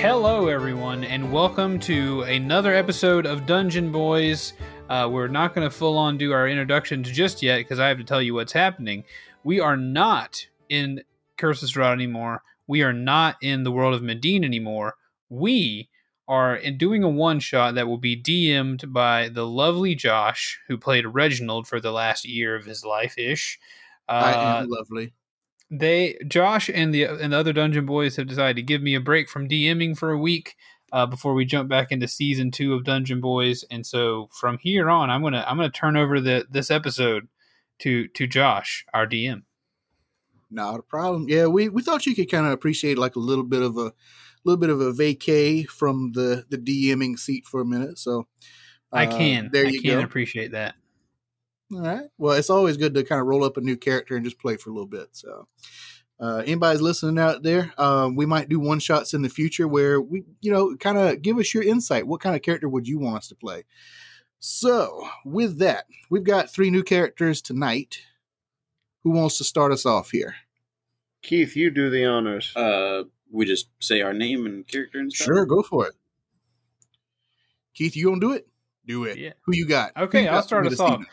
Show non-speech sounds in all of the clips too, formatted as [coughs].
Hello, everyone, and welcome to another episode of Dungeon Boys. Uh, we're not going to full on do our introductions just yet because I have to tell you what's happening. We are not in Curse of Strahd anymore. We are not in the world of Medine anymore. We are in doing a one shot that will be DM'd by the lovely Josh, who played Reginald for the last year of his life ish. I Uh, am lovely. They Josh and the and the other Dungeon Boys have decided to give me a break from DMing for a week uh, before we jump back into season two of Dungeon Boys. And so from here on, I'm gonna I'm gonna turn over the this episode to to Josh, our DM. Not a problem. Yeah, we, we thought you could kind of appreciate like a little bit of a little bit of a vacay from the the DMing seat for a minute. So I uh, can There I you can go. appreciate that. All right. Well, it's always good to kind of roll up a new character and just play for a little bit. So, uh, anybody's listening out there, um, we might do one shots in the future where we, you know, kind of give us your insight. What kind of character would you want us to play? So, with that, we've got three new characters tonight. Who wants to start us off here? Keith, you do the honors. Uh, we just say our name and character and stuff. Sure, go for it. Keith, you gonna do it? Do it. Yeah. Who you got? Okay, you I'll got start us off. evening?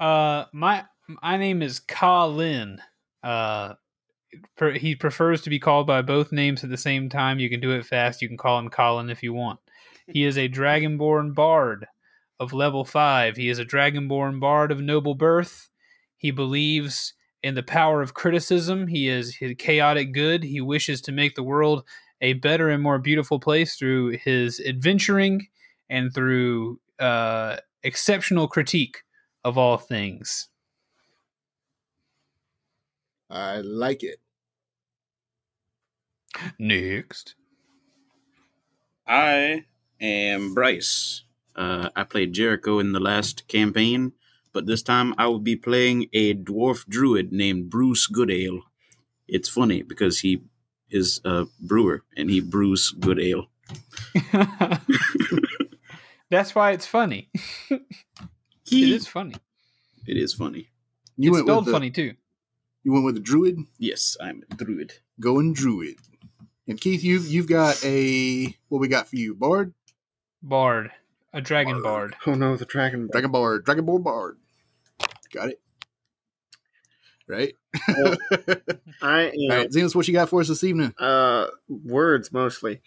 Uh, my my name is Colin. Uh, he prefers to be called by both names at the same time. You can do it fast. You can call him Colin if you want. He is a dragonborn bard of level five. He is a dragonborn bard of noble birth. He believes in the power of criticism. He is his chaotic good. He wishes to make the world a better and more beautiful place through his adventuring and through uh, exceptional critique of all things. I like it. Next. I am Bryce. Uh, I played Jericho in the last campaign, but this time I will be playing a dwarf druid named Bruce Goodale. It's funny because he is a brewer and he brews good ale. [laughs] [laughs] That's why it's funny. [laughs] it He, is funny. it is funny. You it's went spelled with the, funny too. You went with the druid. Yes, I'm a druid. Going druid. And Keith, you've you've got a what we got for you? Bard, Bard, a dragon bard. Oh no, the dragon. dragon bard, dragon ball bard. Got it. Right. [laughs] I All am. right, Zenos, what you got for us this evening? Uh, words mostly.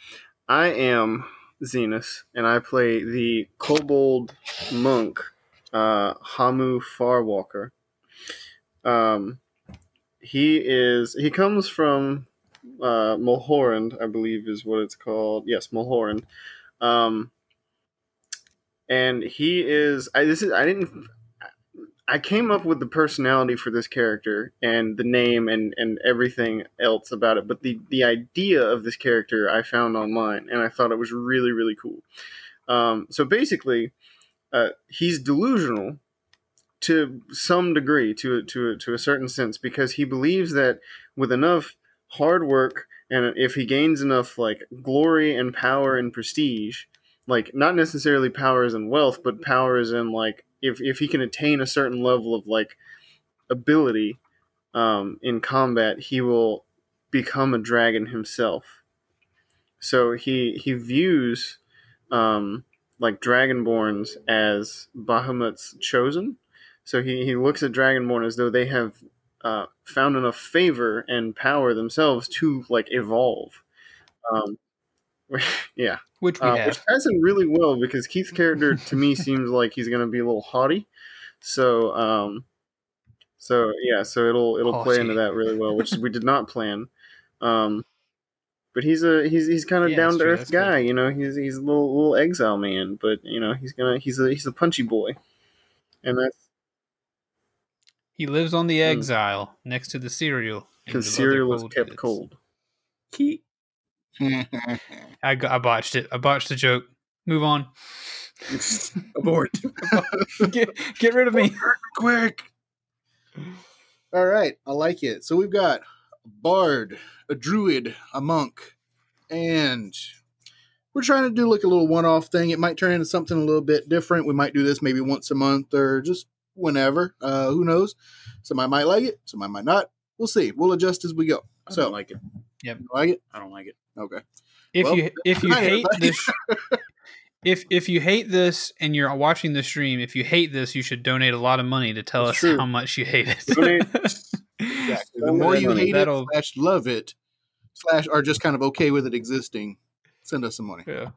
I am Zenus, and I play the kobold monk, uh, Hamu Farwalker. Um, he is. He comes from uh, Mulhorand, I believe is what it's called. Yes, Mulhorand. Um, and he is. I this is. I didn't. I came up with the personality for this character and the name and, and everything else about it, but the, the idea of this character I found online and I thought it was really, really cool. Um, so basically, uh, he's delusional to some degree, to, to, to a certain sense, because he believes that with enough hard work and if he gains enough like glory and power and prestige, like not necessarily powers and wealth, but powers and like if if he can attain a certain level of like ability um, in combat, he will become a dragon himself. So he he views um, like dragonborns as Bahamut's chosen. So he, he looks at dragonborn as though they have uh, found enough favor and power themselves to like evolve. Um, [laughs] yeah, Which we uh, have. which ties in really well because Keith's character to me seems like he's going to be a little haughty. So, um, so yeah, so it'll it'll play into that really well, which we did not plan. Um, but he's a he's he's kind of Yeah, down to earth that's guy, you know. He's he's a little little exile man, but you know he's gonna he's a he's a punchy boy, and that's He lives on the Hmm. exile next to the cereal. because cereal is kept goods. cold. I, got- I botched it. I botched the joke. Move on. [laughs] Abort. [laughs] get, get rid of me. Quick. All right, I like it. So we've got a bard, a druid, a monk, and we're trying to do like a little one-off thing. It might turn into something a little bit different. We might do this maybe once a month or just whenever. Uh, who knows? Somebody might like it. Somebody might not. We'll see. We'll adjust as we go. I So don't like it. Yep. you like it? I don't like it. Okay. if Well, you if you [laughs] hate this if if you hate this and you're watching the stream, if you hate this, you should donate a lot of money to tell That's us true. how much you hate it. [laughs] Exactly. The more you hate That'll- it, slash love it, slash are just kind of okay with it existing, send us some money. yeah.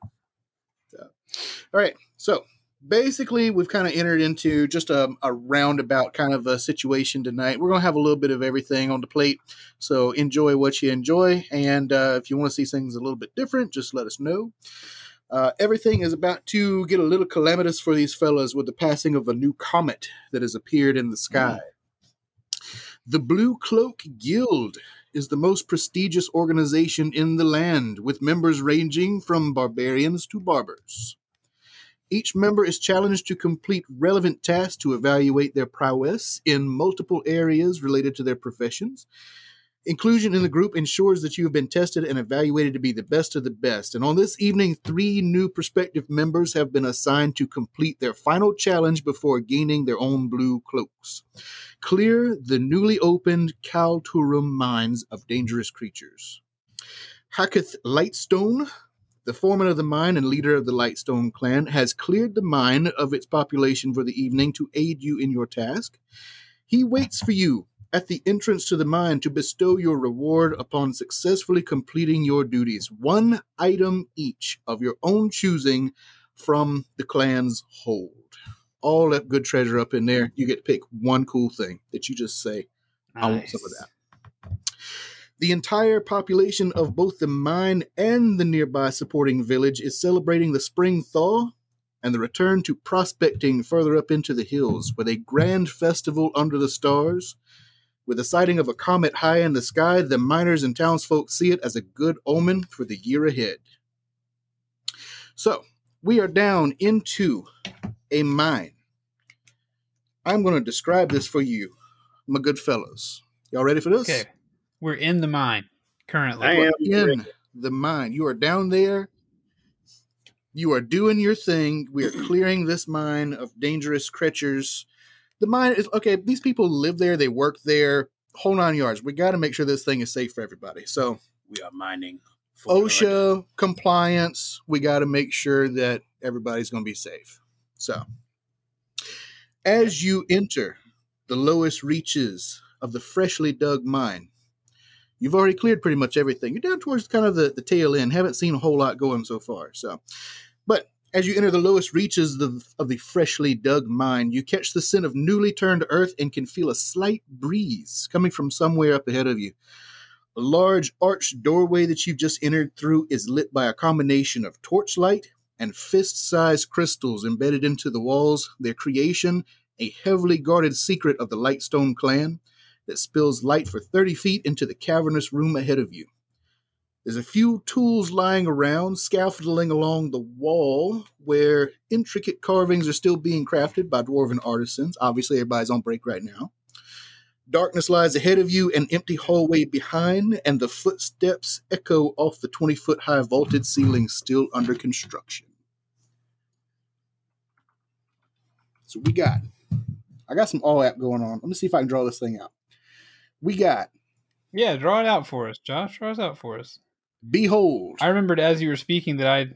All right. So basically, we've kind of entered into just a, a roundabout kind of a situation tonight. We're going to have a little bit of everything on the plate. So enjoy what you enjoy. And uh, if you want to see things a little bit different, just let us know. Uh, everything is about to get a little calamitous for these fellas with the passing of a new comet that has appeared in the sky. The Blue Cloak Guild is the most prestigious organization in the land, with members ranging from barbarians to barbers. Each member is challenged to complete relevant tasks to evaluate their prowess in multiple areas related to their professions. Inclusion in the group ensures that you have been tested and evaluated to be the best of the best. And on this evening, three new prospective members have been assigned to complete their final challenge before gaining their own blue cloaks. Clear the newly opened Kalturum mines of dangerous creatures. Hacketh Lightstone, the foreman of the mine and leader of the Lightstone clan, has cleared the mine of its population for the evening to aid you in your task. He waits for you at the entrance to the mine to bestow your reward upon successfully completing your duties, one item each of your own choosing from the clan's hold. All that good treasure up in there. You get to pick one cool thing that you just say, I want some of that. The entire population of both the mine and the nearby supporting village is celebrating the spring thaw and the return to prospecting further up into the hills with a grand festival under the stars. With the sighting of a comet high in the sky, the miners and townsfolk see it as a good omen for the year ahead. So, we are down into a mine. I'm going to describe this for you, my good fellows. Y'all ready for this? Okay. We're in the mine currently. I am. in the mine. You are down there. You are doing your thing. We are clearing this mine of dangerous creatures. The mine is okay. These people live there. They work there. Whole nine yards. We got to make sure this thing is safe for everybody. So We are mining. OSHA compliance. We got to make sure that everybody's going to be safe. So as you enter the lowest reaches of the freshly dug mine, you've already cleared pretty much everything. You're down towards kind of the, the tail end. Haven't seen a whole lot going so far. So, but as you enter the lowest reaches of, the freshly dug mine, you catch the scent of newly turned earth and can feel a slight breeze coming from somewhere up ahead of you. A large arched doorway that you've just entered through is lit by a combination of torchlight and fist sized crystals embedded into the walls, their creation, a heavily guarded secret of the Lightstone clan that spills light for 30 feet into the cavernous room ahead of you. There's a few tools lying around, scaffolding along the wall where intricate carvings are still being crafted by dwarven artisans. Obviously, everybody's on break right now. Darkness lies ahead of you, an empty hallway behind, and the footsteps echo off the 20 foot high vaulted ceiling still under construction. So we got, I got some all app going on. Let me see if I can draw this thing out. We got, Yeah, draw it out for us, Josh. Draw it out for us. Behold, I remembered as you were speaking that I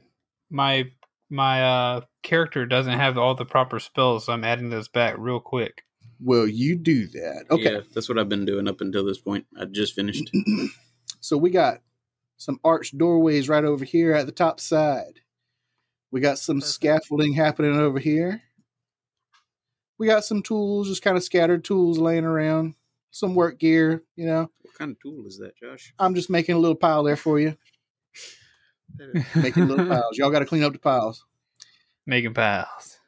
my my uh character doesn't have all the proper spells, so I'm adding those back real quick. Well, you do that? Okay. Yeah, that's what I've been doing up until this point. I just finished. [clears throat] so we got some arched doorways right over here at the top side. We got some Perfect. scaffolding happening over here. We got some tools, just kind of scattered tools laying around. Some work gear, you know. What kind of tool is that, Josh? I'm just making a little pile there for you. [laughs] Making little piles. Y'all got to clean up the piles. Making piles.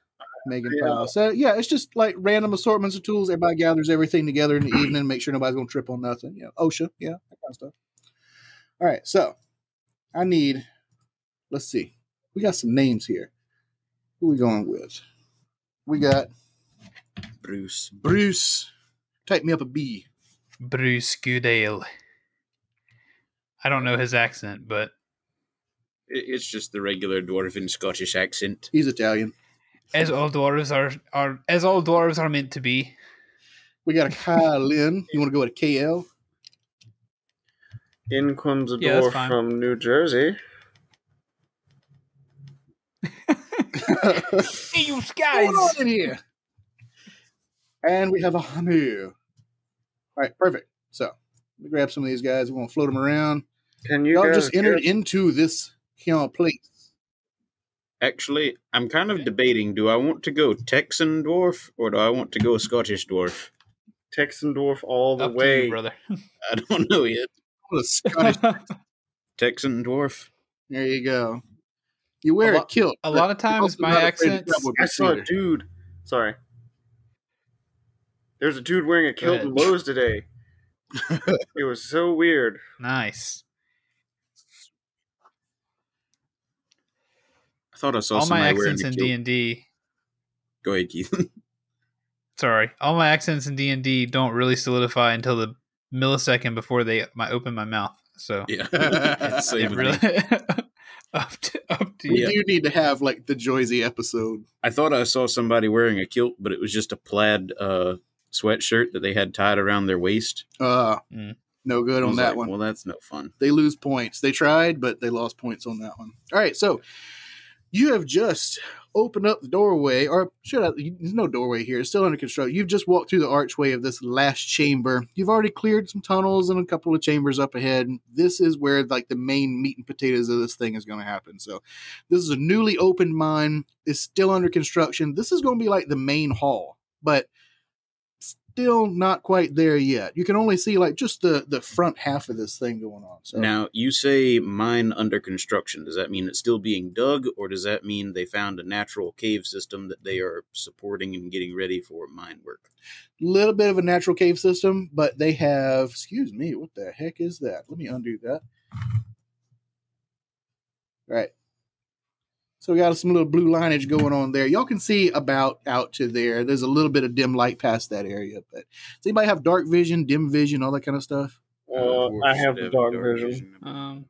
Making Yeah. piles. So yeah, it's just like random assortments of tools. Everybody gathers everything together in the evening, make sure nobody's gonna trip on nothing. You know, OSHA, yeah, that kind of stuff. All right, so I need. Let's see. We got some names here. Who we going with? We got Bruce. Bruce. Type me up a B. Bruce Goodale. I don't know his accent, but It's just the regular dwarven Scottish accent. He's Italian. as all dwarves are are as all dwarves are meant to be. We got a Kyle Lynn. You want to go with a KL? In comes a Yeah, dwarf from New Jersey. [laughs] Hey, you What's guys! going on in here? And we have a Hamu. All right, perfect. So let me grab some of these guys. We're gonna float them around. Can you Y'all just entered get- into this here place. Actually, I'm kind of debating: do I want to go Texan dwarf or do I want to go Scottish dwarf? Texan dwarf all the Up to way? you, brother. [laughs] [laughs] I don't know yet. Scottish. [laughs] Texan dwarf. there you go. You wear A a, kilt. a lot of times also my not accents- I with saw a dude. Sorry. There's a dude wearing a kilt ahead. in Lowe's today. [laughs] it was so weird. nice. I thought I saw All my accents in. D and D. Go ahead, Keith. [laughs] Sorry, all my accents in D and D don't really solidify until the millisecond before they I open my mouth. So yeah, It [laughs] Same it with really up to up to We you. Yeah. do need to have like the Joyzy episode. I thought I saw somebody wearing a kilt, but it was just a plaid uh, sweatshirt that they had tied around their waist. Uh, Mm. no good on that like, one. Well, that's no fun. they lose points. They tried, but they lost points on that one. All right, so you have just opened up the doorway, or should I? There's no doorway here. It's still under construction. You've just walked through the archway of this last chamber. You've already cleared some tunnels and a couple of chambers up ahead. This is where like the main meat and potatoes of this thing is going to happen. So this is a newly opened mine. It's still under construction. This is going to be like the main hall, but still not quite there yet. You can only see like just the the front half of this thing going on. So Now, you say mine under construction. Does that mean it's still being dug, or does that mean they found a natural cave system that they are supporting and getting ready for mine work? A little bit of a natural cave system, but they have. Excuse me, what the heck is that? Let me undo that. All right. So we got some little blue lineage going on there. Y'all can see about out to there. There's a little bit of dim light past that area. But does anybody have dark vision, dim vision, all that kind of stuff? Uh, I have should the dark vision. Um,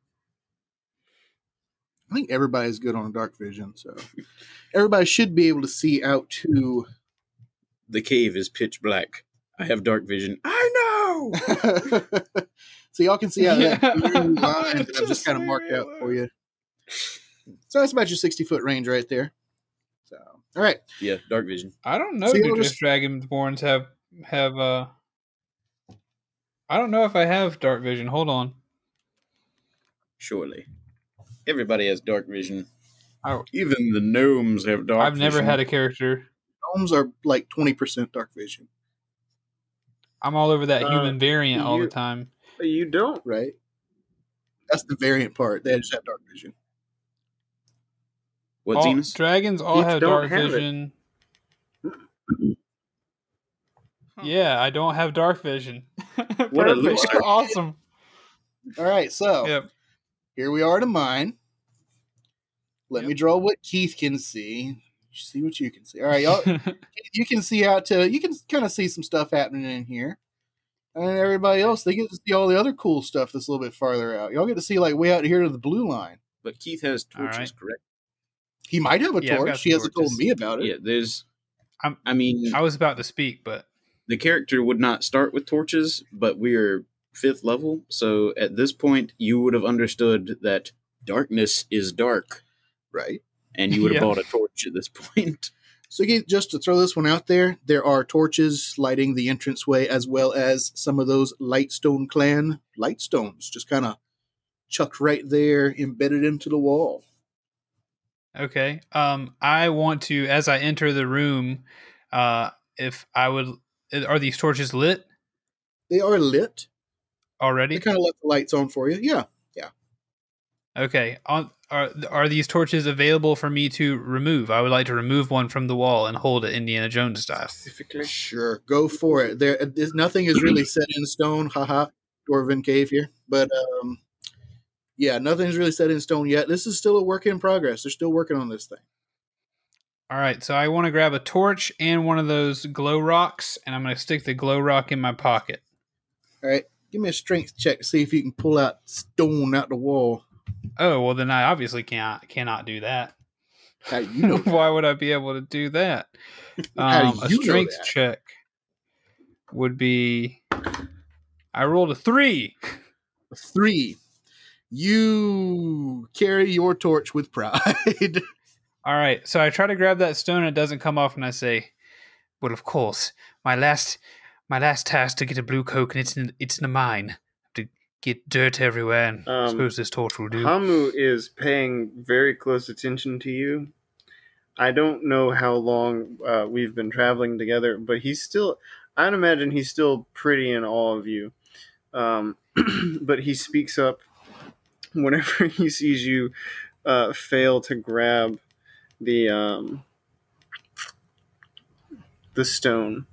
I think everybody's good on dark vision, so [laughs] everybody should be able to see out to. The cave is pitch black. I have dark vision. I know. [laughs] so y'all can see out Yeah. that [laughs] blue line that I've Just just kind of marked out for you. So that's about your 60 foot range right there. So, all right. Yeah, dark vision. I don't know So if you'll just just- Dragonborns have have uh. I don't know if I have dark vision. Hold on. Surely, everybody has dark vision. Oh. Even the gnomes have dark. I've never had a character. Gnomes are like 20% dark vision, I'm all over that Uh, human variant all the you- time. You don't. right? That's the variant part. They just have dark vision. What all, Zenus? Dragons all You have dark have it. vision. Hmm. Yeah, I don't have dark vision. [laughs] What a Perfect. loser. [laughs] Awesome. All right. So Yep. here we are to mine. Let Yep. me draw what Keith can see. See what you can see. All right, y'all. [laughs] you can see out to you can kind of see some stuff happening in here. And everybody else, they get to see all the other cool stuff that's a little bit farther out. Y'all get to see like way out here to the blue line. But Keith has torches, right. correct? He might have a Yeah, torch. He hasn't told me about it. Yeah, there's. I'm- I mean, I was about to speak, but the character would not start with torches, but we're fifth level, so at this point, you would have understood that darkness is dark, Right. and you would have [laughs] Yeah. bought a torch at this point. [laughs] So again, just to throw this one out there, there are torches lighting the entranceway as well as some of those Lightstone clan lightstones just kind of chucked right there, embedded into the wall. Okay. Um, I want to, as I enter the room, uh, if I would, are these torches lit They are lit. Already. They kind of left the lights on for you. Yeah. Yeah. Okay. On are are these torches available for me to remove? I would like to remove one from the wall and hold it Indiana Jones style. Specifically. Sure. Go for it. There is nothing is really set in stone. Haha. Dwarven cave here. But um yeah, nothing's really set in stone yet. This is still a work in progress. They're still working on this thing. All right, so I want to grab a torch and one of those glow rocks, and I'm going to stick the glow rock in my pocket. All right. Give me a strength check to see if you can pull out stone out the wall. Oh well, then I obviously cannot cannot do that. How you know [laughs] Why would I be able to do that? [laughs] How do Um, a strength check would be. I rolled a three. Three, you carry your torch with pride. [laughs] All right, so I try to grab that stone, and it doesn't come off, and I say, "Well, of course, my last, my last task to get a blue coke, and it's in, it's in a mine. To get dirt everywhere, and I Um, suppose this torch will do." Hamu is paying very close attention to you. I don't know how long uh, we've been traveling together, but he's still, I'd imagine he's still pretty in awe of you. Um, [clears throat] but he speaks up [laughs] whenever he sees you uh, fail to grab the um, the stone.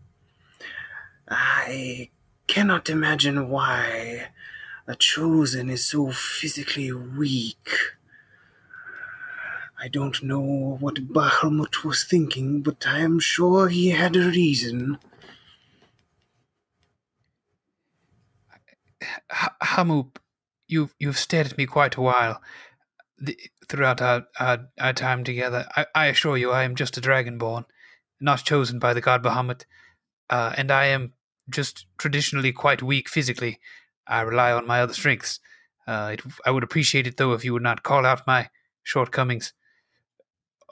I cannot imagine why a chosen is so physically weak. I don't know what Bahamut was thinking, but I am sure he had a reason. H- Hamu, you've you've stared at me quite a while the, throughout our, our our time together. I, I assure you, I am just a dragonborn, not chosen by the god Bahamut, uh, and I am just traditionally quite weak physically. I rely on my other strengths. Uh, it, I would appreciate it though if you would not call out my shortcomings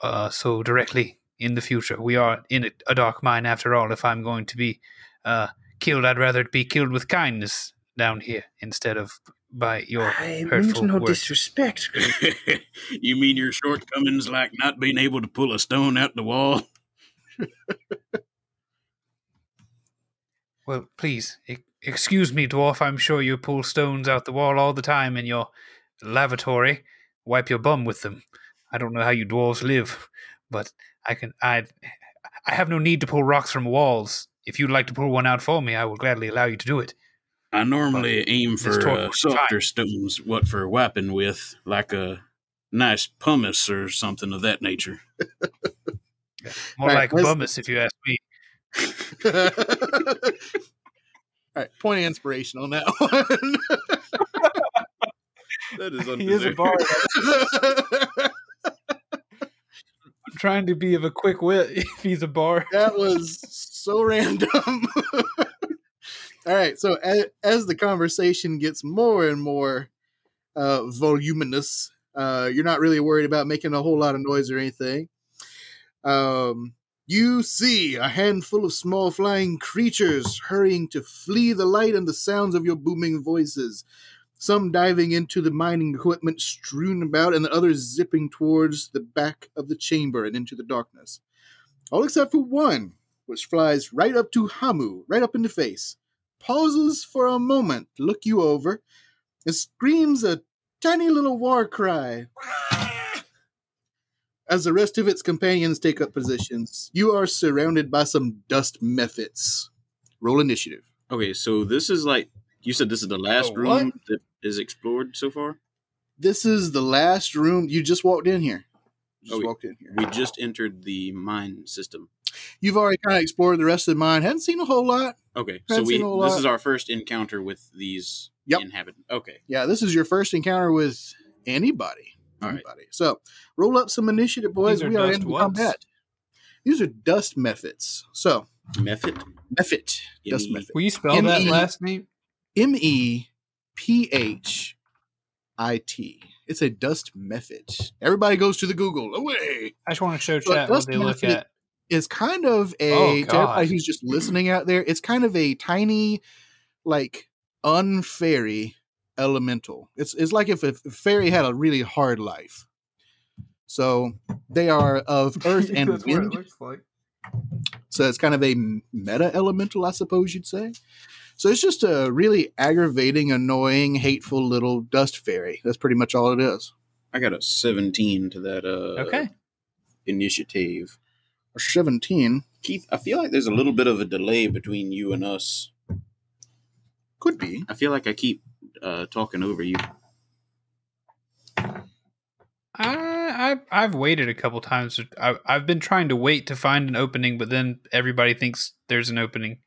uh, so directly in the future. We are in a, a dark mine after all. If I'm going to be uh, killed, I'd rather be killed with kindness down here instead of by your I meant hurtful no words. disrespect. [laughs] you mean your shortcomings like not being able to pull a stone out the wall? [laughs] Well, please e- excuse me, dwarf. I'm sure you pull stones out the wall all the time in your lavatory. Wipe your bum with them. I don't know how you dwarves live, but I can. I I have no need to pull rocks from walls. If you'd like to pull one out for me, I will gladly allow you to do it. I normally aim for uh, was softer stones, what for wiping with, like a nice pumice or something of that nature. More Right, like let's- bummus, if you ask me. [laughs] All right, point of inspiration on that one. [laughs] That is He is a bard. I'm [laughs] trying to be of a quick wit. If he's a bard, that was so random. All right, so as, as the conversation gets more and more uh, voluminous, uh, you're not really worried about making a whole lot of noise or anything. Um, you see a handful of small flying creatures hurrying to flee the light and the sounds of your booming voices. Some diving into the mining equipment strewn about, and the others zipping towards the back of the chamber and into the darkness. All except for one, which flies right up to Hamu, right up in the face, pauses for a moment to look you over, and screams a tiny little war cry. [laughs] As the rest of its companions take up positions, you are surrounded by some dust mephits. Roll initiative. Okay, so this is like you said. This is the last Oh, what? room that is explored so far. This is the last room. You just walked in here. You just Oh, walked in here. We just entered the mine system. You've already kind of explored the rest of the mine. Hadn't seen a whole lot. Okay, so Haven't we seen a whole this lot. is our first encounter with these Yep. inhabitants. Okay, Yeah, this is your first encounter with anybody. all right. Anybody. So roll up some initiative, boys. These are we are dust in ones? combat. These are dust mephits. So Mephit. mephit, dust mephit. will you spell that last name? M E P H I T. It's a dust mephit. Everybody goes to the Google. Away. I just want to show So chat what dust they look mephit- at. It's kind of a Oh, to everybody who's just listening out there. It's kind of a tiny, like unfairy elemental. It's it's like if a fairy had a really hard life. So they are of [laughs] earth and That's what it wind. looks like. So it's kind of a meta elemental, I suppose you'd say. So it's just a really aggravating, annoying, hateful little dust fairy. That's pretty much all it is. I got a seventeen to that. Uh, Okay. Initiative. A 17 Keith, I feel like there's a little bit of a delay between you and us. could be. I feel like I keep uh, talking over you. I, I've I've waited a couple times. I, I've been trying to wait to find an opening, but then everybody thinks there's an opening.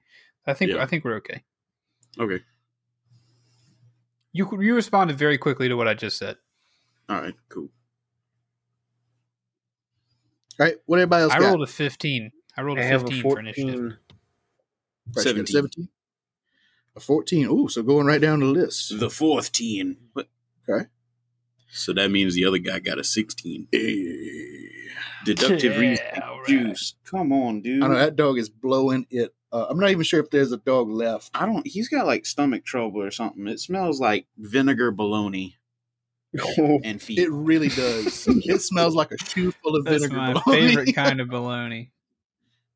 I think Yeah. I think we're okay. Okay. You you responded very quickly to what I just said. All right. Cool. All right, what everybody else I got? rolled a fifteen. I rolled I a have a fifteen for initiative. 14. Right, so you got 17. 17. A 14. Ooh, so going right down the list. The fourth teen. What? Okay. So that means the other guy got a sixteen. Deductive Yeah, reasoning alright. juice. Come on, dude. I know that dog is blowing it. Uh, I'm not even sure if there's a dog left. I don't. He's got like stomach trouble or something. It smells like vinegar bologna [laughs] and feet. It really does. it [laughs] smells like a shoe full of That's vinegar. my bologna. favorite [laughs] kind of bologna.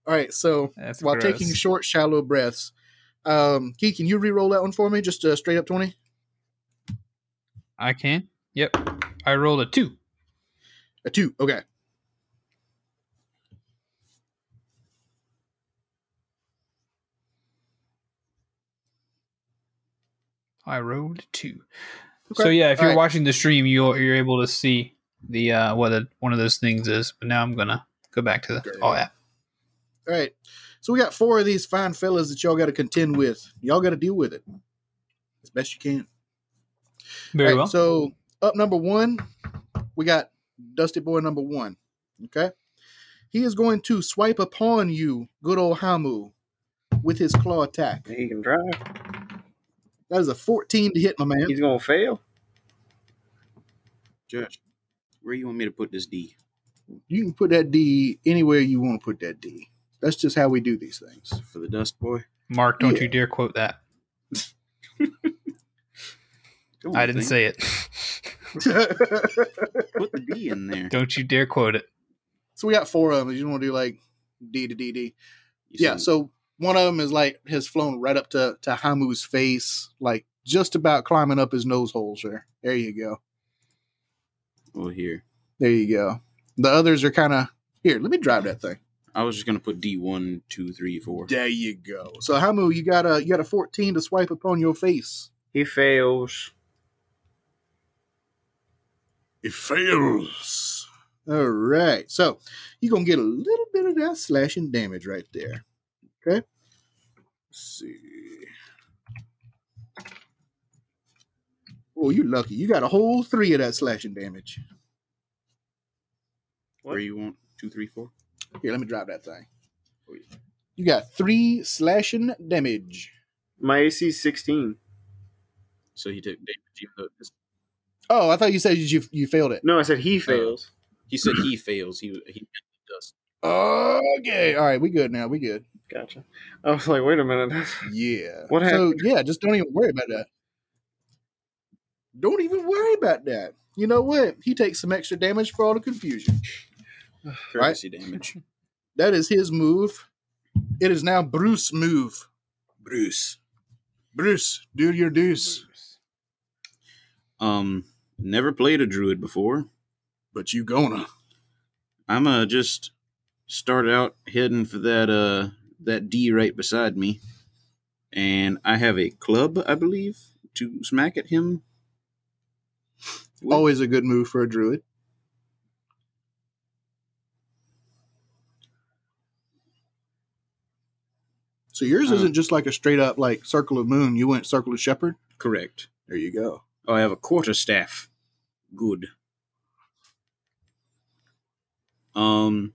All right, so That's while gross. taking short, shallow breaths, um, Key, can you re-roll that one for me? Just uh, straight up twenty. I can. Yep. I rolled a two. A two. Okay. I rolled two. Okay. So yeah, if you're Alright. watching the stream, you're you're able to see the uh what a, one of those things is. But now I'm gonna go back to the Okay. oh yeah. All right. So we got four of these fine fellas that y'all got to contend with. Y'all got to deal with it as best you can. Very Right, well. So up number one, we got Dusty Boy number one. Okay. He is going to swipe upon you, good old Hamu, with his claw attack. He can drive. That is a 14 to hit, my man. He's gonna fail. Josh, where you want me to put this D? You can put that D anywhere you want to put that D. That's just how we do these things. For the dust boy? Mark, don't yeah. you dare quote that. [laughs] On, I didn't Thing. say it. [laughs] Put the D in there. don't you dare quote it. so we got four of them. You want to do like D to D D. You Yeah. said- So one of them is like has flown right up to to Hamu's face, like just about climbing up his nose holes there. There you go. Oh, here. There you go. The others are kind of here. Let me drive that thing. I was just gonna put D one, two, three, four. There you go. So Hamu, you got a you got a fourteen to swipe upon your face. He fails. It fails. All right. So you're gonna get a little bit of that slashing damage right there. Okay. Let's see. Oh, you're lucky. You got a whole three of that slashing damage. Where you want two, three, four? Here, let me drop that thing. Oh, you got three slashing damage. My AC is 16. So he took damage. even though this- Oh, I thought you said you you failed it. No, I said he fails. He said he fails. He he meant the dust. Okay. All right, we good now. We good. Gotcha. I was like, wait a minute. [laughs] Yeah. What happened? So yeah, just don't even worry about that. Don't even worry about that. You know what? He takes some extra damage for all the confusion. [sighs] Courtesy damage. [laughs] That is his move. It is now Bruce move. Bruce. Bruce, do your deuce. Um, never played a druid before. But you gonna. I'm uh just start out heading for that uh that D right beside me, and I have a club, I believe, to smack at him. with. Always a good move for a druid. So yours Uh. isn't just like a straight up like circle of moon. You went circle of shepherd. correct. There you go. Oh, I have a quarter staff. Good. Um,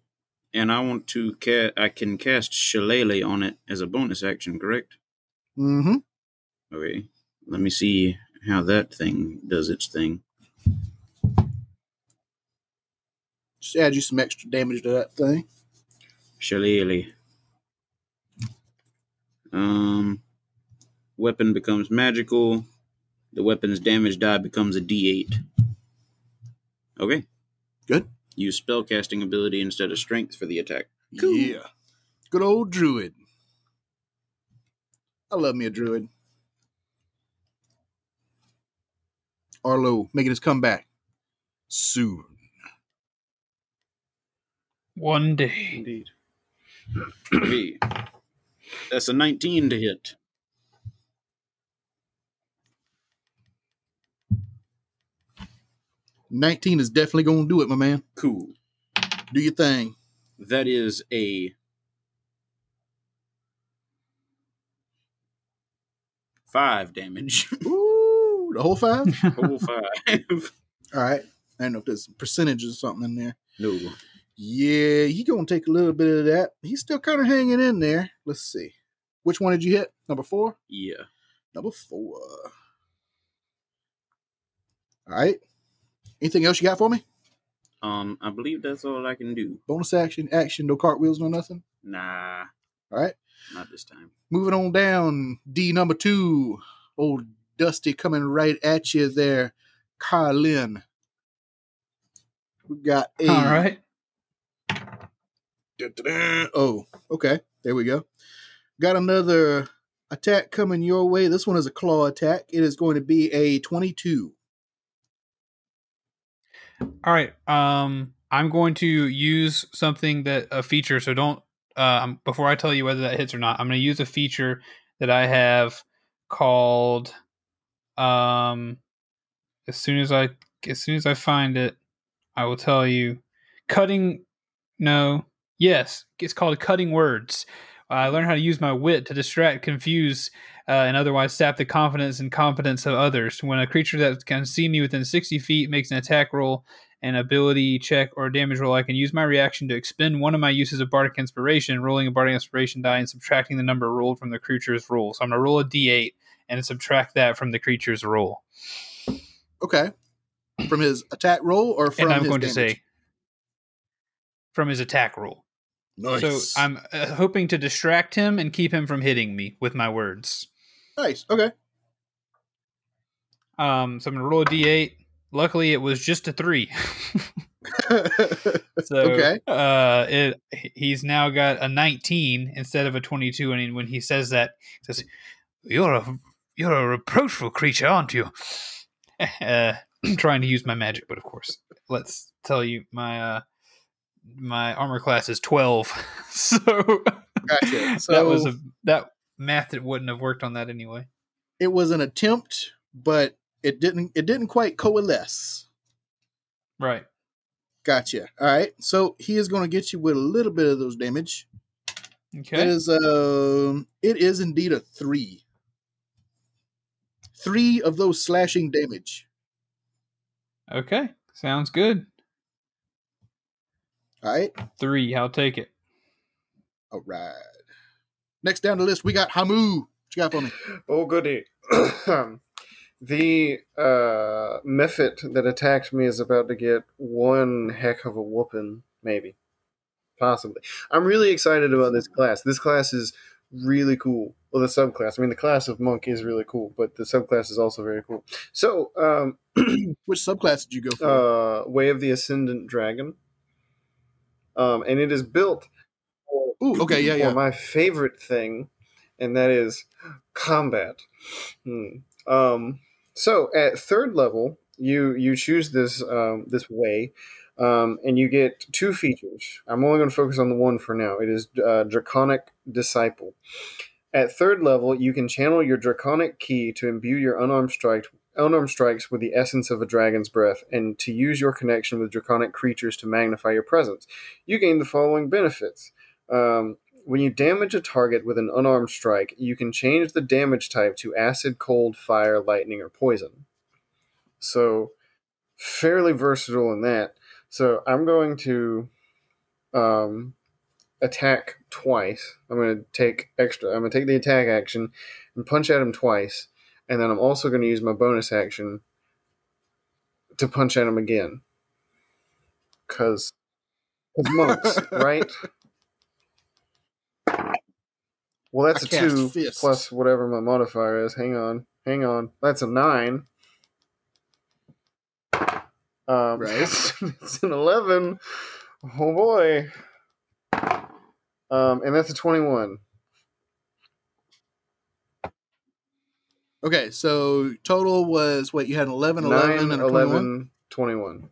and I want to ca- I can cast Shillelagh on it as a bonus action, correct? Mm-hmm. Okay. Let me see how that thing does its thing. Just add you some extra damage to that thing. Shillelagh. Um, weapon becomes magical. The weapon's damage die becomes a D8. Okay. Good. Use spellcasting ability instead of strength for the attack. Cool. Yeah. Good old druid. I love me a druid. Arlo making his comeback soon. One day. Indeed. That's a 19 to hit. Nineteen is definitely gonna do it, my man. Cool. Do your thing. That is a five damage. [laughs] Ooh, the whole five. [laughs] Whole five. [laughs] All right. I don't know if there's percentages or something in there. no. Yeah, he gonna take a little bit of that. He's still kind of hanging in there. Let's see. Which one did you hit? Number four. Yeah. Number four. All right. Anything else you got for me? Um, I believe that's all I can do. Bonus action, action, no cartwheels, no nothing. Nah, All right. not this time. Moving on down, D number two. Old Dusty coming right at you there, Carlin. We got a. All right. Da-da-da. Oh, okay. There we go. Got another attack coming your way. This one is a claw attack. It is going to be a 22. All right. Um, I'm going to use something that a feature. So don't. Um, before I tell you whether that hits or not, I'm going to use a feature that I have called. Um, as soon as I as soon as I find it, I will tell you. Cutting. No. Yes, it's called cutting words. I learned how to use my wit to distract, confuse, uh, and otherwise sap the confidence and competence of others. When a creature that can see me within 60 feet makes an attack roll, an ability check, or a damage roll, I can use my reaction to expend one of my uses of Bardic Inspiration, rolling a Bardic Inspiration die and subtracting the number rolled from the creature's roll. So I'm going to roll a d8 and subtract that from the creature's roll. Okay. From his attack roll or from and I'm his going to say from his attack roll. Nice. So I'm uh, hoping to distract him and keep him from hitting me with my words. nice. Okay. Um, so I'm to roll a d8. Luckily, it was just a three. [laughs] So Okay. uh, it he's now got a 19 instead of a 22, and when he says that, he says, "You're a you're a reproachful creature, aren't you?" [laughs] Uh, [clears throat] trying to use my magic, but of course, let's tell you my uh my armor class is 12, [laughs] so Gotcha. So [laughs] that was a that math that wouldn't have worked on that anyway. it was an attempt, but it didn't it didn't quite coalesce. Right. Gotcha. All right. So he is going to get you with a little bit of those damage. Okay. it is um it is indeed a 3. 3 of those slashing damage. Okay. Sounds good. All right. Three. I'll take it. All right. Next down the list we got Hamu. What you got for me? Oh, goody. [clears throat] the uh, Mephit that attacked me is about to get one heck of a whooping, maybe. Possibly. I'm really excited about this class. This class is really cool. Well, the subclass. I mean, the class of monk is really cool, but the subclass is also very cool. So, um, [clears throat] Which subclass did you go for? uh, Way of the Ascendant Dragon. Um, and it is built for, Ooh, okay, yeah, yeah. my favorite thing, and that is combat. Hmm. Um, so at third level, you you choose this um, this way, um, and you get two features. I'm only going to focus on the one for now. It is uh, Draconic Disciple. At third level, you can channel your Draconic ki to imbue your unarmed strike unarmed strikes with the essence of a dragon's breath, and to use your connection with draconic creatures to magnify your presence. You gain the following benefits. Um, when you damage a target with an unarmed strike, you can change the damage type to acid, cold, fire, lightning, or poison. So, fairly versatile in that. So, I'm going to um, attack twice. I'm going to take extra. I'm going to take the attack action and punch at him twice and then I'm also going to use my bonus action to punch at him again. Because monks, [laughs] right? Well, that's a two fist. plus whatever my modifier is. Hang on, hang on. That's a nine. Um, [laughs] Right. it's an eleven. Oh boy. Um, and that's a twenty-one. Okay, so total was what you had 11, 11, Nine, and a 21? 11, 21.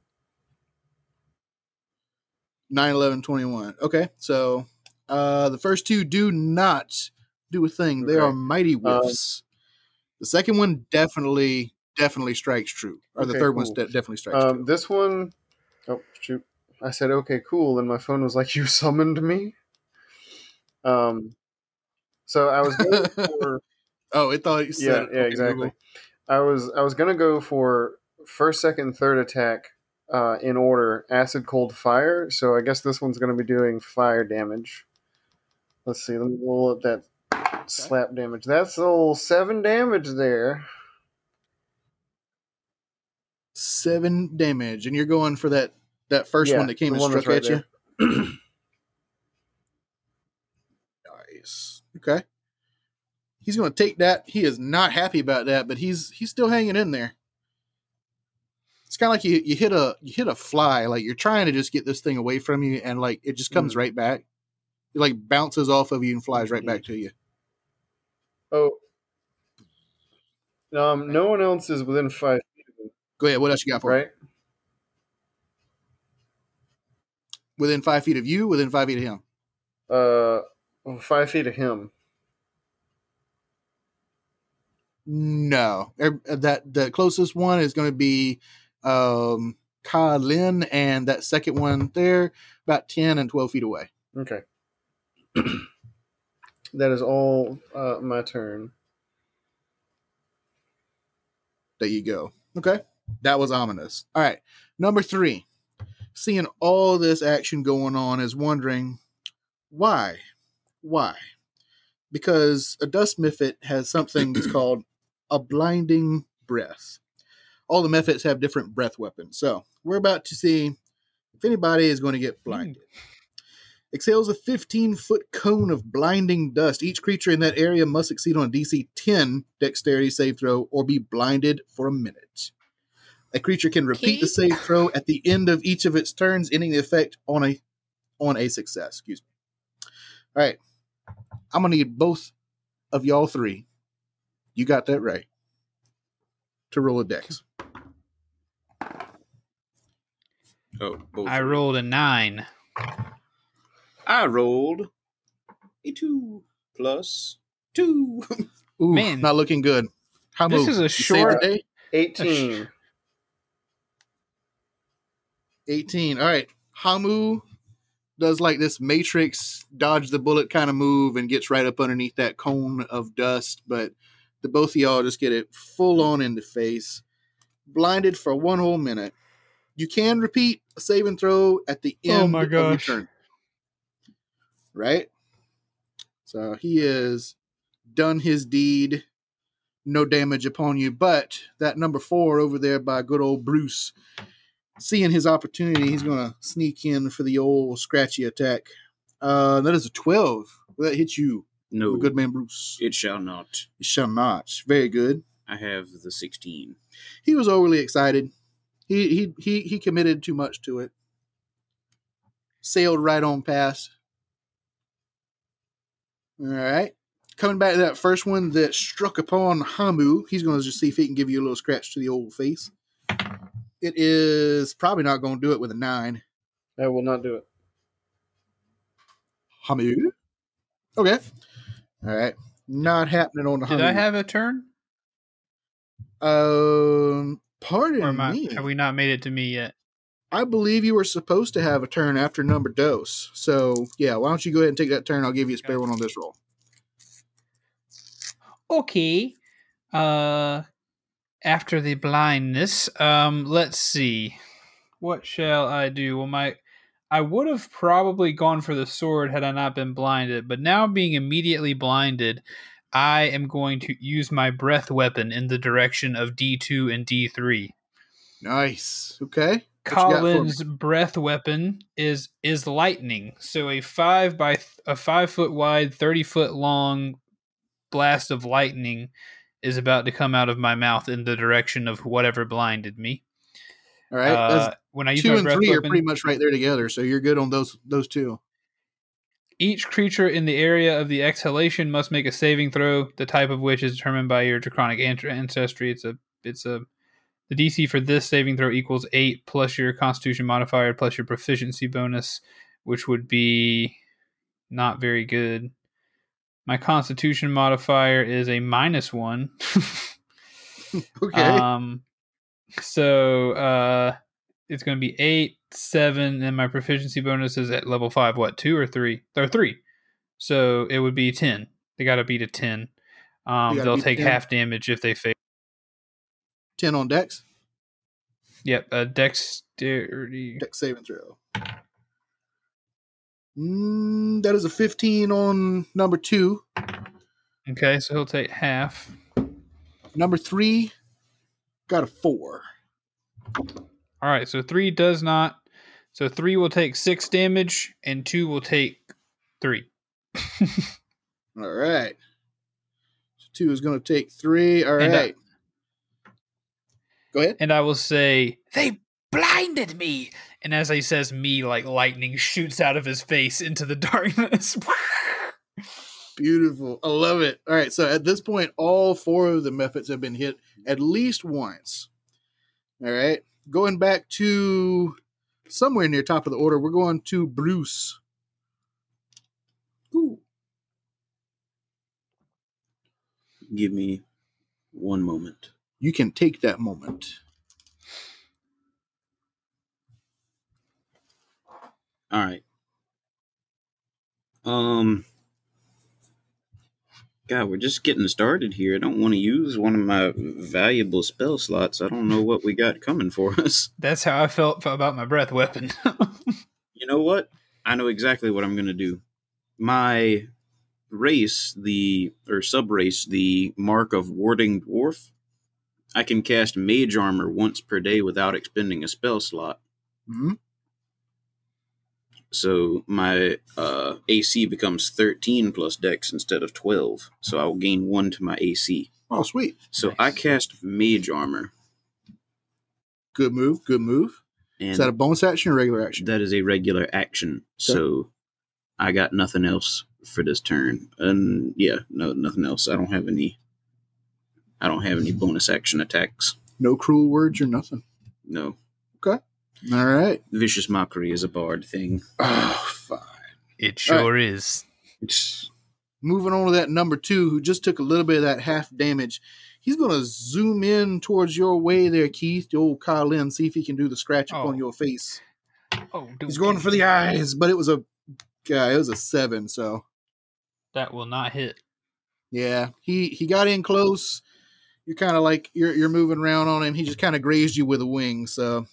9, 11, 21. Okay, so uh, the first two do not do a thing. They are mighty whiffs. the second one definitely, definitely strikes true. Or the third one's cool. de- definitely strikes Um, this one, oh shoot! I said okay, cool, and my phone was like, [laughs] "You summoned me." Um, so I was going [laughs] for oh, it thought you yeah, said yeah, okay, exactly. Google. I was I was gonna go for first, second, third attack uh, in order: acid, cold, fire. So I guess this one's gonna be doing fire damage. Let's see. Let me roll up that slap damage. That's a little seven damage there. Seven damage, and you're going for that That first Yeah, one that came the and struck right at you. [clears throat] Nice. Okay. He's going to take that. He is not happy about that, but he's he's still hanging in there. It's kind of like you you hit a you hit a fly, like you're trying to just get this thing away from you, and like it just comes Mm. right back. It like bounces off of you and flies right back to you. Oh. Um, no one else is within five feet of him, Go ahead. What else you got for me? right? Within five feet of you, within five feet of him. Uh, five feet of him. No, Er- that the closest one is going to be um Ka Lin, and that second one there about ten and twelve feet away. Okay. [clears throat] that is all uh, my turn. There you go. Okay, that was ominous. All right, number three. Seeing all this action going on is wondering why, why? Because a dust mephit has something that's [clears throat] called a blinding breath. All the mephits have different breath weapons, so we're about to see if anybody is going to get hmm. blinded. exhales a 15 foot cone of blinding dust. Each creature in that area must succeed on a DC 10 dexterity save throw or be blinded for a minute. A creature can repeat the save throw at the end of each of its turns, ending the effect on a on a success. Excuse me. All right, I'm gonna need both of y'all three. You got that right. To roll a dex. Oh, both. I rolled a nine. I rolled a two plus two. Ooh, Man. not looking good. How This move? is a You short- day? 18. 18. All right. Hamu does like this matrix dodge the bullet kind of move and gets right up underneath that cone of dust, but the both of y'all just get it full on in the face. Blinded for one whole minute. You can repeat a save and throw at the Oh end my of your turn. Right? So he has done his deed. No damage upon you, but that number four over there by good old Bruce seeing his opportunity, he's going to sneak in for the old scratchy attack. Uh, that is a 12. Will that hit you, No, good man Bruce? it shall not. It shall not. Very good. I have the 16. He was overly excited. He he he he committed too much to it. Sailed right on past. All right. Coming back to that first one that struck upon Hamu, he's going to just see if he can give you a little scratch to the old face. It is probably not going to do it with a nine. I will not do it. Hamu. Okay. All right. Not happening on the Did. I have a turn? Um, pardon Or I, me. have we not made it to me yet? I believe you were supposed to have a turn after number dose. So yeah, why don't you go ahead and take that turn? I'll give you a spare one on this roll. Okay. Uh after the blindness, um let's see. What shall I do? Well my I would have probably gone for the sword had I not been blinded, but now being immediately blinded, I am going to use my breath weapon in the direction of D2 and D3. Nice. Okay. What you got for me? Colin's breath weapon is is lightning. So a five by th- a five foot wide, thirty foot long blast of lightning is about to come out of my mouth in the direction of whatever blinded me. All right. Uh, when I use two and three are pretty much right there together, so you're good on those those two. each creature in the area of the exhalation must make a saving throw, the type of which is determined by your draconic ancestry. It's a it's a the DC for this saving throw equals eight plus your Constitution modifier plus your proficiency bonus, which would be not very good. My Constitution modifier is a minus one. [laughs] [laughs] Okay. Um, so uh, it's going to be eight, seven, and my proficiency bonus is at level five. What two or three? Or three. So it would be ten. They got to beat a ten. Um, they'll take 10. half damage if they fail. Ten on Dex. Yep, uh, dexterity. Dex saving throw. Mm, that is a fifteen on number two. Okay, so he'll take half. Number three got a four. All right, so three does not So three will take six damage, and two will take three. [laughs] All right. So two is going to take three. All And, uh, right. Go ahead. and I will say, "They blinded me." And as he says, "Me," like lightning shoots out of his face into the [laughs] darkness. [laughs] Beautiful. I love it. All right. So at this point, all four of the mephits have been hit at least once. All right. Going back to somewhere near top of the order, we're going to Bruce. Ooh. Give me one moment. You can take that moment. All right. Um. God, we're just getting started here. I don't want to use one of my valuable spell slots. I don't know what we got coming for [laughs] us. That's how I felt about my breath weapon. [laughs] You know what? I know exactly what I'm going to do. My race, the or sub race, the mark of warding dwarf. I can cast mage armor once per day without expending a spell slot. hmm So my uh, AC becomes 13 plus dex instead of 12. So I will gain one to my AC. Oh, sweet. So I cast mage armor, Good move. Good move. and Is that a bonus action or regular action? that is a regular action. So I got nothing else for this turn. And yeah, no, nothing else. I don't have any. I don't have any bonus action attacks. No cruel words or nothing. No, All right. vicious mockery is a bard thing. Oh, fine. it sure is. It's Moving on to that number two, who just took a little bit of that half damage. He's going to zoom in towards your way there, Keith, the old Kyle Lynn, see if he can do the scratch up Oh. on your face. Oh, He's going for the eyes, but it was a guy. It was a seven, so That will not hit. yeah, he he got in close. You're kind of like you're you're moving around on him. He just kind of grazed you with a wing, so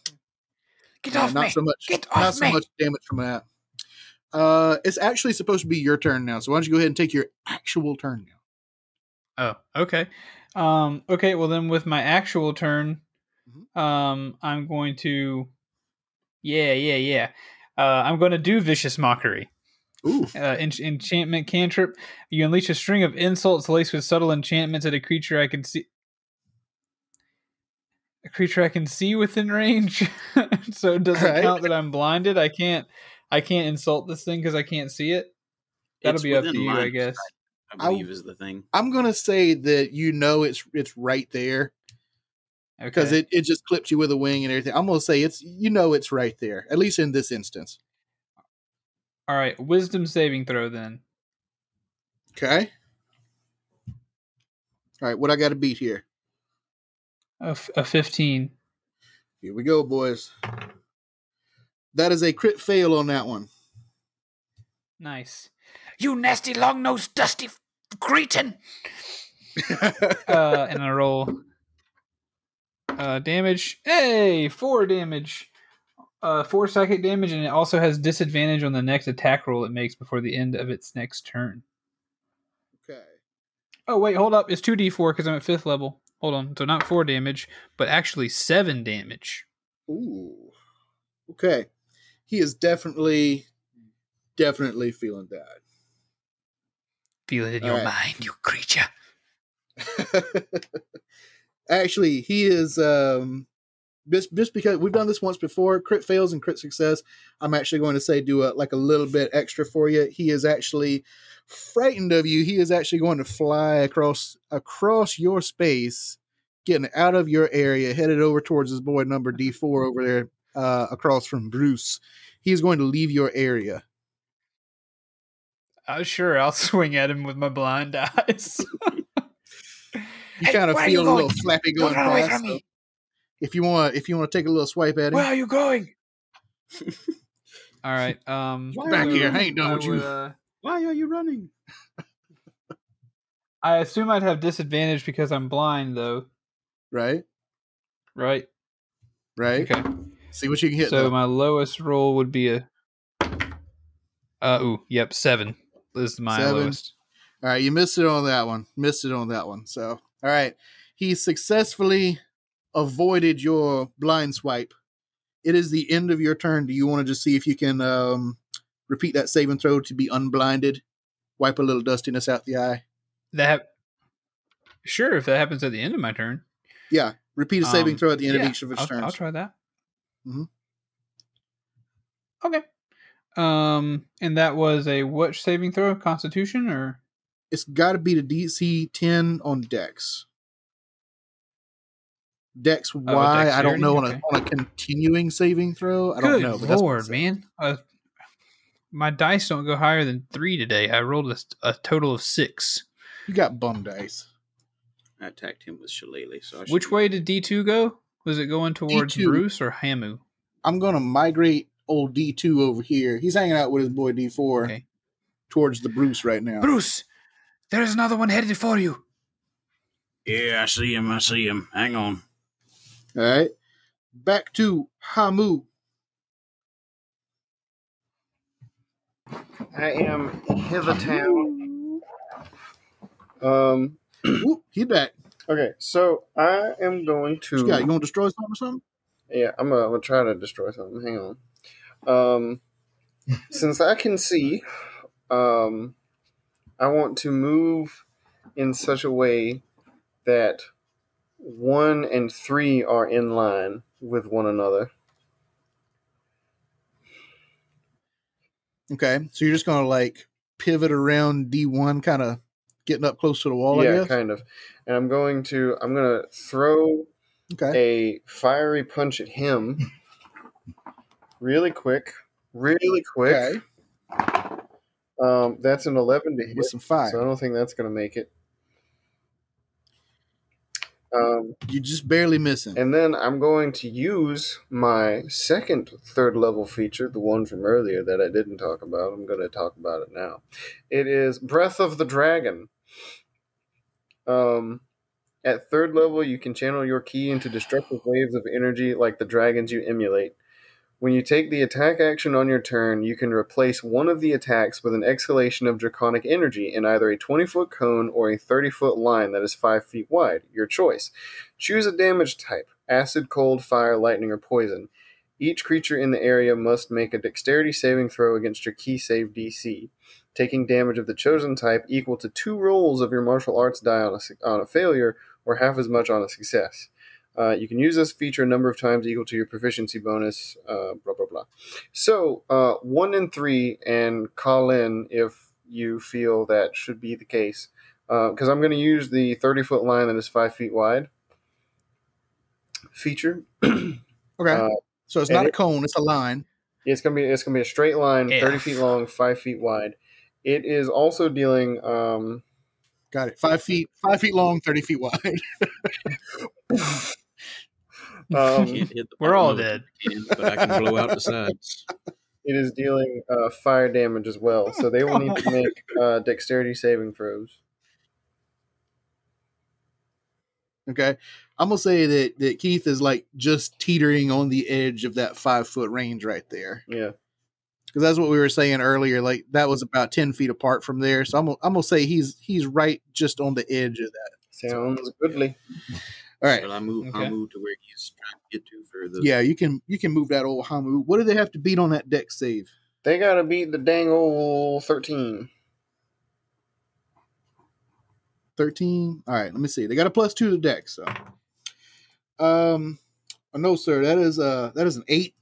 Get yeah, off not me! so much. Get not off so me! much damage from that. Uh, it's actually supposed to be your turn now. So why don't you go ahead and take your actual turn now? Oh, okay. Um, okay, well then with my actual turn, Mhm. um, I'm going to Yeah, yeah, yeah. Uh, I'm going to do vicious mockery. Ooh, Uh, en- enchantment cantrip. You unleash a string of insults laced with subtle enchantments at a creature I can see. A creature I can see within range. [laughs] so it does it Alright. count that I'm blinded? I can't. I can't insult this thing because I can't see it. That'll It's be up to you, I guess. sight, I I believe is the thing. I'm gonna say that you know it's it's right there because Okay. it, it just clips you with a wing and everything. I'm gonna say it's you know it's right there, at least in this instance. All right. Wisdom saving throw then. Okay. All right, what I got to beat here? A, f- a 15. Here we go, boys. That is a crit fail on that one. Nice. You nasty long nosed dusty f- cretin. [laughs] uh, and I roll uh, damage. Hey, four damage. Uh, four psychic damage, and it also has disadvantage on the next attack roll it makes before the end of its next turn. okay. Oh wait, hold up. It's two d four because I'm at fifth level. Hold on. So not four damage, but actually seven damage. Ooh. Okay. He is definitely, definitely feeling bad. Feel it in All your right. mind, you creature. [laughs] Actually, he is um just just because we've done this once before, crit fails and crit success. I'm actually going to say do a like a little bit extra for you. He is actually frightened of you. He is actually going to fly across across your space, getting out of your area, headed over towards his boy number D4 over there, uh, across from Bruce. He is going to leave your area. Uh, sure, I'll [laughs] swing at him with my blind eyes. [laughs] You Hey, kind of where are you feel a little flappy going run away past. From so me. if you want, if you want to take a little swipe at him, Where are you going? [laughs] All right. Um, Back so here, I ain't done with you. uh, Why are you running? I assume I'd have disadvantage because I'm blind, though. right, Right. right. Okay. See what you can hit. So though. my lowest roll would be a. Uh ooh, yep, seven is my Seven. lowest. All right, you missed it on that one. Missed it on that one. So, all right, he successfully avoided your blind swipe it is the end of your turn. Do you want to just see if you can um, repeat that saving throw to be unblinded? Wipe a little dustiness out the eye. That sure, if that happens at the end of my turn. Yeah, repeat a saving Um, throw at the end yeah, of each of its I'll, turns. I'll try that. Mhm. Okay. Um, and that was a what saving throw? Constitution or It's got to be the DC 10 on Dex. Dex i don't know on a, dexterity? on a continuing saving throw. I don't good know. but that's what it lord, man! Uh, my dice don't go higher than three today. I rolled a, a total of six. You got bum dice. I attacked him with Shillelagh. So I Which way did D two go? Was it going towards D2. Bruce or Hamu? I'm going to migrate old D2 over here. He's hanging out with his boy D4 Okay. towards the Bruce right now. Bruce, there's another one headed for you. Yeah, I see him. I see him. Hang on. All right. Back to Hamu. I am hithertown. Um. Ooh, he back. Okay, so I am going to. You got? You want to destroy something or something? Yeah, I'm gonna, I'm gonna try to destroy something. Hang on. Um, since I can see, um, I want to move in such a way that one and three are in line with one another. Okay. So you're just going to like pivot around D1, kind of getting up close to the wall, I yeah, kind of. And I'm going to I'm gonna throw Okay. a fiery punch at him, [laughs] really quick, really quick. Okay. Um, that's an 11 to hit. With some fire. So I don't think that's going to make it. Um, You're just barely missing. and then I'm going to use my second third level feature, the one from earlier that I didn't talk about. I'm going to talk about it now. It is Breath of the Dragon. Um, at third level, you can channel your ki into destructive waves of energy like the dragons you emulate. When you take the attack action on your turn, you can replace one of the attacks with an exhalation of draconic energy in either a 20 foot cone or a 30 foot line that is 5 feet wide. Your choice. Choose a damage type acid, cold, fire, lightning, or poison. Each creature in the area must make a dexterity saving throw against your ki save DC, taking damage of the chosen type equal to two rolls of your martial arts die on a, on a failure or half as much on a success. Uh, you can use this feature a number of times equal to your proficiency bonus, uh, blah, blah, blah. So, uh, one in three, and call in if you feel that should be the case. Because I'm going to use the 30 foot line that is five feet wide feature. [clears throat] Okay. Uh, so it's not a cone, it's a line. It's gonna be it's gonna be a straight line, thirty feet long, five feet wide. It is also dealing. Um, Got it. Five feet, five feet long, 30 feet wide. [laughs] [laughs] [laughs] um, Can't hit the We're all dead. can, but I can blow out the sides. [laughs] it is dealing uh, fire damage as well, so they will need to [laughs] make uh, dexterity saving throws. Okay. I'm gonna say that that Keith is like just teetering on the edge of that five foot range right there. Yeah, Because that's what we were saying earlier. Like that was about ten feet apart from there. So I'm I'm gonna say he's he's right just on the edge of that. sounds goodly. All right. Will I move Okay. Hamu to where he's trying to get to for the Yeah, you can you can move that old Hamu. What do they have to beat on that Dex save? They gotta beat the dang old thirteen. Thirteen. All right, let me see. They got a plus two to the Dex, so um oh, no sir, that is uh that is an eight.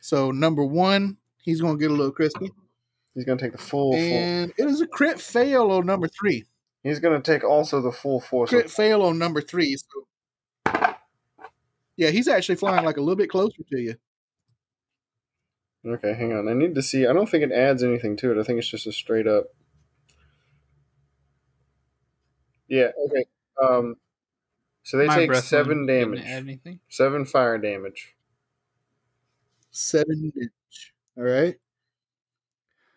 So number one, he's gonna get a little crispy. He's gonna take the full. full And it is a crit fail on number three. he's gonna take also the full force. Crit Of, fail on number three. So yeah, he's actually flying like a little bit closer to you. okay, hang on. I need to see. I don't think it adds anything to it. I think it's just a straight up. Yeah. Okay. Um. So they My take seven damage. Add anything? Seven fire damage. Seven inch. All right.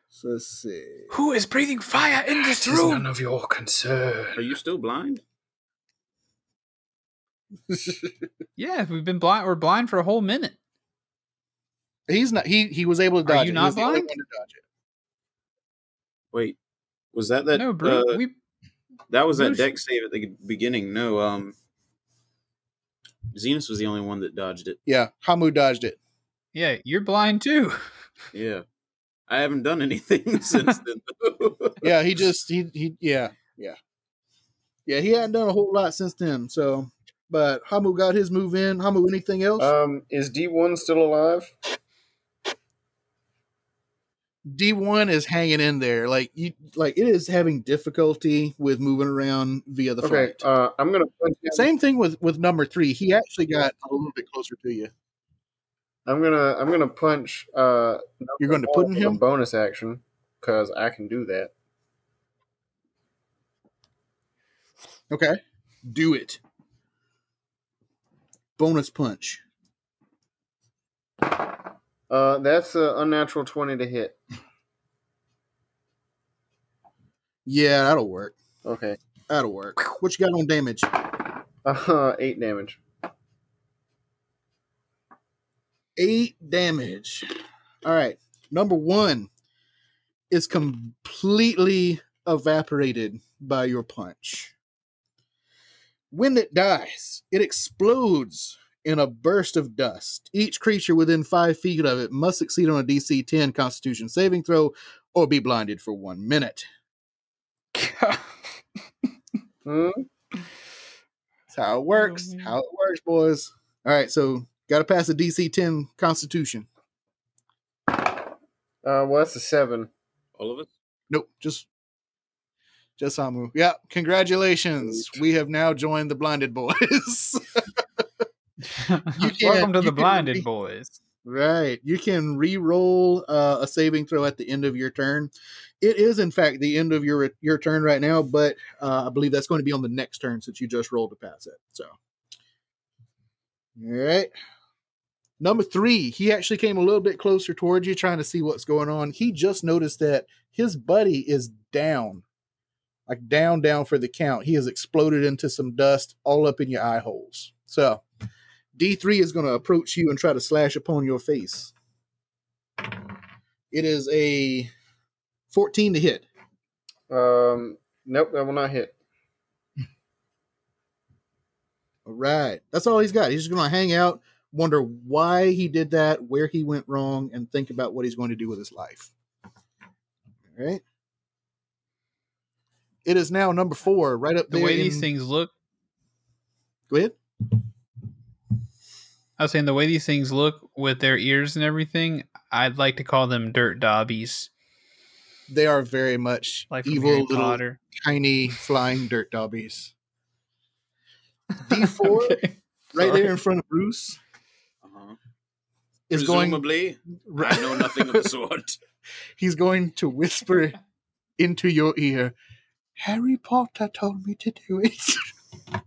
So let's see. Who is breathing fire in this room? None of your concern. Are you still blind? [laughs] Yeah, we've been blind. We're blind for a whole minute. He's not. He he was able to Are dodge. you it. not He was the only blind? to dodge it. Wait, was that that? no, bro. uh, we that was that Dex save at the beginning. No, um, Zenus was the only one that dodged it. Yeah, Hamu dodged it. Yeah, you're blind too. [laughs] Yeah. I haven't done anything [laughs] since then. Yeah, he just he he yeah yeah yeah he hadn't done a whole lot since then. So, but Hamu got his move in. Hamu, anything else? Um, is D one still alive? D one is hanging in there. Like you, like it is having difficulty with moving around via the Okay. fight. Uh, I'm gonna punch. Same thing with with number three. He actually got a little bit closer to you. I'm gonna I'm gonna punch. Uh, You're going to put in him. bonus action because I can do that. Okay, do it. Bonus punch. Uh, that's an unnatural twenty to hit. Yeah, that'll work. Okay. That'll work. What you got on damage? Uh, eight damage. eight damage. All right. Number one is completely evaporated by your punch. When it dies, it explodes in a burst of dust. Each creature within five feet of it must succeed on a DC 10 Constitution saving throw or be blinded for one minute. [laughs] Hmm? That's how it works. Mhm. How it works, boys. All right. So, got to pass a DC 10 Constitution. Uh, well, that's a seven. All of it? Nope, just just Hamu. Yeah, congratulations. We have now joined the blinded boys. [laughs] Welcome to the blinded re- boys. right. You can re-roll uh, a saving throw at the end of your turn. It is in fact the end of your your turn right now, but uh, I believe that's going to be on the next turn since you just rolled to pass it. So all right. Number three, he actually came a little bit closer towards you, trying to see what's going on. He just noticed that his buddy is down, like down, down for the count. He has exploded into some dust all up in your eye holes. So, D3 is going to approach you and try to slash upon your face. It is a 14 to hit. Um, nope, that will not hit. All right. That's all he's got. He's just going to hang out, wonder why he did that, where he went wrong, and think about what he's going to do with his life. All right. It is now number four, right up The there. way these things look, Go ahead. I was saying the way these things look with their ears and everything, I'd like to call them dirt dobbies, They are very much like evil little Potter. tiny flying dirt dobbies. [laughs] D4 Okay. right Sorry. there in front of Bruce Uh-huh. is going. I know nothing of the [laughs] sort. He's going to whisper into your ear. Harry Potter told me to do it.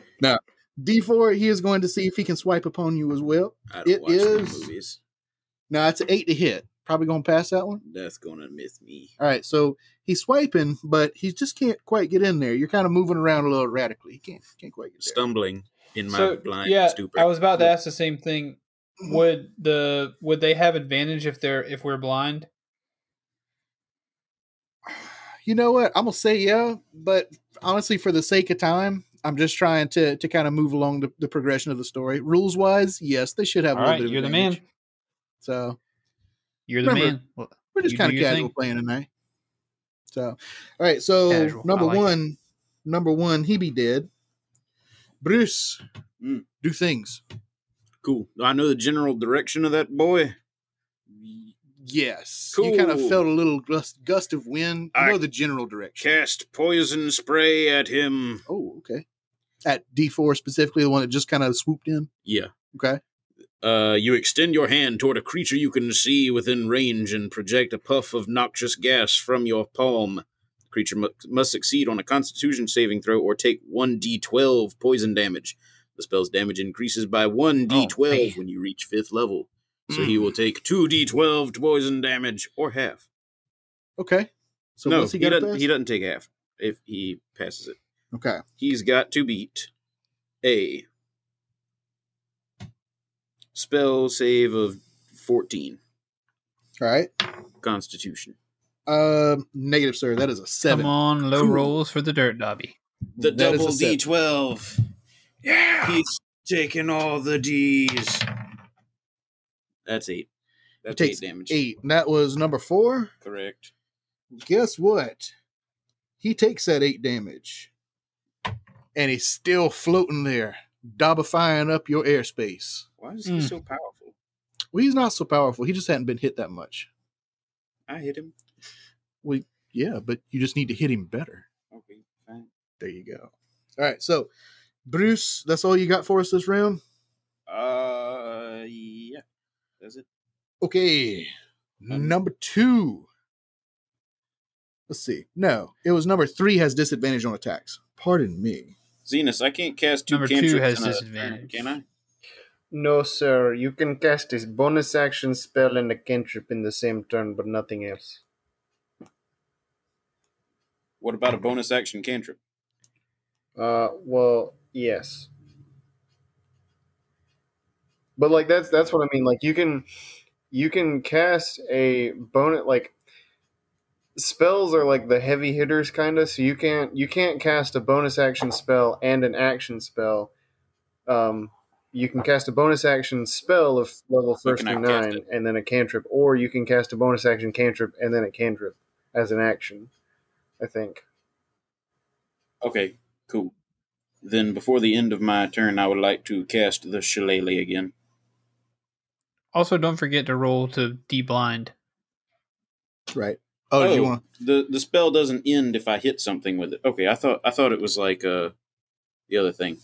[laughs] now, D4, he is going to see if he can swipe upon you as well. I don't It watch is- movies. Now, it's an eight to hit. Probably going to pass that one. That's gonna miss me. All right, so he's swiping, but he just can't quite get in there. You're kind of moving around a little erratically. He can't can't quite get there. Stumbling in my So blind yeah, stupor. I was about to ask the same thing. Would the would they have advantage if they're if we're blind? You know what? I'm gonna say yeah, but honestly, for the sake of time, I'm just trying to to kind of move along the, the progression of the story. Rules wise, yes, they should have. All a little right, bit of you're the man. So You're the Remember, man. Well, we're just kind of casual thing. playing tonight. So, all right. So Casual. number I like it. one, number one, he be dead. Bruce, Mm. do things. cool. Do I know the general direction of that boy? Yes, you kind of felt a little gust, gust of wind. You I know the general direction. Cast poison spray at him. Oh, okay. At D four specifically, the one that just kind of swooped in. Yeah. Okay. Uh, you extend your hand toward a creature you can see within range and project a puff of noxious gas from your palm. The creature mu- must succeed on a constitution saving throw or take 1d12 poison damage. The spell's damage increases by 1d12 Oh, when you reach 5th level. So he will take 2d12 poison damage or half. Okay. So no, he he, doesn't, he doesn't take half if he passes it. Okay. He's got to beat a spell save of 14 All right. constitution. Um, negative, sir. That is a seven. Come on, low Cool. rolls for the dirt dobby. The That is a double seven. D12. Yeah. He's taking all the D's. That's eight. That's takes eight damage. Eight. And that was number four. Correct. Guess what? He takes that eight damage. And he's still floating there, dobifying up your airspace. Why is he Mm. so powerful? Well, he's not so powerful. He just hadn't been hit that much. I hit him. Well, yeah, but you just need to hit him better. Okay, fine. There you go. All right, so Bruce, that's all you got for us this round. Uh, yeah. That's it. Okay, Um, number two. Let's see. No, it was number three has disadvantage on attacks. Pardon me. Zenus, I can't cast two Number two has in a turn, disadvantage. can I? No, sir. You can cast a bonus action spell and a cantrip in the same turn, but nothing else. What about a bonus action cantrip? Uh, well, yes. But like that's that's what I mean. Like you can you can cast a bonus like spells are like the heavy hitters kind of so you can't you can't cast a bonus action spell and an action spell um you can cast a bonus action spell of level first through nine and then a cantrip or you can cast a bonus action cantrip and then a cantrip as an action i think Okay, cool. Then before the end of my turn, I would like to cast the Shillelagh again. Also, don't forget to roll to de-blind. Right. Oh, do you want the the spell doesn't end if I hit something with it. Okay, I thought I thought it was like uh the other thing.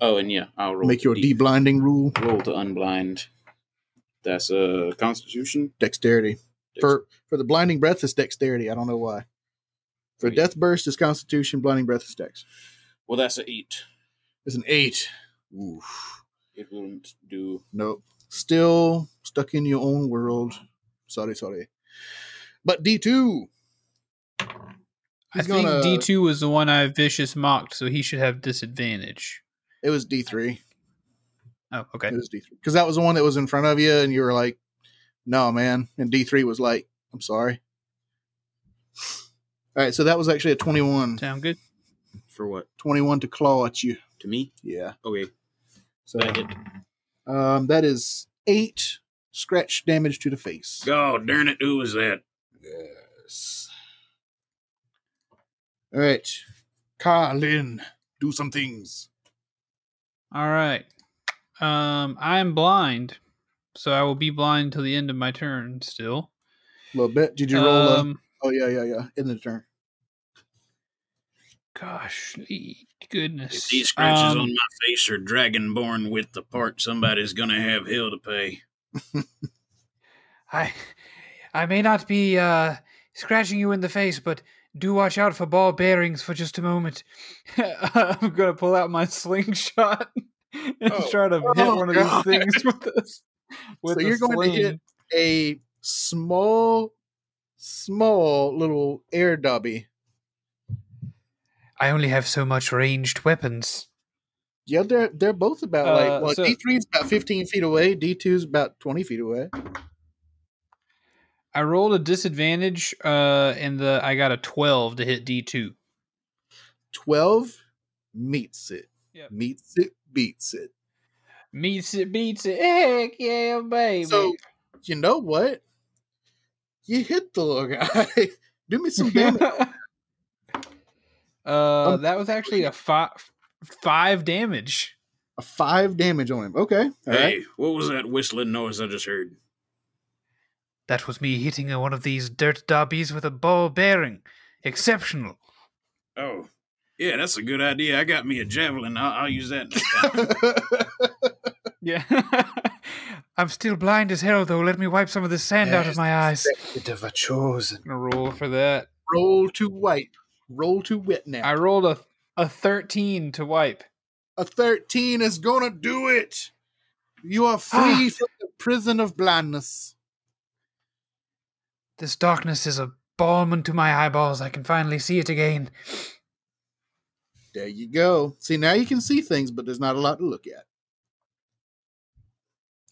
Oh, and yeah, I'll roll make to your de- de-blinding rule roll to unblind. That's a uh, Constitution. dexterity? For for the blinding breath, is dexterity. I don't know why. For Okay. death burst, is Constitution. Blinding breath is dex. Well, that's a eight. It's an eight. Oof. It wouldn't do. Nope. Still stuck in your own world. Sorry, sorry. But D two. I He's think gonna- D two was the one I vicious mocked, so he should have disadvantage. It was D three. Oh, okay. It was D three because that was the one that was in front of you, and you were like, "No, man." And D three was like, "I'm sorry." All right, so that was actually a 21. Sound good? For what? 21 to claw at you. To me? Yeah. Okay. So That hit. Um, that is eight scratch damage to the face. Oh, darn it! Who was that? Yes. All right, Carlin, do some things. All right. Um, I am blind, so I will be blind till the end of my turn. Still. A little bit. Did you roll? a- Um, oh yeah, yeah, yeah. In the turn. Gosh, goodness. If these scratches Um, on my face are dragonborn the part, somebody's gonna have hell to pay. [laughs] I I may not be uh scratching you in the face, but do watch out for ball bearings for just a moment. [laughs] I'm gonna pull out my slingshot [laughs] and Oh. try to hit Oh, one of God. these things with this. With So you're going to sling. hit- A small, small little air dobby. I only have so much ranged weapons. Yeah, they're they're both about Uh, like well, so- D three is about fifteen feet away. D two is about twenty feet away. I rolled a disadvantage, uh, and the I got a twelve to hit D two. Twelve meets it. Yep. Meets it, beats it. Meets it, beats it. Heck yeah, baby. So you know what? You hit the little guy. [laughs] Do me some damage. [laughs] uh, Um, that was actually a five five damage. A five damage on him. Okay. All right. hey, what was that whistling noise I just heard? That was me hitting one of these dirt dobbies with a ball bearing. Exceptional. Oh, yeah, that's a good idea. I got me a javelin. I'll, I'll use that next time. [laughs] Yeah. [laughs] I'm still blind as hell, though. Let me wipe some of the sand out of my eyes. Bit of a chosen. roll for that. Roll to wipe. Roll to wet now. I rolled a a thirteen to wipe. A 13 is gonna do it. You are free Ah. from the prison of blindness. This darkness is a balm unto my eyeballs. I can finally see it again. There you go. See, now you can see things, but there's not a lot to look at.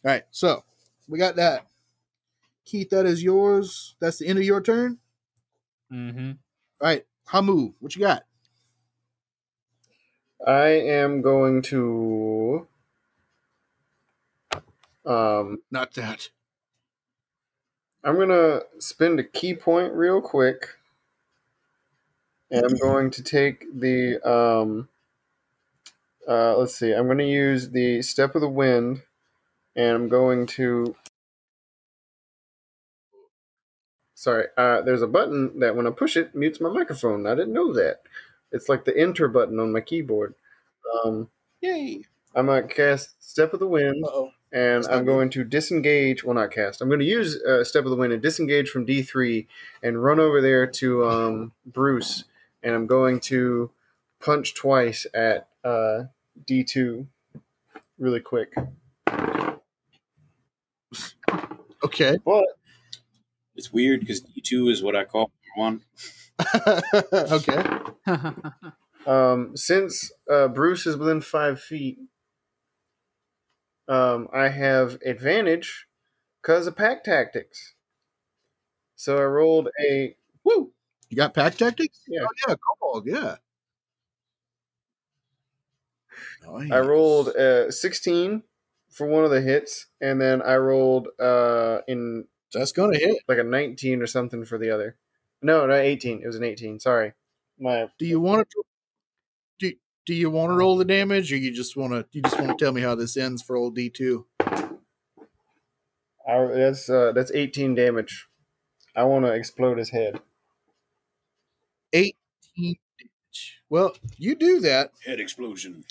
All right, so we got that. Keith, that is yours. That's the end of your turn. Mm-hmm. All right, Hamu, what you got? I am going to Um, Not that. I'm gonna spend a ki point real quick, and I'm going to take the um. Uh, let's see. I'm going to use the step of the wind, and I'm going to. Sorry, uh, there's a button that when I push it mutes my microphone. I didn't know that. It's like the enter button on my keyboard. Um, Yay. I'm gonna cast step of the wind Uh-oh. and I'm going to disengage. Well, not cast. I'm going to use uh, Step of the Wind and disengage from D3 and run over there to um, Bruce, and I'm going to punch twice at uh, D2 really quick. Okay. But It's weird because D2 is what I call one. [laughs] okay. [laughs] um, since uh, Bruce is within five feet, um, I have advantage because of pack tactics. So I rolled a Woo. You got pack tactics? Yeah. Oh, yeah. Kobold. Yeah. I rolled uh, 16 for one of the hits, and then I rolled uh, in That's going to hit. like a 19 or something for the other. No, no, 18. It was an 18. Sorry. My Do you want to? Do, do you want to roll the damage, or you just want to? You just want to tell me how this ends for old D two? I, that's uh, that's 18 damage. I want to explode his head. Eighteen damage. Well, you do that. Head explosion.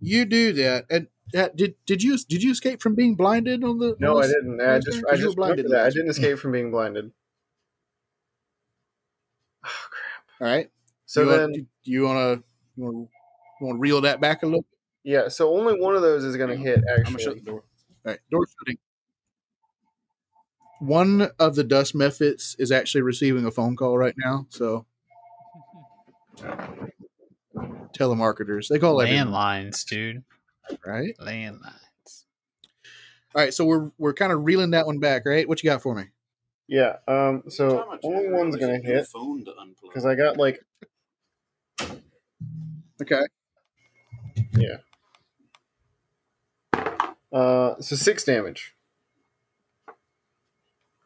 You do that. And that did did you did you escape from being blinded on the? No, on I didn't. I just turn? I 'Cause you were just blinded that. I didn't escape from being blinded. Oh crap. All right. So you then, want, do you want to you want to want to reel that back a little? yeah. So only one of those is going to hit. Actually, I'm gonna shut the door. All right, door shutting. One of the dust mephits is actually receiving a phone call right now. So [laughs] telemarketers, they call it Landlines, dude. Right. Landlines. All right, so we're we're kind of reeling that one back, right? What you got for me? yeah. Um. So only one's going to hit Phone to because I got like Okay. Yeah. Uh, so six damage.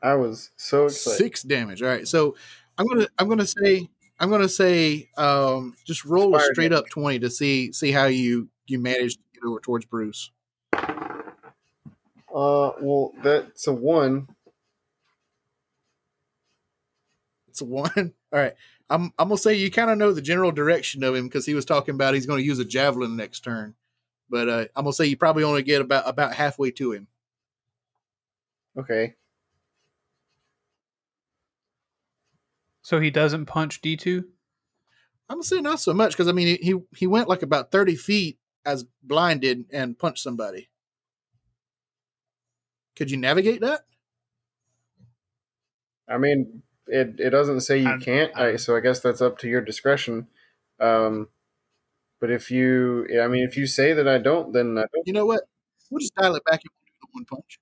I was so excited. Six damage. All right, so I'm gonna I'm gonna say I'm gonna say um, just roll a Fire straight up twenty to see see how you you manage to get over towards Bruce. Uh, well, that's a one. It's a one. [laughs] All right. I'm I'm gonna say you kind of know the general direction of him because he was talking about he's going to use a javelin next turn, but uh, I'm gonna say you probably only get about about halfway to him. Okay. So he doesn't punch D2? I'm gonna say not so much because I mean he he went like about thirty feet as blinded and punch somebody. Could you navigate that? I mean, it it doesn't say you I'm- can't. I, I'm- so I guess that's up to your discretion. Um, but if you, I mean, if you say that I don't, then I don't. You know what? We'll just dial it back and we'll do the one punch.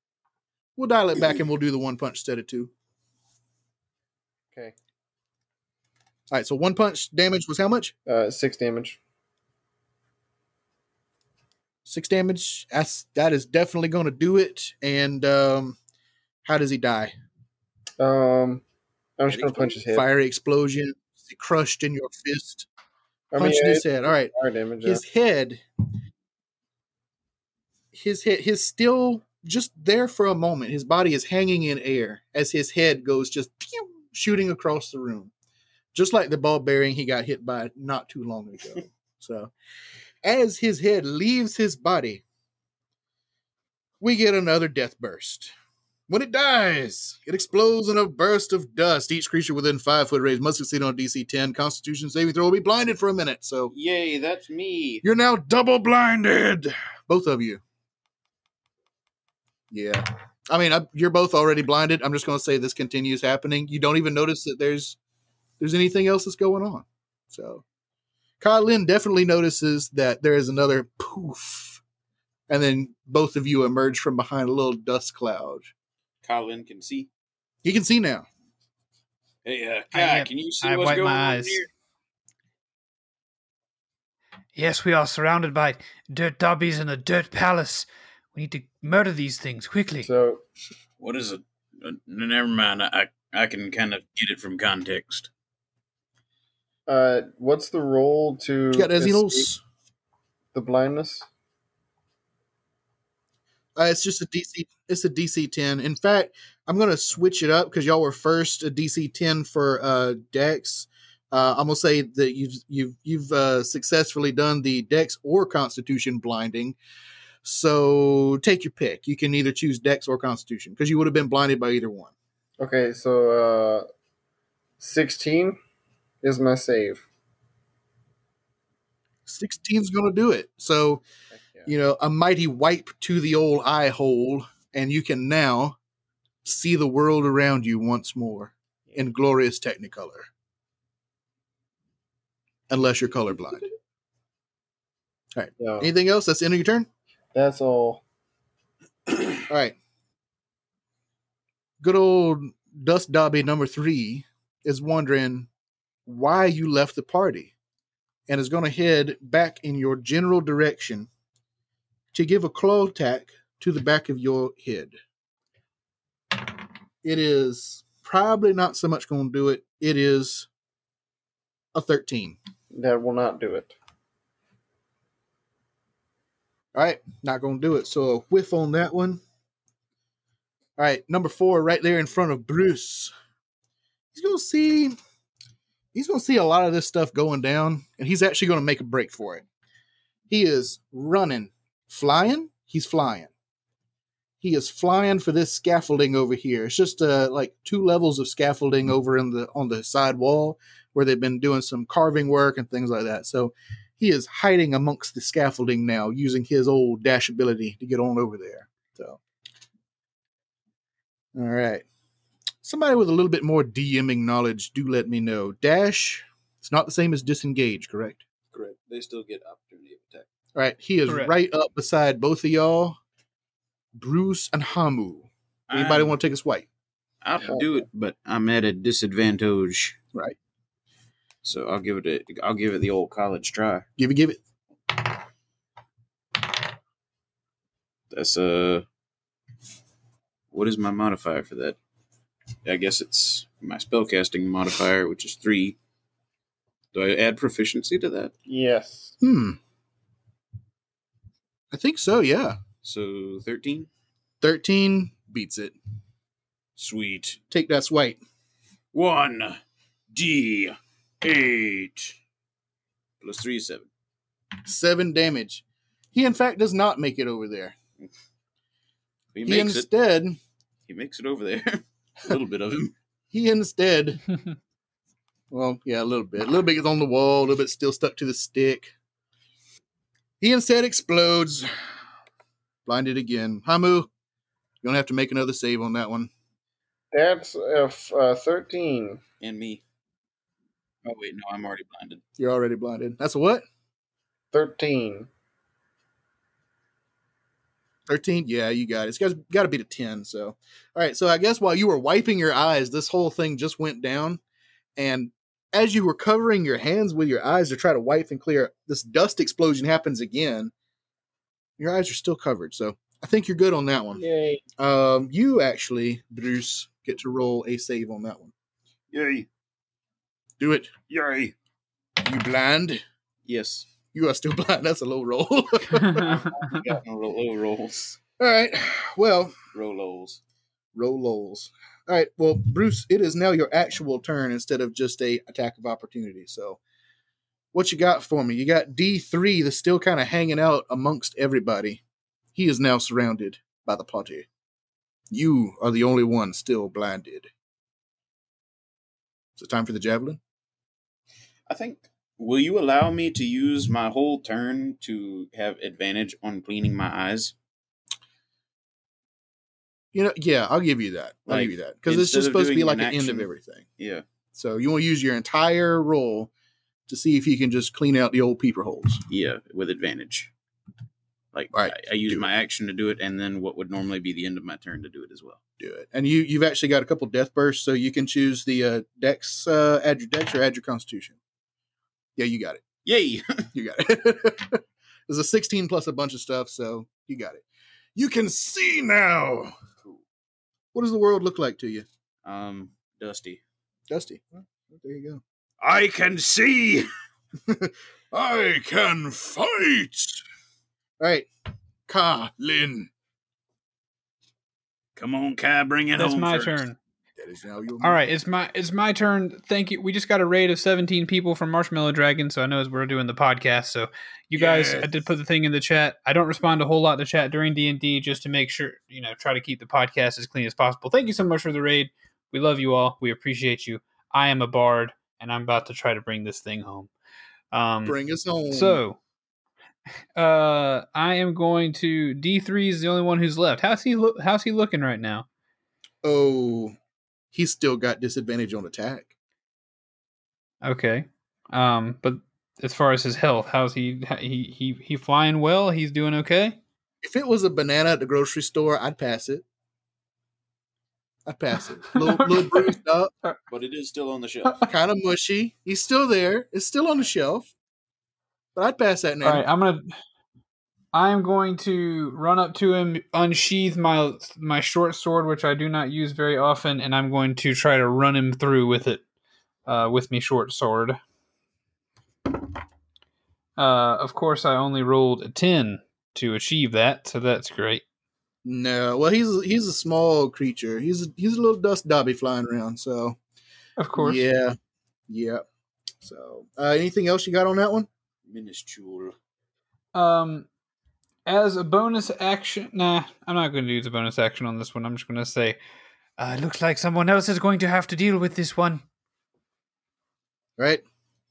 We'll dial it back and we'll do the one punch instead of two. Okay. All right. So one punch damage was how much? Uh, six damage. Six damage. That's that is definitely going to do it. And um, how does he die? Um, I'm just gonna punch his head. Fiery explosion. Is he crushed in your fist. I mean, his head. All right. fire damage. yeah. His head. His head. His still just there for a moment. His body is hanging in air as his head goes just pew, shooting across the room, just like the ball bearing he got hit by not too long ago. [laughs] so, as his head leaves his body, we get another death burst. When it dies, it explodes in a burst of dust. Each creature within five foot range must succeed on a DC 10 Constitution saving throw will be blinded for a minute. So Yay, that's me. you're now double blinded, both of you. Yeah, I mean, I, you're both already blinded. I'm just going to say this continues happening. You don't even notice that there's there's anything else that's going on. So, Kyle Lynn definitely notices that there is another poof, and then both of you emerge from behind a little dust cloud. Colin can see. He can see now. Hey, uh, Kai, have- can you see I what's wipe going my on eyes. here? Yes, we are surrounded by dirt dobbies in a dirt palace. We need to murder these things quickly. So What is it? Uh, never mind. I I can kind of get it from context. Uh what's the roll to got the blindness? Uh, it's just a DC. It's a DC ten. In fact, I'm gonna switch it up because y'all were first a DC ten for uh, Dex. Uh, I'm gonna say that you've you've you've uh, successfully done the Dex or Constitution blinding. So take your pick. You can either choose Dex or Constitution because you would have been blinded by either one. Okay, so uh sixteen is my save. 16's gonna do it. So yeah. you know a mighty wipe to the old eye hole, and you can now see the world around you once more in glorious Technicolor. Unless you're colorblind. [laughs] Yeah, Anything else? That's the end of your turn? that's all. [clears throat] All right. Good old Dust Dobby number three is wondering why you left the party and is going to head back in your general direction to give a claw attack to the back of your head. It is probably not so much going to do it. It is a 13. That will not do it. All right, not going to do it. So a whiff on that one. All right, number four, right there in front of Bruce. He's going to see. He's going to see a lot of this stuff going down, and he's actually going to make a break for it. He is running, flying. He's flying. He is flying for this scaffolding over here. It's just uh, like two levels of scaffolding over in the on the side wall where they've been doing some carving work and things like that. So he is hiding amongst the scaffolding now, using his old dash ability to get on over there. So, all right. Somebody with a little bit more DMing knowledge, do let me know. Dash, it's not the same as disengage, correct? Correct. They still get opportunity of attack. All right. He is Correct. right up beside both of y'all, Bruce and Hamu. Anybody want to take a swipe? I'll do it, but I'm at a disadvantage. Right. So I'll give it a I'll give it the old college try. Give it, give it. That's a. what is my modifier for that? I guess it's my spellcasting modifier, which is three. Do I add proficiency to that? Yes. Hmm. I think so, yeah. So thirteen? 13 beats it. Sweet. Take that swipe. One D eight. Plus three is seven. Seven damage. He, in fact, does not make it over there. He He makes it. instead, He makes it over there. [laughs] a little bit of him. [laughs] he instead, well, yeah, a little bit. A little bit is on the wall, a little bit still stuck to the stick. He instead explodes. Blinded again. Hamu, you're going to have to make another save on that one. That's a f- uh, thirteen. And me. Oh wait, no, I'm already blinded. You're already blinded. That's a what? Thirteen. 13? Yeah, you got it. It's got, got to be to 10. So, all right. So, I guess while you were wiping your eyes, this whole thing just went down. And as you were covering your hands with your eyes to try to wipe and clear, this dust explosion happens again. Your eyes are still covered. So, I think you're good on that one. Yay. Um, you actually, Bruce, get to roll a save on that one. Yay! Do it. Yay! You blind? Yes. You are still [laughs] blind. That's a low roll. all [laughs] [laughs] We got no roll, low rolls. right. Well, Rollos. roll lulls. All right. Well, Bruce, it is now your actual turn instead of just a attack of opportunity. So, what you got for me? You got D three that's still kind of hanging out amongst everybody. He is now surrounded by the party. You are the only one still blinded. Is it time for the javelin? I think. Will you allow me to use my whole turn to have advantage on cleaning my eyes? You know, yeah, I'll give you that. I'll Like, give you that because it's just supposed to be like an an end of everything. Yeah. So you want to use your entire roll to see if you can just clean out the old peeper holes. Yeah, with advantage. Like Right, I, I use my action to do it, and then what would normally be the end of my turn to do it as well. do it. And you you've actually got a couple death bursts, so you can choose the uh, dex, uh, add your dex or add your constitution. Yeah, you got it. Yay! [laughs] You got it. [laughs] There's a 16 plus a bunch of stuff, so you got it. You can see now. What does the world look like to you, Um, Dusty. Dusty? Well, there you go. I can see. [laughs] I can fight. All right, Ka Lin. Come on, Kai, bring it That's home. my first. turn. That is now your. All right, it's my it's my turn. Thank you. We just got a raid of 17 people from Marshmallow Dragon, so I know as we're doing the podcast. So you guys, I did put the thing in the chat. I don't respond a whole lot to chat during D and D just to make sure you know try to keep the podcast as clean as possible. Thank you so much for the raid. We love you all. We appreciate you. I am a bard, and I'm about to try to bring this thing home. Um, Bring us home. so, [laughs] uh, I am going to D three is the only one who's left. How's he look? How's he looking right now? oh, he's still got disadvantage on attack. Okay. Um, but as far as his health, how's he? He he he flying well? He's doing okay. If it was a banana at the grocery store, I'd pass it. I'd pass it. [laughs] Little, little bruised up, But it is still on the shelf. [laughs] kind of mushy. He's still there. It's still on the shelf. But I'd pass that now. All right, I'm gonna. I'm going to run up to him, unsheath my my short sword, which I do not use very often, and I'm going to try to run him through with it, uh, with me short sword. Uh, of course, I only rolled a ten to achieve that, so that's great. No, well, he's he's a small creature. He's he's a little dust dobby flying around. So Of course, yeah, yeah. So uh, anything else you got on that one? Minuscule. Um, as a bonus action, nah, I'm not going to use a bonus action on this one. I'm just going to say, uh, it looks like someone else is going to have to deal with this one. Right,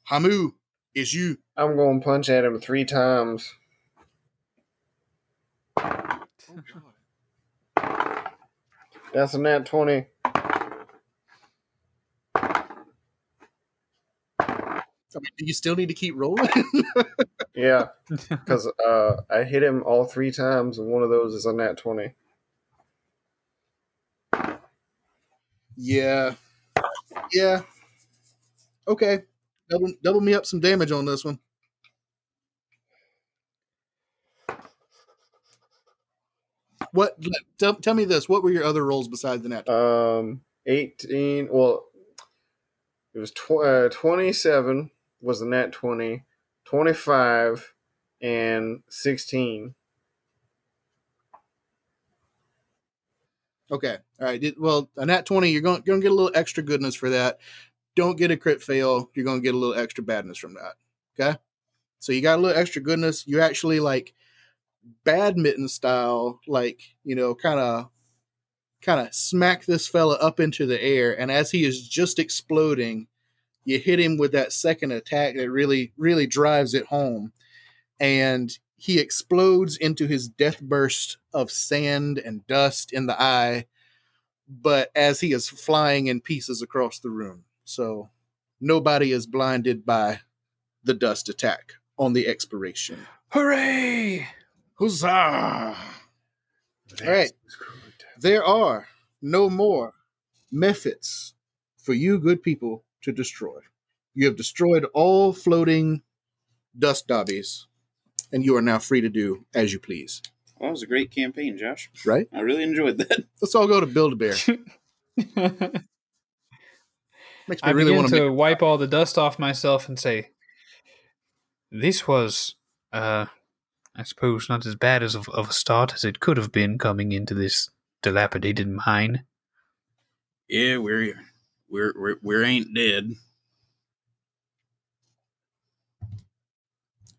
Hamu is you. I'm going to punch at him three times. [laughs] That's a nat 20. I mean, do you still need to keep rolling? [laughs] Yeah, [laughs] because uh, I hit him all three times, and one of those is a nat 20. yeah, yeah. Okay, double double me up some damage on this one. What? Tell, tell me this. What were your other rolls besides the nat? Um, 18. Well, it was tw- uh, 27 was the nat 20, 25, and 16. Okay. All right. Well, a nat 20, you're going, going to get a little extra goodness for that. Don't get a crit fail. You're going to get a little extra badness from that. Okay. So you got a little extra goodness. You actually like badminton style, like, you know, kind of kind of smack this fella up into the air and as he is just exploding you hit him with that second attack that really really drives it home. And he explodes into his death burst of sand and dust in the eye but as he is flying in pieces across the room. So nobody is blinded by the dust attack on the expiration. Hooray! huzzah! All right. There are no more mephits for you good people to destroy. You have destroyed all floating dust dobbies, and you are now free to do as you please. Well, that was a great campaign, Josh. Right? I really enjoyed that. [laughs] Let's all go to Build a Bear. I [laughs] Makes me really begin want to to make wipe all the dust off myself and say, "This was, uh, I suppose, not as bad as of, of a start as it could have been coming into this dilapidated mine." Yeah, we're we're we're, we ain't dead.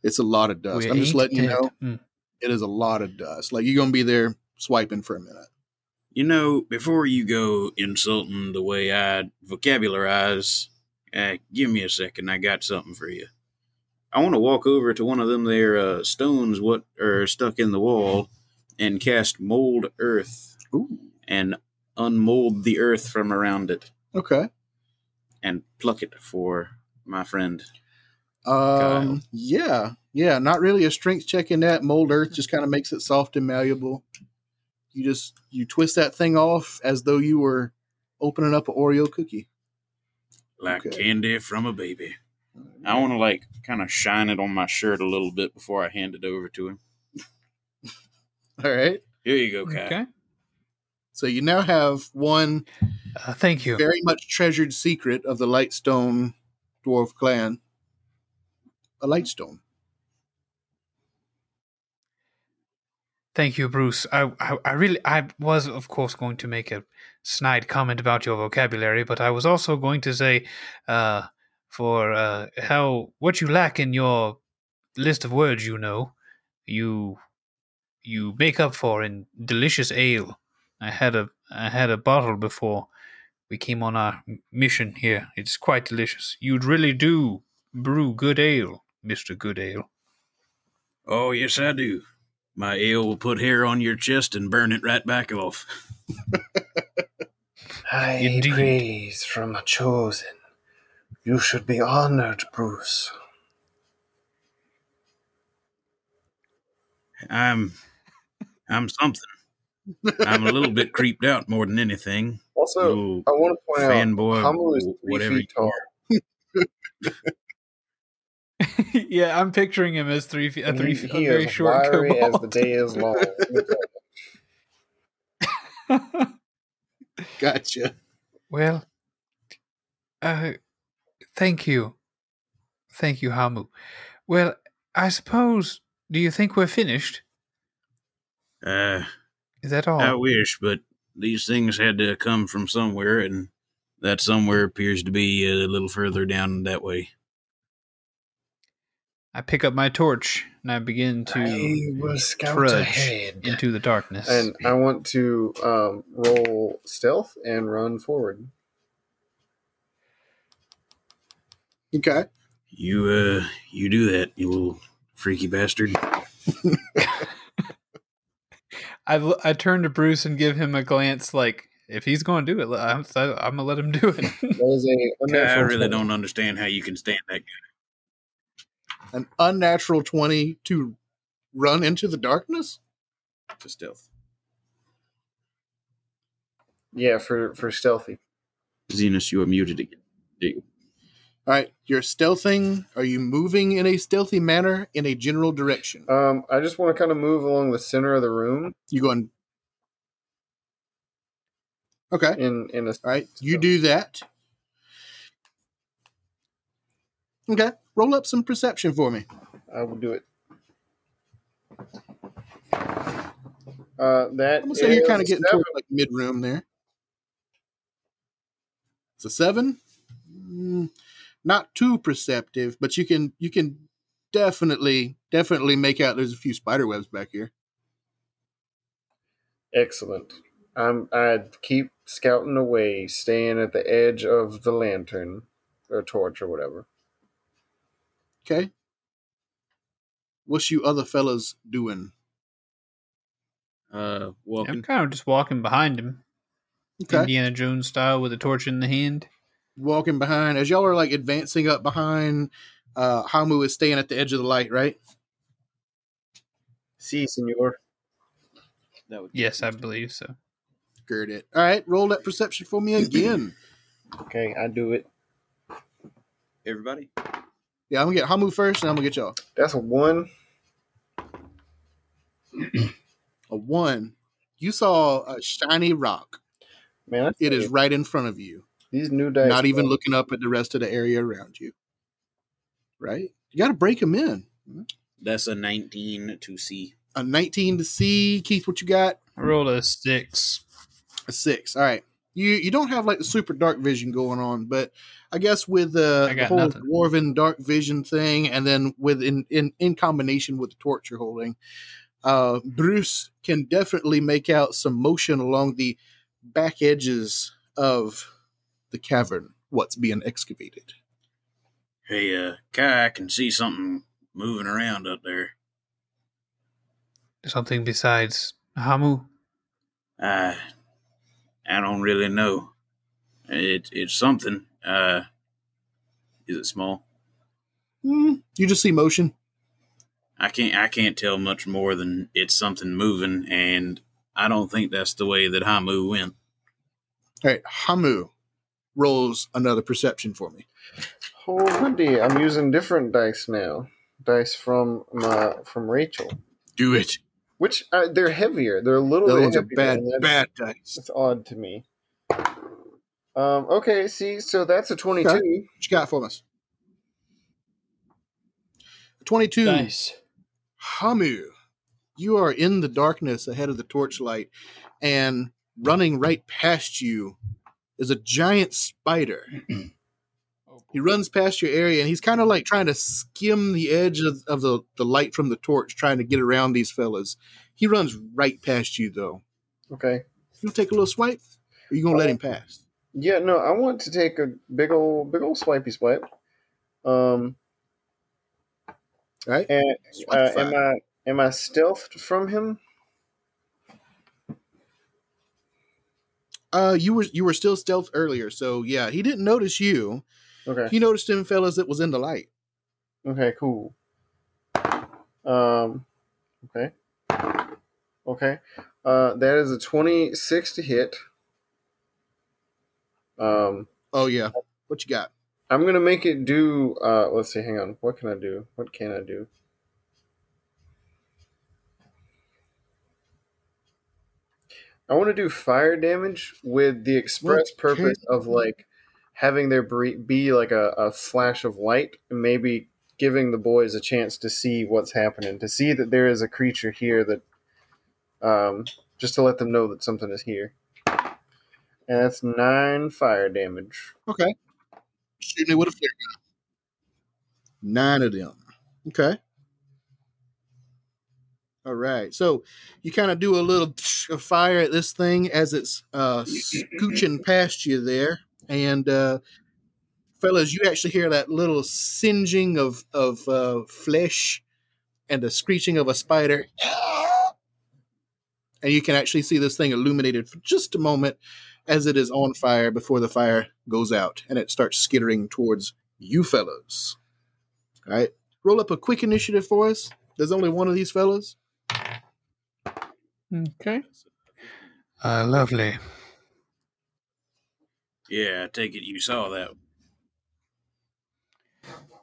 it's a lot of dust. We I'm just ain't letting you know Mm. it is a lot of dust. Like you're gonna be there swiping for a minute. You know, before you go insulting the way I vocabularize, uh, give me a second. I got something for you. I want to walk over to one of them there uh, stones what are stuck in the wall and cast mold earth Ooh. and unmold the earth from around it Okay. and pluck it for my friend. Um yeah. Yeah, not really a strength check in that. Mold earth just kind of makes it soft and malleable. You just you twist that thing off as though you were opening up an Oreo cookie. Like Okay. candy from a baby. I want to like kind of shine it on my shirt a little bit before I hand it over to him. [laughs] All right. Here you go, Kai. Okay. So you now have one Uh, thank you. very much treasured secret of the Lightstone dwarf clan. A Lightstone. Thank you, Bruce. I, I, I really, I was, of course, going to make a snide comment about your vocabulary, but I was also going to say, uh, for uh, how what you lack in your list of words, you know, you you make up for in delicious ale. I had a I had a bottle before we came on our mission here. It's quite delicious. You'd really do brew good ale, Mister Good Ale. Oh, yes, I do. My ale will put hair on your chest and burn it right back off. [laughs] High Indeed. praise from a chosen. You should be honored, Bruce. I'm, I'm something. I'm a little bit creeped out more than anything. Also, Little I want to point fanboy, out Hamu is wh- three whatever feet you tall. [laughs] yeah, I'm picturing him as three feet, a three he, feet, he a very is short wiry as the day is long. [laughs] Gotcha. well, uh, thank you, thank you, Hamu. Well, I suppose. Do you think we're finished? Uh, Is that all? I wish, but these things had to come from somewhere, and that somewhere appears to be a little further down that way. I pick up my torch and I begin to I will scout trudge ahead. into the darkness. and I want to um, roll stealth and run forward. Okay. You, uh, you do that, you little freaky bastard. [laughs] I, l- I turn to Bruce and give him a glance like, if he's going to do it, I'm, I'm going to let him do it. [laughs] [laughs] That is a I really don't understand how you can stand that guy. An unnatural 20 to run into the darkness? to stealth. Yeah, for for stealthy. Zenus, you are muted again. There you go. All right. You're stealthing. Are you moving in a stealthy manner in a general direction? Um, I just want to kind of move along the center of the room You going. Okay. in in a. All right. You do that. Okay. Roll up some perception for me. I will do it. Uh, that I'm gonna say you're kind of getting seven. towards like mid room there. It's a seven. Mm, not too perceptive, but you can you can definitely definitely make out there's a few spider webs back here. Excellent. I'm. I'd keep scouting away, staying at the edge of the lantern or torch or whatever. Okay. What's you other fellas doing? Uh, I'm kind of just walking behind him, Okay. Indiana Jones style, with a torch in the hand. Walking behind as y'all are like advancing up behind. Uh, Hamu is staying at the edge of the light, right? See, senor. That would Yes, I believe so. Girt it. All right. Roll that perception for me again. [clears throat] Okay, I do it. Everybody? yeah, I'm gonna get Hamu first, and I'm gonna get y'all. That's a one. [clears throat] A one. You saw a shiny rock. Man, I It tell is you, right in front of you. These new dice. not even looking up at the rest of the area around you. Right? You got to break them in. That's a 19 to see. A 19 to see. Keith, what you got? I rolled a six. A six. All right. You you don't have like the super dark vision going on, but I guess with uh, I the whole nothing. dwarven dark vision thing, and then with in, in in combination with the torch you're holding, uh, Bruce can definitely make out some motion along the back edges of the cavern. What's being excavated? Hey, uh, Kai, I can see something moving around up there. Something besides Hamu. I, I don't really know. It, it's something. Uh, is it small? Hmm, you just see motion. I can't. I can't tell much more than it's something moving, and I don't think that's the way that Hamu went. All right, Hamu rolls another perception for me. Oh, Wendy, I'm using different dice now. Dice from my from Rachel. Do it. Which uh, they're heavier. They're a little The bit ones are heavier, bad, that's, bad dice. That's odd to me. Um, okay, see, so that's a twenty-two. What you got for us? 22. Nice. Hamu, you are in the darkness ahead of the torchlight, and running right past you is a giant spider. [clears throat] he runs past your area, and he's kind of like trying to skim the edge of, of the, the light from the torch, trying to get around these fellas. He runs right past you, though. Okay. You take a little swipe, or you gonna let him pass? Yeah, no, I want to take a big old, big old swipey swipe. Um, All right. and uh, am I am I stealthed from him? Uh, you were you were still stealth earlier, so yeah, he didn't notice you. Okay. He noticed him, fellas, that was in the light. Okay. Cool. Um. Okay. Okay. Uh, that is a twenty-six to hit. Um, Oh yeah, what you got? I'm gonna make it do. Uh, let's see. Hang on. What can I do? What can I do? I want to do fire damage with the express Okay. purpose of like having there be, be like a, a flash of light, and maybe giving the boys a chance to see what's happening, to see that there is a creature here that, um, just to let them know that something is here. And that's nine fire damage. Okay. Shooting it with a flare gun. Nine of them. Okay. All right. So you kind of do a little [sniffs] of fire at this thing as it's uh, scooching [sniffs] past you there. And uh, fellas, you actually hear that little singeing of, of uh, flesh and the screeching of a spider. [sniffs] And you can actually see this thing illuminated for just a moment as it is on fire before the fire goes out and it starts skittering towards you fellas. All right. Roll up a quick initiative for us. There's only one of these fellas. Okay. Uh, lovely. Yeah, I take it you saw that.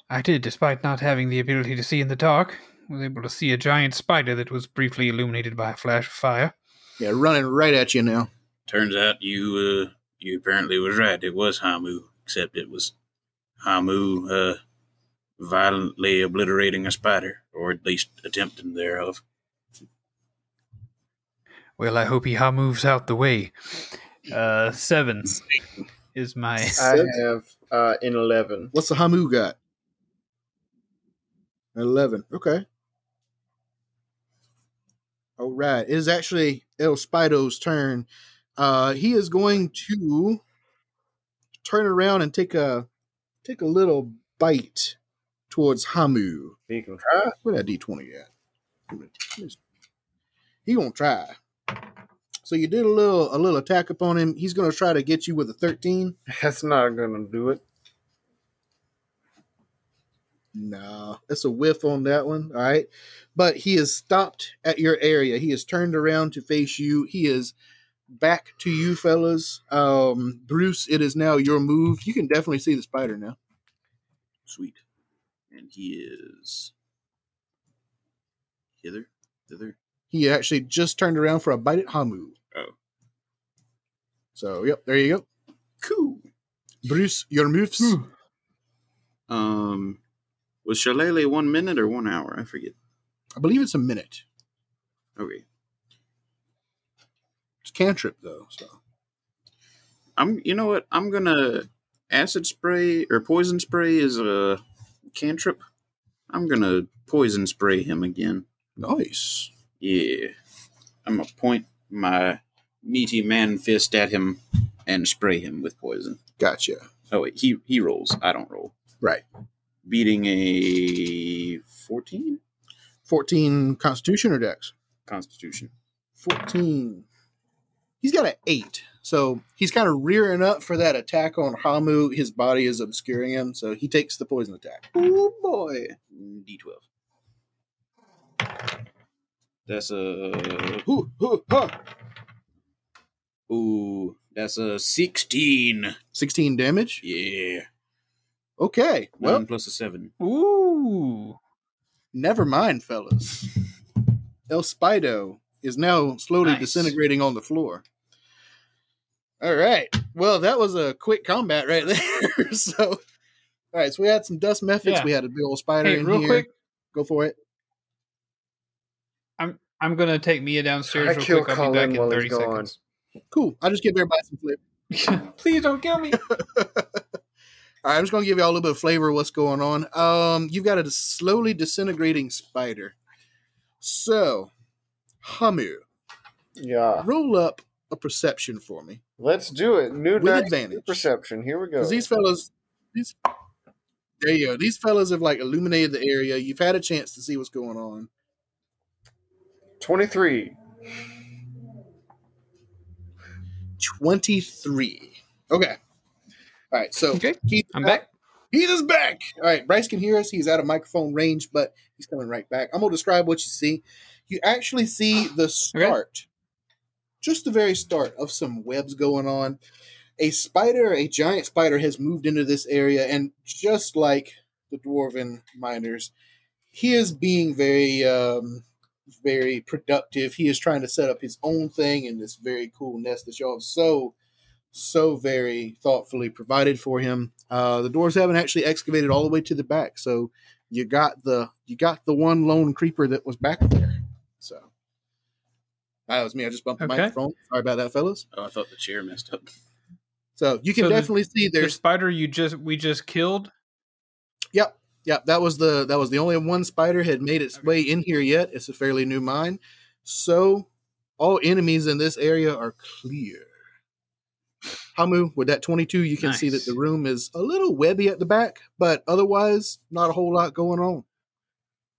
I did, despite not having the ability to see in the dark. Was able to see a giant spider that was briefly illuminated by a flash of fire. Yeah, running right at you now. Turns out you uh you apparently was right. It was Hamu, except it was Hamu uh violently obliterating a spider, or at least attempting thereof. Well, I hope he ha moves out the way. Uh, seven is my. I have uh, an 11. What's the Hamu got? 11. Okay. All right. It is actually El Spido's turn. Uh, he is going to turn around and take a take a little bite towards Hamu. You can try. Where that D20 at? He gonna try. So you did a little a little attack upon him. He's gonna try to get you with a 13. That's not going to do it. No, it's a whiff on that one. All right. But he is stopped at your area. He is turned around to face you. He is back to you, fellas. Um, Bruce, it is now your move. You can definitely see the spider now. Sweet. And he is hither, thither. He actually just turned around for a bite at Hamu. Oh. So, yep, there you go. Cool. Bruce, your moves. Um, was Shillelagh one minute or one hour? I forget. I believe it's a minute. Okay. It's cantrip, though. So, I'm. You know what? I'm gonna acid spray or poison spray is a cantrip. I'm gonna poison spray him again. nice. Yeah. I'm gonna point my meaty man fist at him and spray him with poison. Gotcha. Oh wait, he he rolls. I don't roll. Right. Beating a fourteen 14 Constitution or Dex? Constitution. 14. He's got an 8. So he's kind of rearing up for that attack on Hamu. His body is obscuring him, so he takes the poison attack. Oh boy. D twelve. That's a Ooh, ooh, huh. ooh. That's a sixteen. 16 damage. Yeah. Okay. Well, One plus a seven. Ooh. never mind, fellas. [laughs] El Spido is now slowly Nice. disintegrating on the floor. All right. Well, that was a quick combat right [laughs] there. so, all right. So we had some dust mephits. Yeah. We had a big old spider Hey, in real here. quick, Go for it. I'm I'm gonna take Mia downstairs I real kill quick. I'll be back in while he's thirty gone. seconds. Cool. I'll just get give everybody some flavor. [laughs] Please don't kill me. [laughs] All right, I'm just going to give you all a little bit of flavor of what's going on. Um, you've got a slowly disintegrating spider. So, Hamu, Yeah. roll up a perception for me. Let's do it. New With dice, new advantage. perception. Here we go. Because these fellas, these, there you go. These fellas have like illuminated the area. You've had a chance to see what's going on. 23. 23. Okay. All right, so Okay, Keith, I'm back. Keith is back. All right, Bryce can hear us. He's out of microphone range, but he's coming right back. I'm going to describe what you see. You actually see [sighs] the start, just the very start of some webs going on. A spider, a giant spider, has moved into this area, and just like the dwarven miners, he is being very, um, very productive. He is trying to set up his own thing in this very cool nest that y'all have so so very thoughtfully provided for him. Uh, the doors haven't actually excavated all the way to the back, so you got the you got the one lone creeper that was back there. So that was me. I just bumped the Okay. microphone. Sorry about that, fellas. Oh, I thought the chair messed up. So you can So the- definitely see The there's spider you just we just killed. Yep. Yep. That was the that was the only one spider had made its way in here yet. It's a fairly new mine. So all enemies in this area are clear. Hamu, with that 22, you can see that the room is a little webby at the back, but otherwise not a whole lot going on.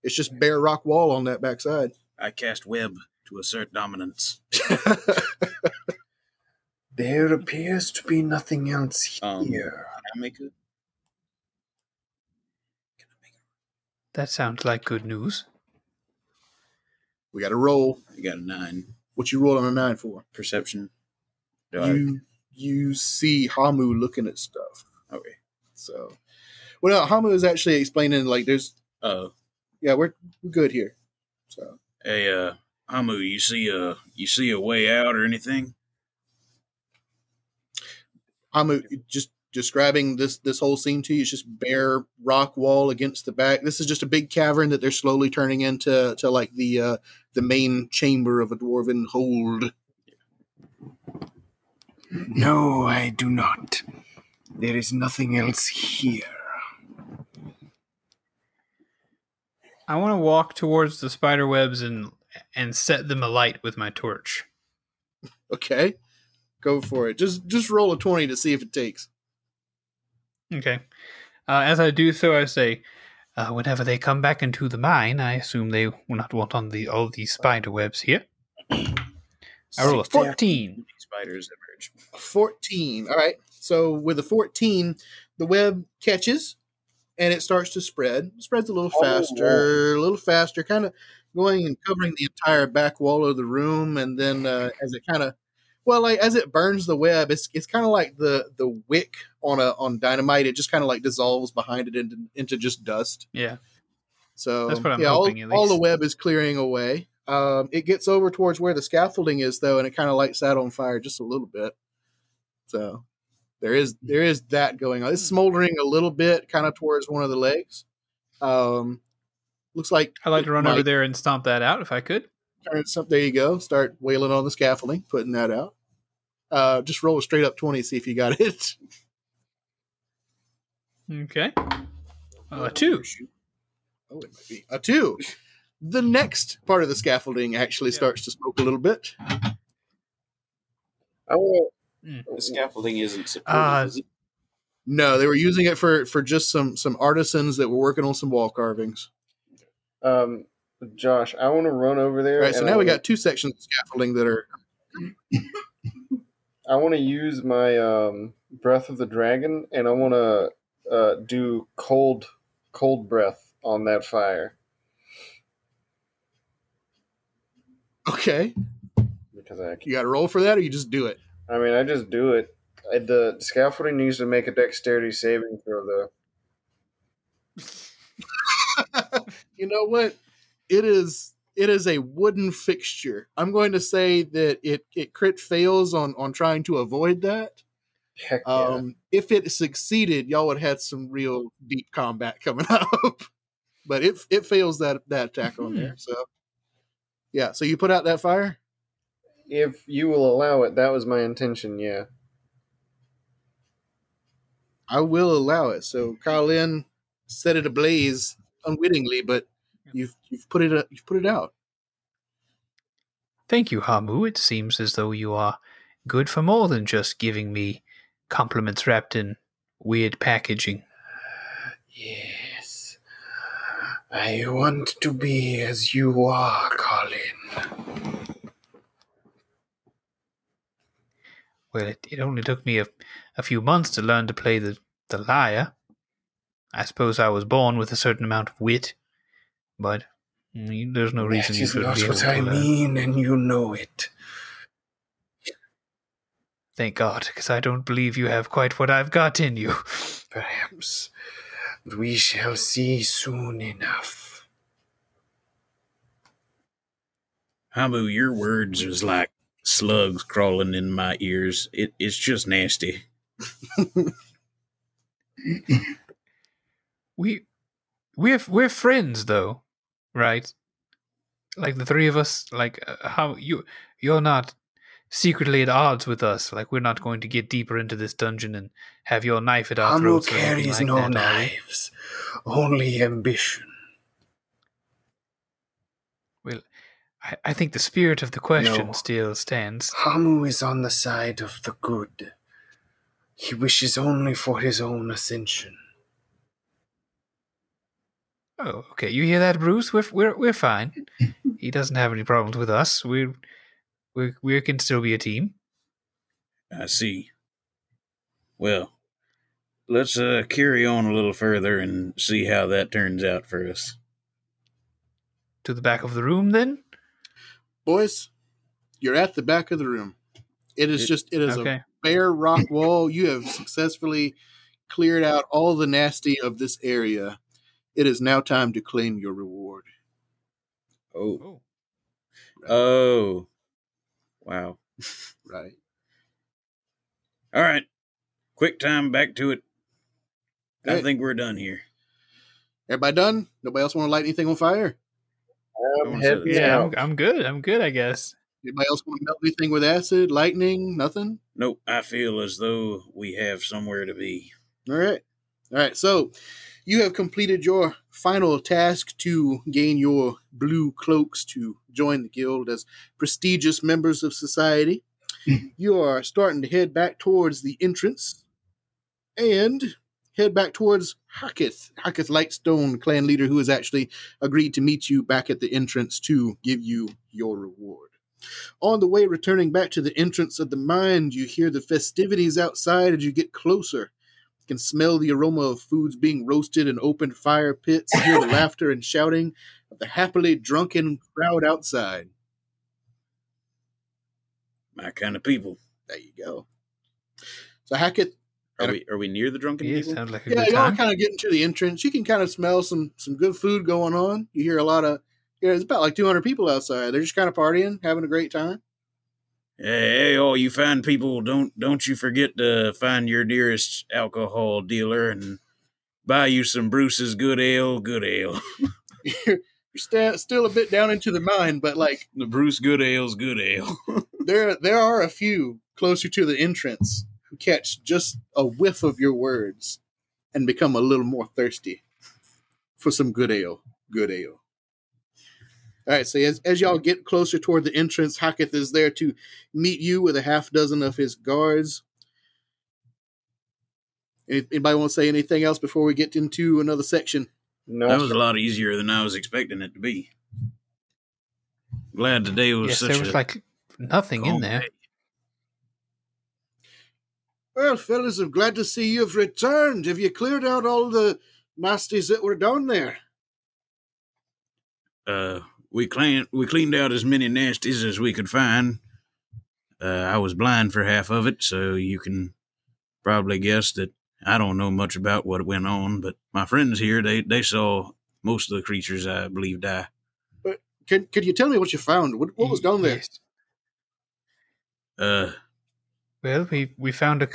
It's just bare rock wall on that backside. I cast web to assert dominance. [laughs] There appears to be nothing else Um, here. Can I make a? Can I make That sounds like good news. we got a roll. a? I got a nine What you roll on a nine for? perception. Do I- You you see Hamu looking at stuff. okay. So, well, no, Hamu is actually explaining like there's Uh, yeah we're we're good here. So hey, uh, Hamu, you see a you see a way out or anything? Hamu just describing this this whole scene to you. It's just bare rock wall against the back. This is just a big cavern that they're slowly turning into to like the uh, the main chamber of a dwarven hold. No, I do not. There is nothing else here. I want to walk towards the spider webs and and set them alight with my torch. Okay, go for it. Just just roll a twenty to see if it takes. Okay. Uh, as I do so, I say, uh, whenever they come back into the mine, I assume they will not want on the all these spider webs here. I roll a fourteen. Spiders emerge. 14. All right. So with a 14, the web catches and it starts to spread. It spreads a little Oh, faster, a little faster, kind of going and covering the entire back wall of the room. And then uh, as it kind of, well, like as it burns the web, it's it's kind of like the the wick on a on dynamite. It just kind of like dissolves behind it into, into just dust. Yeah. So That's what I'm yeah, hoping, all, all the web is clearing away. Um, it gets over towards where the scaffolding is though, and it kind of lights that on fire just a little bit. So there is there is that going on. Hmm. It's smoldering a little bit, kind of towards one of the legs. Um, looks like I'd like to run over there and stomp that out if I could. there you go. Start wailing on the scaffolding, putting that out. Uh, just roll a straight up twenty, see if you got [laughs] it. Okay. Uh, two. Oh, it might be a two. The next part of the scaffolding actually Yeah. starts to smoke a little bit. I want The scaffolding isn't supported. Uh, is? No, they were using it for for just some some artisans that were working on some wall carvings. um, Josh. I want to run over there. All right, so now I we got two sections of scaffolding that are [laughs] I want to use my um, breath of the dragon, and I want to uh, do cold, cold breath on that fire okay. because I. You got to roll for that, or you just do it. I mean, I just do it. I, the scaffolding needs to make a dexterity saving throw, though. [laughs] You know what? It is It is a wooden fixture. I'm going to say that it it crit fails on on trying to avoid that. Heck yeah. Um, if it succeeded, y'all would have had some real deep combat coming [laughs] up. but it it fails that that attack on there. So yeah, so you put out that fire. if you will allow it, that was my intention. Yeah. I will allow it. So Colin set it ablaze unwittingly, but you've you've put it uh, you've put it out. Thank you, Hamu. It seems as though you are good for more than just giving me compliments wrapped in weird packaging. Yes. I want to be as you are, Colin. Well, it, it only took me a, a few months to learn to play the, the lyre. I suppose I was born with a certain amount of wit, but there's no reason that you is shouldn't not be able what to I learn. mean, and you know it. Thank God, because I don't believe you have quite what I've got in you. Perhaps. But we shall see soon enough. Hamu, your words is like slugs crawling in my ears. It, it's just nasty. [laughs] We we're we're friends though, right? Like the three of us. Like uh, how you you're not secretly at odds with us. Like we're not going to get deeper into this dungeon and have your knife at our throats. carries like no that, knives, only ambition. Well, I, I think the spirit of the question No. still stands. Hamu is on the side of the good. He wishes only for his own ascension. Oh, okay. You hear that, Bruce? We're we're we're fine. he doesn't have any problems with us. We we we can still be a team. I see. Well, let's uh, carry on a little further and see how that turns out for us. To the back of the room, then. Boys, you're at the back of the room. It is It- just it is a bare rock wall. You have successfully cleared out all the nasty of this area. It is now time to claim your reward. Oh. Oh. oh. Wow. [laughs] Right. All right. Quick time back to it. I think we're done here. Everybody done? Nobody else want to light anything on fire? Um, I'm heading Yeah, Yeah. I'm, I'm good. I'm good. I guess. Anybody else want to melt anything with acid, lightning, nothing? Nope. I feel as though we have somewhere to be. All right. All right. So you have completed your final task to gain your blue cloaks to join the guild as prestigious members of society. Hmm. you are starting to head back towards the entrance and head back towards Hacketh, Hacketh Lightstone clan leader, who has actually agreed to meet you back at the entrance to give you your reward. On the way returning back to the entrance of the mine, you hear the festivities outside as you get closer can smell the aroma of foods being roasted in open fire pits, hear the [laughs] laughter and shouting of the happily drunken crowd outside. My kind of people. There you go. So Hacketh, Are we are we near the drunken Yeah, people? like a yeah, good y'all time. kind of getting to the entrance. You can kind of smell some some good food going on. You hear a lot of yeah, there's about like 200 people outside. They're just kind of partying, having a great time. Hey, all oh, you fine people, don't don't you forget to find your nearest alcohol dealer and buy you some Bruce's good ale, good ale. [laughs] You're sta- still a bit down into the mine, but like [laughs] the Bruce Good Ale's good ale. [laughs] there there are a few closer to the entrance who catch just a whiff of your words and become a little more thirsty for some good ale. Good ale. All right, so as, as y'all get closer toward the entrance, Hacketh is there to meet you with a half dozen of his guards. Anybody want to say anything else before we get into another section? No, that was a lot easier than I was expecting it to be. Glad today was Yes, such there was a like nothing in there. day. Well, fellas, I'm glad to see you've returned. Have you cleared out all the nasties that were down there? Uh, we cleaned we cleaned out as many nasties as we could find. Uh, I was blind for half of it, so you can probably guess that I don't know much about what went on. But my friends here, they they saw most of the creatures I believe die. can could you tell me what you found? What, what was down there? Yes. Uh, Well, we we found a.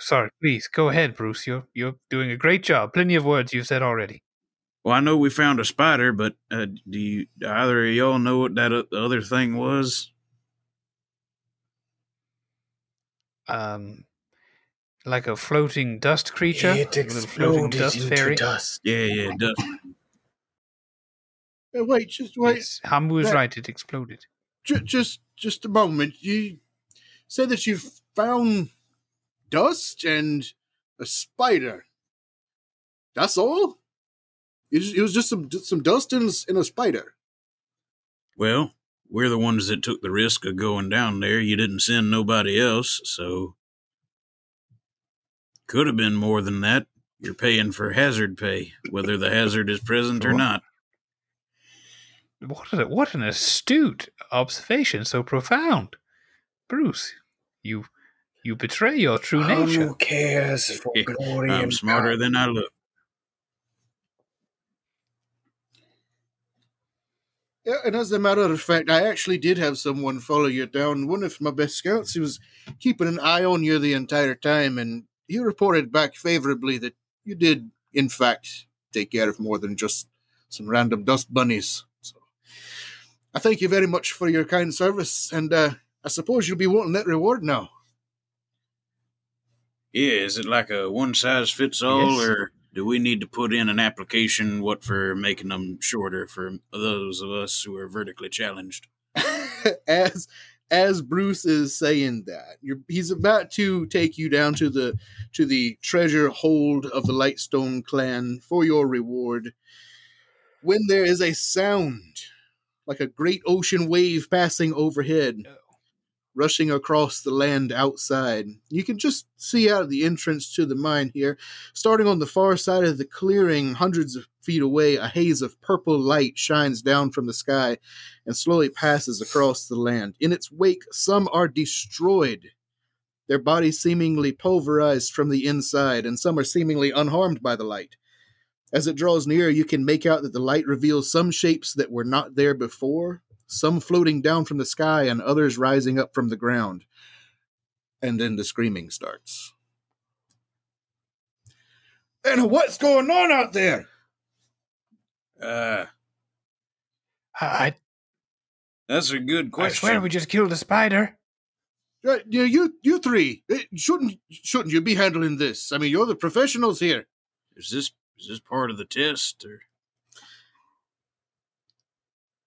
Sorry, please go ahead, Bruce. You're you're doing a great job. Plenty of words you've said already. Well, I know we found a spider, but uh, do you do either of y'all know what that other thing was? Um, like a floating dust creature. It a exploded dust into fairy. dust. Yeah, yeah, dust. Uh, wait, just wait, Yes, Hamu is right. It exploded. ju- just just a moment. You say that you found dust and a spider. That's all. It, just, it was just some just some dust and, and a spider. Well, we're the ones that took the risk of going down there. You didn't send nobody else, so could have been more than that. You're paying for hazard pay, whether the hazard is present or not. What a, what an astute observation, so profound, Bruce. You you betray your true nature. Who cares for [laughs] glory I'm and smarter power? than I look. Yeah, and as a matter of fact, I actually did have someone follow you down. One of my best scouts, he was keeping an eye on you the entire time, and he reported back favorably that you did, in fact, take care of more than just some random dust bunnies. So, I thank you very much for your kind service, and uh, I suppose you'll be wanting that reward now. Yeah, is it like a one size fits all, Yes. or do we need to put in an application what for making them shorter for those of us who are vertically challenged? [laughs] as as Bruce is saying that, you're, he's about to take you down to the to the treasure hold of the Lightstone clan for your reward. When there is a sound like a great ocean wave passing overhead, rushing across the land outside. You can just see out of the entrance to the mine here. Starting on the far side of the clearing, hundreds of feet away, a haze of purple light shines down from the sky and slowly passes across the land. In its wake, some are destroyed, their bodies seemingly pulverized from the inside, and some are seemingly unharmed by the light. As it draws near, you can make out that the light reveals some shapes that were not there before, some floating down from the sky and others rising up from the ground. And then the screaming starts. And what's going on out there? Uh, I, that's a good question. I question. swear we just killed a spider. Uh, you, you, you three, eh, shouldn't shouldn't you be handling this? I mean, you're the professionals here. Is this is this part of the test, or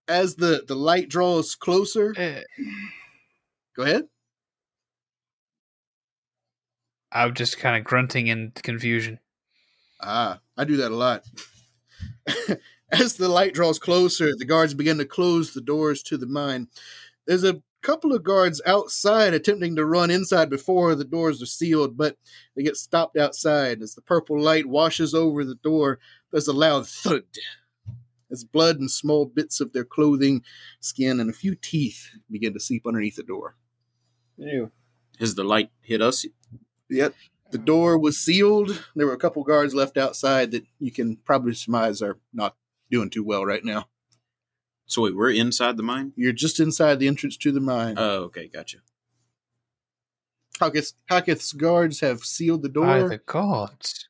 As the the light draws closer, Uh, go ahead. I'm just kind of grunting in confusion. Ah, I do that a lot. [laughs] As the light draws closer, the guards begin to close the doors to the mine. There's a couple of guards outside attempting to run inside before the doors are sealed, but they get stopped outside. As the purple light washes over the door, there's a loud thud. As blood and small bits of their clothing, skin, and a few teeth begin to seep underneath the door. Ew. has the light hit us? Yep. The door was sealed. There were a couple guards left outside that you can probably surmise are not doing too well right now. So wait, we're inside the mine. You're just inside the entrance to the mine. Oh, okay, gotcha. Hacketh, Hacketh's guards have sealed the By door. the gods.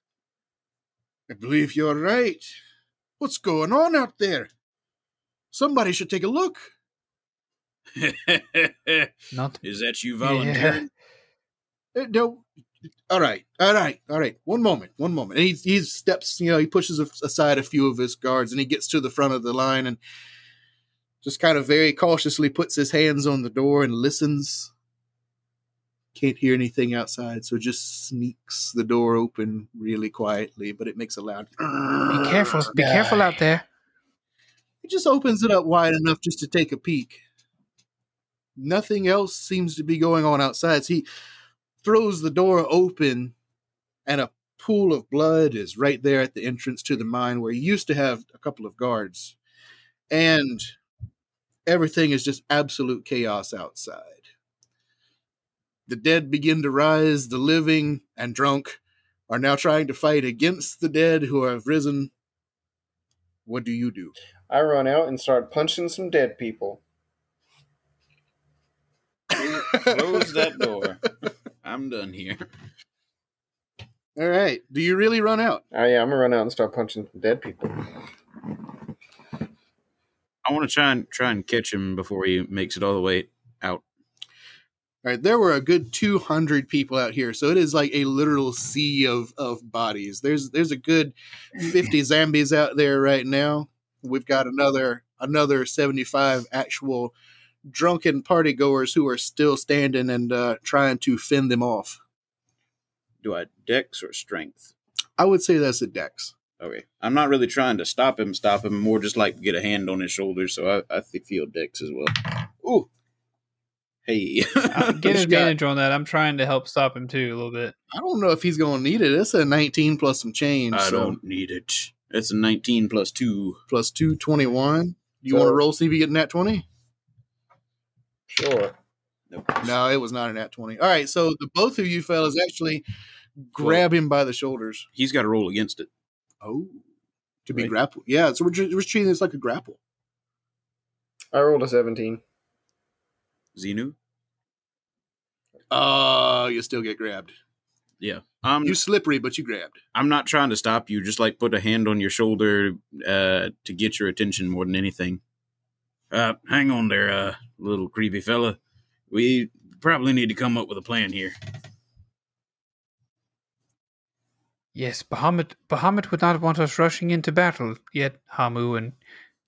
I believe you're right. What's going on out there? Somebody should take a look. [laughs] Not is that you Yeah. volunteering? Uh, no. All right, all right, all right. One moment, one moment. And he he steps, you know, he pushes aside a few of his guards, and he gets to the front of the line and just kind of very cautiously puts his hands on the door and listens. Can't hear anything outside, so just sneaks the door open really quietly, but it makes a loud. be careful. Be careful out there. He just opens it up wide enough just to take a peek. Nothing else seems to be going on outside. So he throws the door open, and a pool of blood is right there at the entrance to the mine where he used to have a couple of guards. And everything is just absolute chaos outside. The dead begin to rise, the living and drunk are now trying to fight against the dead who have risen. What do you do? I run out and start punching some dead people. Close that door. I'm done here. All right. Do you really run out? Oh yeah, I'm gonna run out and start punching some dead people. I want to try and try and catch him before he makes it all the way out. Right, there were a good 200 people out here, so it is like a literal sea of, of bodies. There's there's a good 50 [laughs] zombies out there right now. We've got another another 75 actual drunken party goers who are still standing and uh, trying to fend them off. Do I dex or strength? I would say that's a dex. Okay. I'm not really trying to stop him, stop him, more just like get a hand on his shoulder, so I, I feel dex as well. Ooh, Hey. Uh, [laughs] get He's advantage on that. I'm trying to help stop him too a little bit. I don't know if he's going to need it. It's a 19 plus some change. I so don't need it. It's a 19 plus 2. plus 221. You So- want to roll see if you get in that 20? Sure. Nope. No, it was not an at 20. All right, so the both of you fellas actually grab him by the shoulders. He's got to roll against it. Oh, to be Right. grappled. Yeah, so we're, we're treating this like a grapple. I rolled a 17. Xenu? Uh, you still get grabbed. Yeah. Um, You slippery, but you grabbed. I'm not trying to stop you. Just like put a hand on your shoulder uh, to get your attention more than anything. Uh, hang on there, uh, little creepy fella. We probably need to come up with a plan here. Yes, Bahamut Bahamut would not want us rushing into battle yet, Hamu, and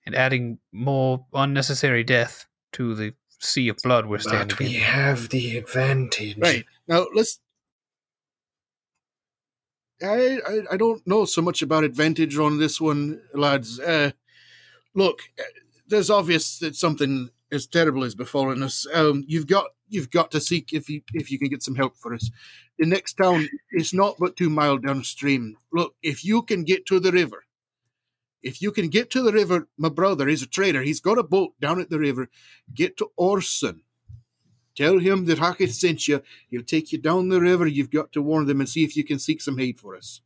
and adding more unnecessary death to the sea of blood we're standing in. have the advantage. Right. Now, let's. I, I, I don't know so much about advantage on this one, lads. Uh, look, uh, there's obvious that something as terrible has befallen us. Um, you've got you've got to seek if you if you can get some help for us. The next town is not but two mile downstream. Look, if you can get to the river, if you can get to the river, my brother is a trader. He's got a boat down at the river. Get to Orson. Tell him that Hacketh sent you. He'll take you down the river. You've got to warn them and see if you can seek some aid for us.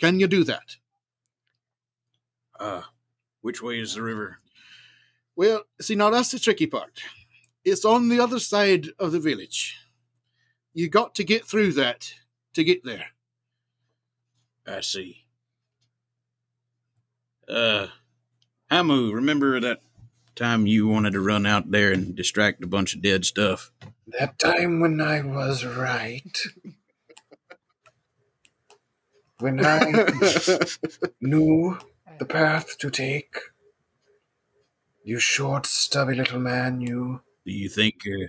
Can you do that? Uh, which way is the river? Well, see, now that's the tricky part. It's on the other side of the village. You got to get through that to get there. I see. Uh, Hamu, remember that time you wanted to run out there and distract a bunch of dead stuff? That time when I was right. When I [laughs] knew the path to take. You short, stubby little man, you. Do you think, uh,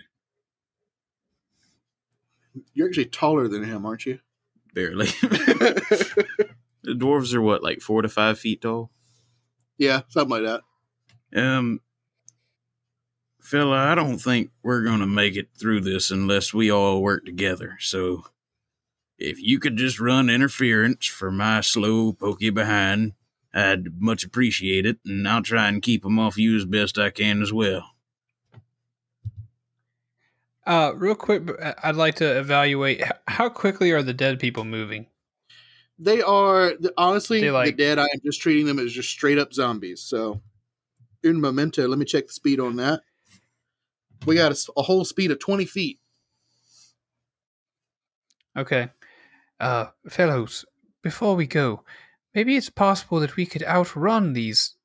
You're actually taller than him, aren't you? barely? [laughs] [laughs] the dwarves are what, like four to five feet tall? Yeah, something like that. Um, fella, I don't think we're gonna make it through this unless we all work together. So, if you could just run interference for my slow pokey behind, I'd much appreciate it, and I'll try and keep 'em off you as best I can as well. Uh, real quick, I'd like to evaluate how quickly are the dead people moving. They are honestly They the like- dead. I am just treating them as just straight up zombies. So, in memento, let me check the speed on that. We got a whole speed of twenty feet. Okay. Uh, fellows, before we go, maybe it's possible that we could outrun these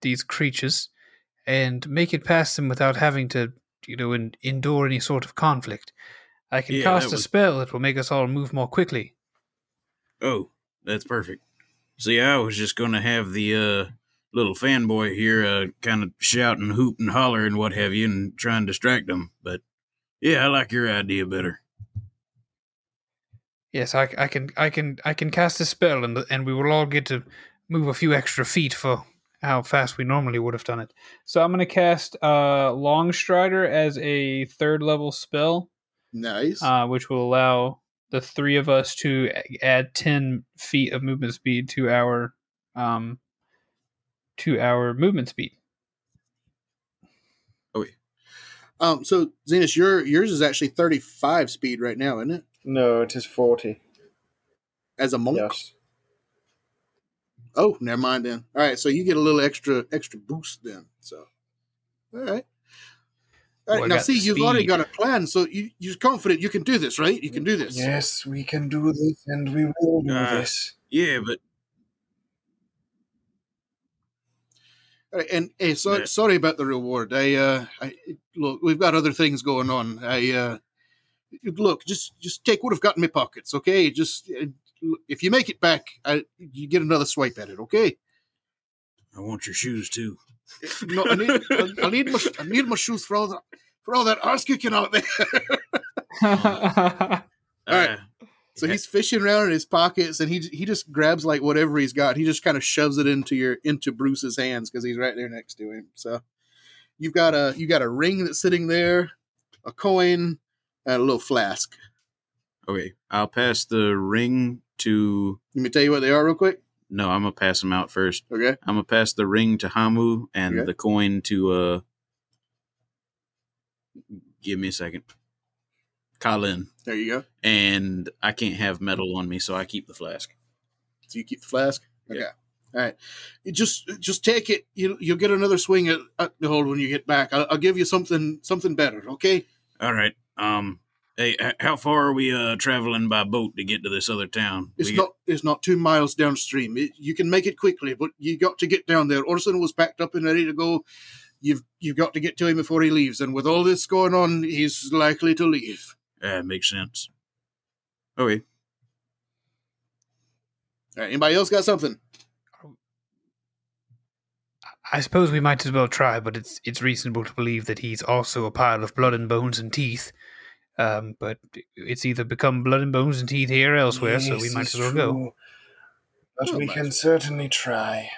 these creatures and make it past them without having to, you know, en- endure any sort of conflict. I can Yeah, cast a was- spell that will make us all move more quickly. Oh, that's perfect. See, I was just gonna have the uh little fanboy here uh kind of shout and hoop and holler and what have you and try and distract them, but yeah, I like your idea better. Yes, I, I can, I can, I can cast a spell, and and we will all get to move a few extra feet for how fast we normally would have done it. So I'm going to cast uh, Long Strider as a third level spell. Nice. uh, which will allow the three of us to add 10 feet of movement speed to our um to our movement speed Oh yeah. Um, so Zenus, your yours is actually thirty five speed right now, isn't it? No, it is 40. As a monk. Yes. Oh, never mind then. All right, so you get a little extra extra boost then. So, all right. All right, Well, now see, you've already got a plan, so you, you're confident you can do this, right? You can do this. Yes, we can do this, and we will do Uh, this. Yeah, but All right, and hey, so, Yeah. sorry about the reward. I, uh, I look, we've got other things going on. I, uh, look, just just take what I've got in my pockets, okay? Just uh, if you make it back, I, you get another swipe at it, okay? I want your shoes too. No, I need, I, I need my, I need my shoes for all that, for all that ass kicking out there. [laughs] right. right. Uh, So he's fishing around in his pockets, and he he just grabs like whatever he's got. He just kind of shoves it into your into Bruce's hands because he's right there next to him. So you've got a you got a ring that's sitting there, a coin, and a little flask. okay, I'll pass the ring to. Let me tell you what they are real quick. No, I'm gonna pass them out first. Okay. I'm gonna pass the ring to Hamu and Okay. the coin to. uh Give me a second. Colin, There you go. and I can't have metal on me, so I keep the flask. So you keep the flask. Okay. Yeah. All right. You just just take it. You you'll get another swing at, at the hole when you get back. I'll, I'll give you something something better. Okay. All right. Um. Hey, how far are we uh traveling by boat to get to this other town? It's We- not it's not two miles downstream. It, you can make it quickly, but you got to get down there. Orson was packed up and ready to go. You've you've got to get to him before he leaves. And with all this going on, he's likely to leave. That makes sense. Okay. All right, anybody else got something? I suppose we might as well try, but it's it's reasonable to believe that he's also a pile of blood and bones and teeth. Um, but it's either become blood and bones and teeth here or elsewhere, so we might as well go. But Oh, we can as certainly try.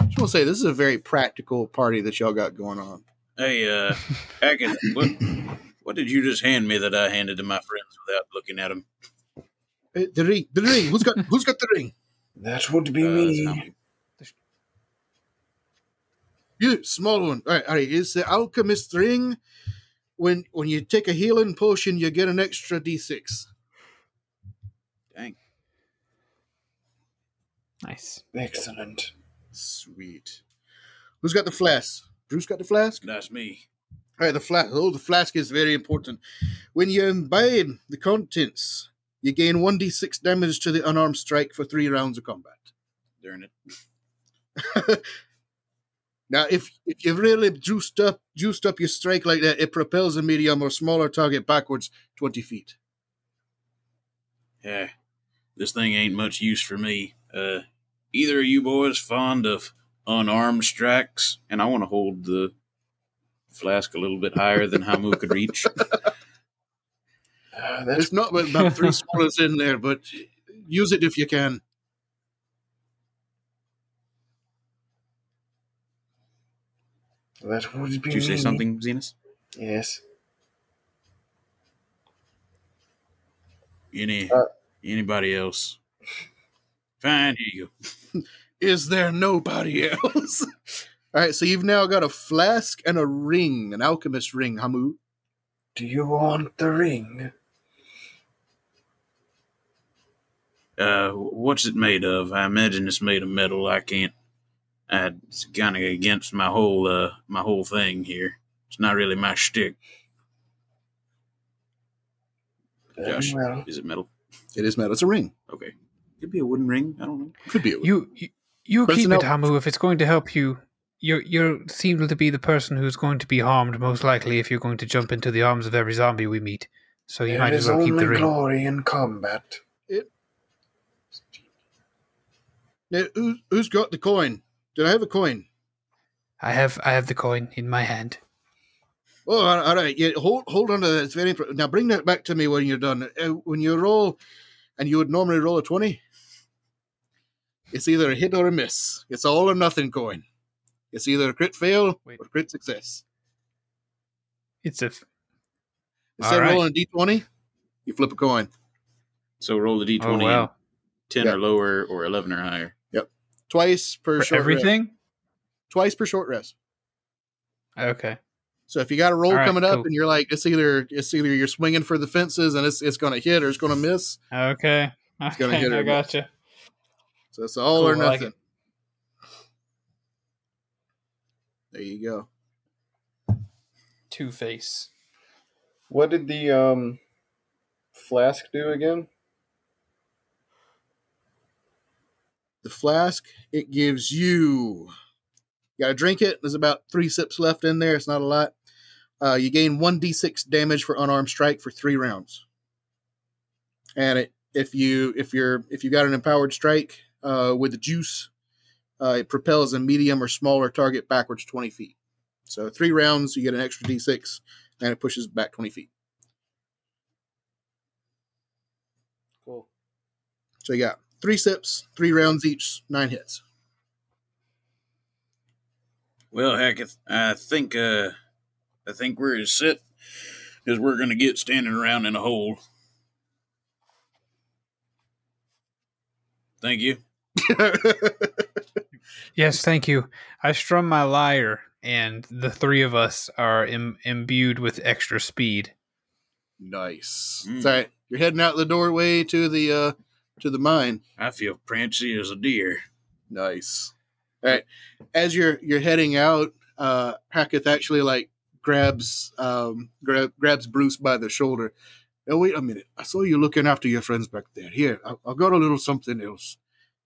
I Just want to say this is a very practical party that y'all got going on. Hey, uh, [laughs] Hacketh, what what did you just hand me that I handed to my friends without looking at them? Uh, the ring, the ring. Who's got who's got the ring? That would be Uh, me. Hamu. You small one. All right, all right. It's the alchemist ring. When when you take a healing potion, you get an extra d6. Dang. Nice. Excellent. Sweet. Who's got the flask? Bruce got the flask. That's me. All right, the flask. Oh, the flask is very important. When you imbibe the contents, you gain 1d6 damage to the unarmed strike for three rounds of combat. Darn it. [laughs] Now, if if you really juiced up juiced up your strike like that, it propels a medium or smaller target backwards 20 feet. Yeah, this thing ain't much use for me. Uh, either of you boys fond of unarmed strikes? And I want to hold the flask a little bit higher than Hamu could reach. [laughs] Uh, that's It's not but about three [laughs] swallows in there, but use it if you can. That would be Did you say me. something, Zenas? Yes. Any Uh, anybody else? Fine, here you go. [laughs] Is there nobody else? [laughs] All right, so you've now got a flask and a ring, an alchemist ring, Hamu. Do you want the ring? Uh, what's it made of? I imagine it's made of metal. I can't. I, it's kind of against my whole uh my whole thing here. It's not really my shtick. Josh, well. is it metal? It is metal. It's a ring. Okay, could be a wooden ring. I don't know. Could be. A You you, you keep it, Hamu, if it's going to help you. You you seem to be the person who's going to be harmed most likely if you're going to jump into the arms of every zombie we meet. So you There might as well keep the ring. glory in combat. Now, who, who's got the coin? Did I have a coin? I have I have the coin in my hand. Oh, all all right. Yeah, hold hold on to that. It's very important. Now bring that back to me when you're done. Uh, when you roll, and you would normally roll a twenty, it's either a hit or a miss. It's all or nothing coin. It's either a crit fail Wait. or crit success. It's a f- Instead All right. of rolling a d twenty, you flip a coin So roll the d20 oh wow ten Yeah. or lower or eleven or higher. Twice per for short rest. everything. Twice per short rest. Okay. So if you got a roll All right, coming up and you're like, it's either it's either you're swinging for the fences and it's it's going to hit or it's going to miss. Okay. [laughs] It's gonna Okay, hit her I with- gotcha. So it's all Cool, or I like nothing. there you go. Two face. What did the um flask do again? The flask it gives you. You got to drink it. There's about three sips left in there. It's not a lot. Uh, you gain one d6 damage for unarmed strike for three rounds. And it, if you if you're if you got an empowered strike uh, with the juice, uh, it propels a medium or smaller target backwards 20 feet. So three rounds, you get an extra d6, and it pushes back 20 feet. Cool. So you got three sips, three rounds each, nine hits. Well, heck, I think uh I think where it's set is we're gonna get standing around in a hole. Thank you. [laughs] Yes, thank you. I strum my lyre, and the three of us are Im- imbued with extra speed. nice. Mm. It's all right. You're heading out the doorway to the uh to the mine. I feel prancy as a deer. Nice. All right. As you're you're heading out, uh Hacketh actually like grabs um grab, grabs Bruce by the shoulder. Oh wait a minute. I saw you looking after your friends back there. Here, I, I got a little something else.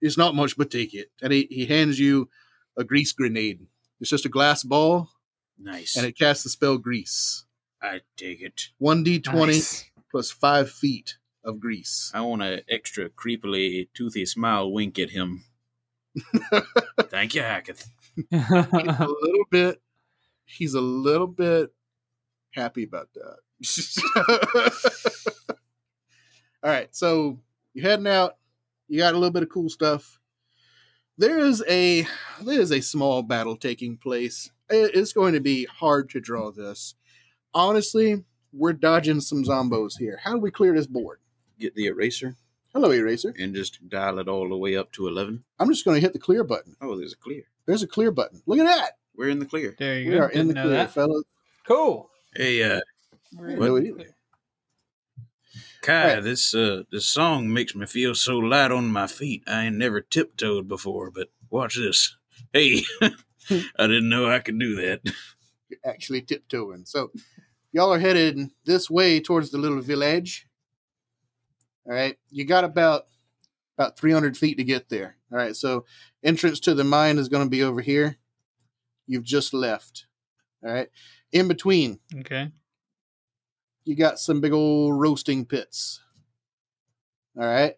It's not much, but take it. And he, he hands you a grease grenade. It's just a glass ball, Nice. and it casts the spell grease. I take it. One d twenty Nice. plus five feet of grease. I want an extra creepily toothy smile wink at him. [laughs] Thank you, Hacketh. [laughs] A little bit. He's a little bit happy about that. [laughs] All right, so you're heading out. You got a little bit of cool stuff. There is a there is a small battle taking place. It's going to be hard to draw this. Honestly, we're dodging some zombos here. How do we clear this board? Get the eraser Hello, eraser. and just dial it all the way up to eleven. I'm just going to hit the clear button. Oh, there's a clear. There's a clear button. Look at that. We're in the clear. there you We go. We are in the Didn't know clear, that. fellas. Cool. Hey, uh, We're in What? the No, clear. Kai, Right. this uh this song makes me feel so light on my feet. I ain't never tiptoed before, but watch this. Hey, [laughs] I didn't know I could do that. [laughs] You're actually tiptoeing. So y'all are headed this way towards the little village. All right. You got about about 300 feet to get there. All right. So entrance to the mine is going to be over here. You've just left. All right. In between, Okay. you got some big old roasting pits. All right.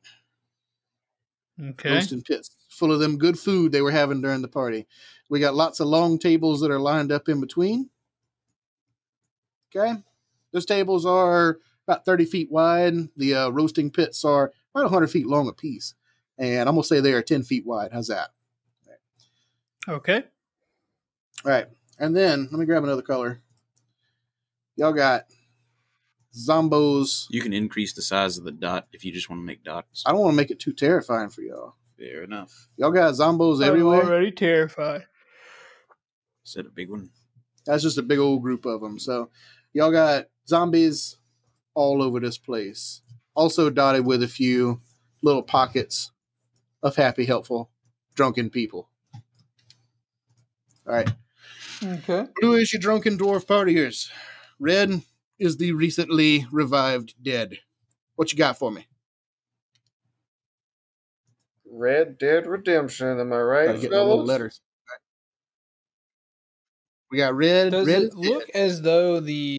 Okay. roasting pits full of them good food they were having during the party. We got lots of long tables that are lined up in between. Okay. Those tables are about 30 feet wide. The uh, roasting pits are about 100 feet long apiece. And I'm going to say they are 10 feet wide. How's that? Okay. All right. And then let me grab another color. Y'all got zombos. You can increase the size of the dot if you just want to make dots. I don't want to make it too terrifying for y'all. Fair enough. Y'all got zombos everywhere. I'm already terrified. Set a big one. That's just a big old group of them. So y'all got zombies all over this place. Also dotted with a few little pockets of happy, helpful, drunken people. All right. Okay. Blue is your drunken dwarf partiers. Red is the recently revived dead. What you got for me? Red Dead Redemption, am I Gotta right, get little fellas? letters. We got red. Does red it is look dead. as though the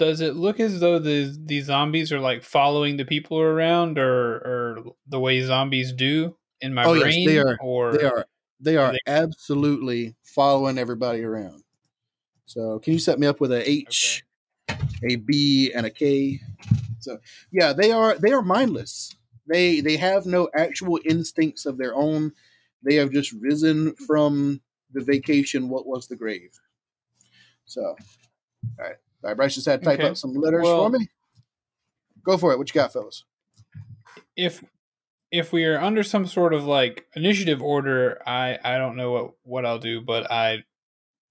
Does it look as though the the zombies are like following the people around or or the way zombies do in my Oh, yes, brain they are. or They are. They are they- absolutely following everybody around. So, can you set me up with a H, a B, and a K? So, yeah, they are. They are mindless. They they have no actual instincts of their own. They have just risen from the vacation. What was the grave? So, all right. All right, Bryce just had to type Okay. up some letters Well- for me. Go for it. What you got, fellas? if if we are under some sort of like initiative order, I I don't know what what I'll do, but I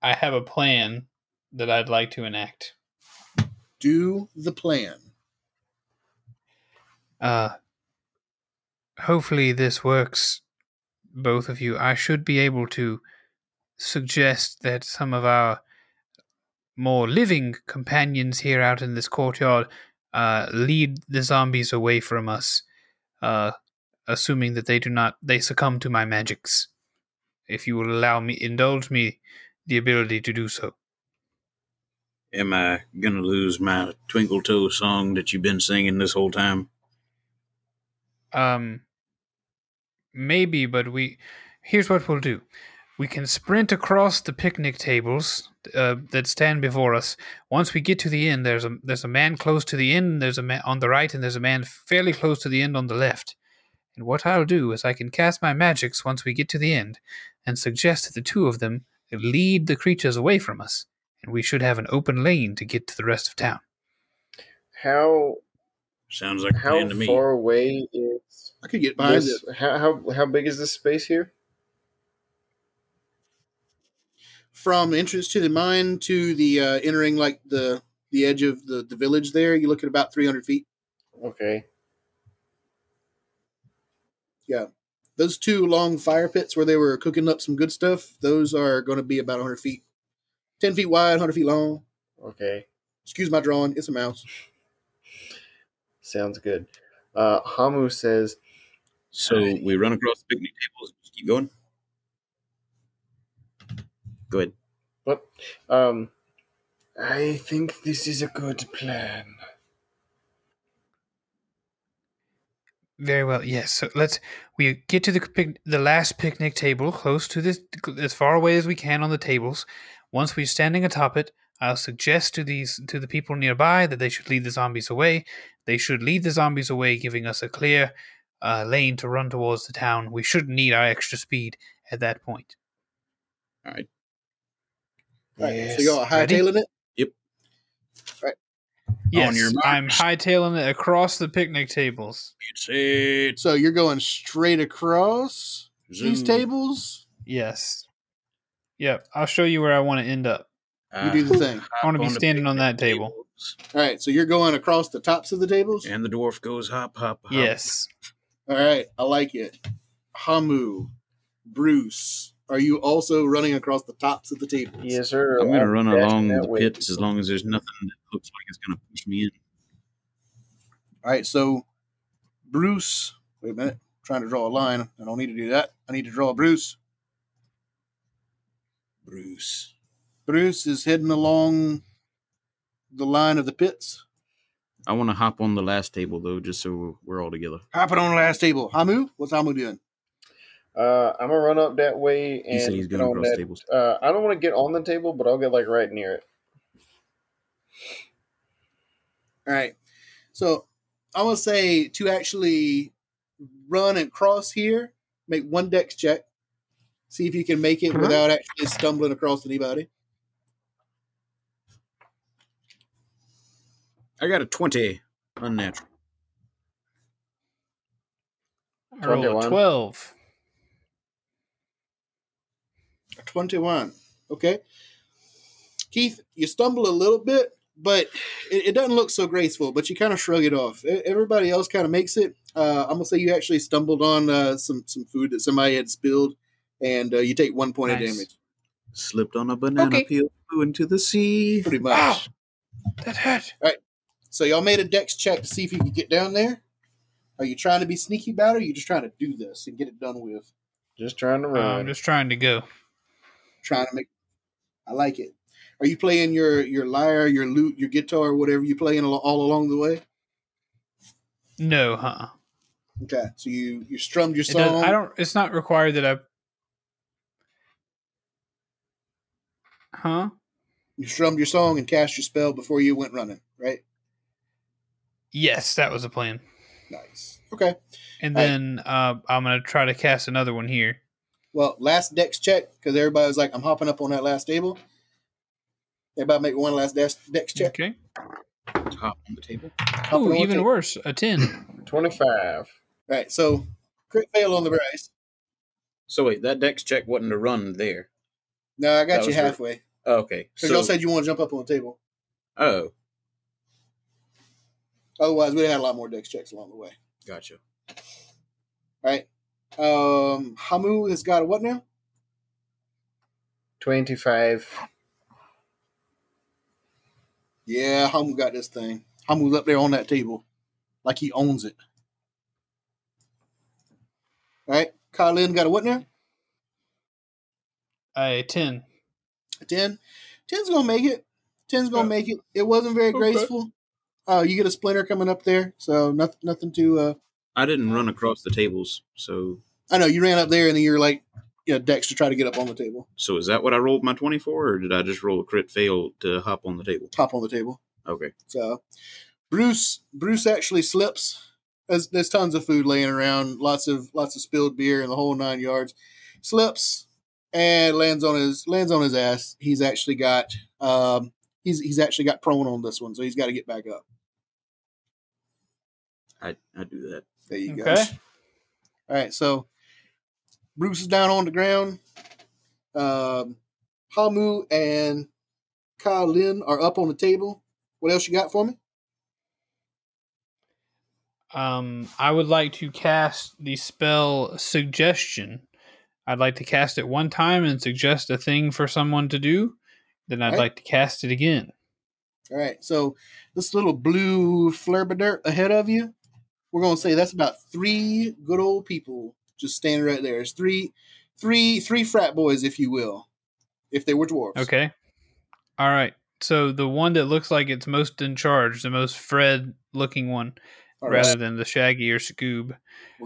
I have a plan that I'd like to enact. Do the plan. Uh, hopefully this works, both of you. I should be able to suggest that some of our more living companions here out in this courtyard uh, lead the zombies away from us, uh, assuming that they do not they succumb to my magics. If you will allow me, indulge me the ability to do so. Am I gonna lose my Twinkle Toe song that you've been singing this whole time? Um, maybe, but we. Here's what we'll do. We can sprint across the picnic tables uh, that stand before us. Once we get to the end, there's a there's a man close to the end. There's a man on the right, and there's a man fairly close to the end on the left. And what I'll do is I can cast my magics once we get to the end, and suggest that the two of them lead the creatures away from us, and we should have an open lane to get to the rest of town. How Sounds like a how plan to me. far away is I could get by this? How, how how big is this space here? From entrance to the mine to the uh, entering like the the edge of the, the village there, you look at about 300 feet. Okay. Yeah. Those two long fire pits where they were cooking up some good stuff, those are going to be about 100 feet. 10 feet wide, 100 feet long. Okay. Excuse my drawing. It's a mouse. [laughs] Sounds good. Uh, Hamu says, So we run across the picnic tables. Just keep going. Go ahead. "What? Um, I think this is a good plan." Very well. Yes. So let's we get to the pic, the last picnic table, close to this, as far away as we can on the tables. Once we're standing atop it, I'll suggest to these to the people nearby that they should lead the zombies away. They should lead the zombies away, giving us a clear uh, lane to run towards the town. We shouldn't need our extra speed at that point. All right. All right, Yes. so y'all Ready? hightailing it? Yep. Right. Yes, your I'm marks. hightailing it across the picnic tables. It's. So you're going straight across these tables? Yes. Yep. I'll show you where I want to end up. You do the thing. I wanna be Hop on the standing on that table. tables, All right, so you're going across the tops of the tables? And the dwarf goes hop, hop, hop. Yes. All right, I like it. Hamu, Bruce, are you also running across the tops of the tables? Yes, sir. I'm going to run along the way. pits as long as there's nothing that looks like it's going to push me in. All right, so Bruce, wait a minute, I'm trying to draw a line. I don't need to do that. I need to draw Bruce. Bruce. Bruce is heading along the line of the pits. I want to hop on the last table, though, just so we're all together. Hopping on the last table. Hamu, what's Hamu doing? Uh, I'm gonna run up that way He said and he's get on across that. tables. Uh, I don't want to get on the table, but I'll get like right near it. All right. So I want to say to actually run and cross here, make one dex check. See if you can make it without actually stumbling across anybody. I got a 20. Unnatural. I rolled a 12. 21. Okay. Keith, you stumble a little bit, but it, it doesn't look so graceful, but you kind of shrug it off. Everybody else kind of makes it. Uh, I'm going to say you actually stumbled on uh, some, some food that somebody had spilled, and uh, you take one point of damage. Slipped on a banana Okay. peel, flew into the sea. Pretty much. Ow! That hurt. So y'all made a dex check to see if you could get down there. Are you trying to be sneaky about it, or are you just trying to do this and get it done with? Just trying to run. I'm just trying to go. Trying to make. I like it. Are you playing your your lyre, your lute, your guitar, whatever you playing all, all along the way? No, huh? Okay, so you you strummed your song. I don't. It's not required that I. Huh? You strummed your song and cast your spell before you went running, right? Yes, that was the plan. Nice. Okay. And then uh, I'm gonna try to cast another one here. Well, last dex check because everybody was like, "I'm hopping up on that last table." Everybody make one last dex, dex check. Okay. Hop on the table. Hopping Ooh, even table. worse, a ten. Twenty-five. Right. So crit fail on the Bryce. So wait, that dex check wasn't a run there. No, I got That you was her- halfway. Oh, okay. Because So, y'all said you want to jump up on the table. oh, Otherwise, we'd have had a lot more dex checks along the way. gotcha. All right. Um, Hamu has got a what now? 25. Yeah, Hamu got this thing. Hamu's up there on that table, like he owns it. All right. Colin got a what now? A ten. A 10. 10's gonna make it. 10's gonna Okay. make it. It wasn't very Okay. graceful. Uh, you get a splinter coming up there, so nothing, nothing to. Uh, I didn't run across the tables, so I know you ran up there and then you're like, you know, Dex to try to get up on the table, so is that what I rolled my twenty four, or did I just roll a crit fail to hop on the table? Hop on the table. Okay. So, Bruce, Bruce actually slips. There's, there's tons of food laying around, lots of lots of spilled beer and the whole nine yards. Slips and lands on his lands on his ass. He's actually got um he's he's actually got prone on this one, so he's got to get back up. I I do that. There you go. All right, so Bruce is down on the ground. Um, Hamu and Colin are up on the table. What else you got for me? Um, I would like to cast the spell suggestion. I'd like to cast it one time and suggest a thing for someone to do. Then I'd Right. like to cast it again. All right, so this little blue flurbadert ahead of you, we're gonna say that's about three good old people just standing right there. It's three, three, three frat boys, if you will, if they were dwarves. Okay. All right. So the one that looks like it's most in charge, the most Fred looking one, All right, rather than the Shaggy or Scoob.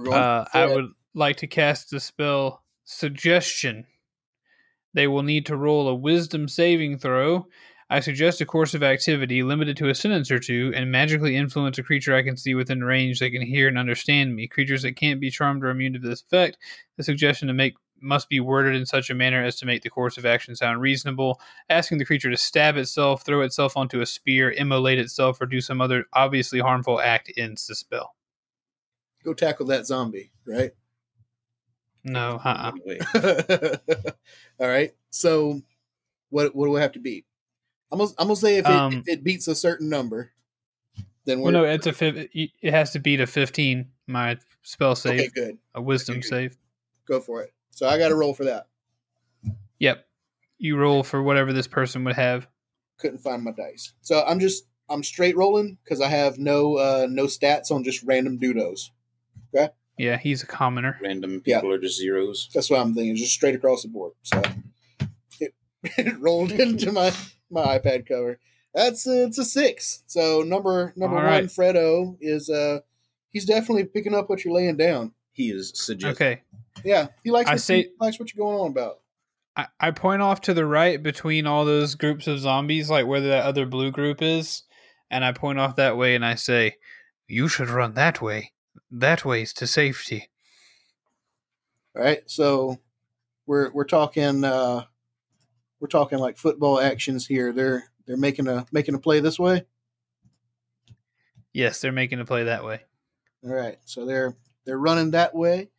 Uh, I would like to cast the spell Suggestion. They will need to roll a Wisdom saving throw. I suggest a course of activity limited to a sentence or two and magically influence a creature I can see within range that can hear and understand me. Creatures that can't be charmed or immune to this effect. The suggestion to make must be worded in such a manner as to make the course of action sound reasonable. Asking the creature to stab itself, throw itself onto a spear, immolate itself, or do some other obviously harmful act ends the spell. go tackle that zombie, right? No, [laughs] uh-uh. All right. So, what what do we have to beat? I'm gonna, I'm gonna say if it, Um, if it beats a certain number, then we're Well, no, it's a fif- it has to beat a fifteen. My spell save, okay. Good, a wisdom Okay. save. go for it. So I got to roll for that. Yep, you roll for whatever this person would have. Couldn't find my dice, so I'm just I'm straight rolling because I have no uh no stats on just random doodles. Yeah, he's a commoner. random Yeah. people are just zeros. That's what I'm thinking, just straight across the board. So it, [laughs] it rolled into my my iPad cover. That's a, it's a six. So number number All one, right. Fredo is uh he's definitely picking up what you're laying down. He is suggesting. Okay, Yeah, he likes I what, say- he likes what you're going on about. I, I point off to the right between all those groups of zombies, like where that other blue group is, and I point off that way and I say, "You should run that way. That way's to safety." All right, so we're we're talking uh we're talking like football actions here. They're they're making a making a play this way. Yes, they're making a play that way. All right, so they're they're running that way.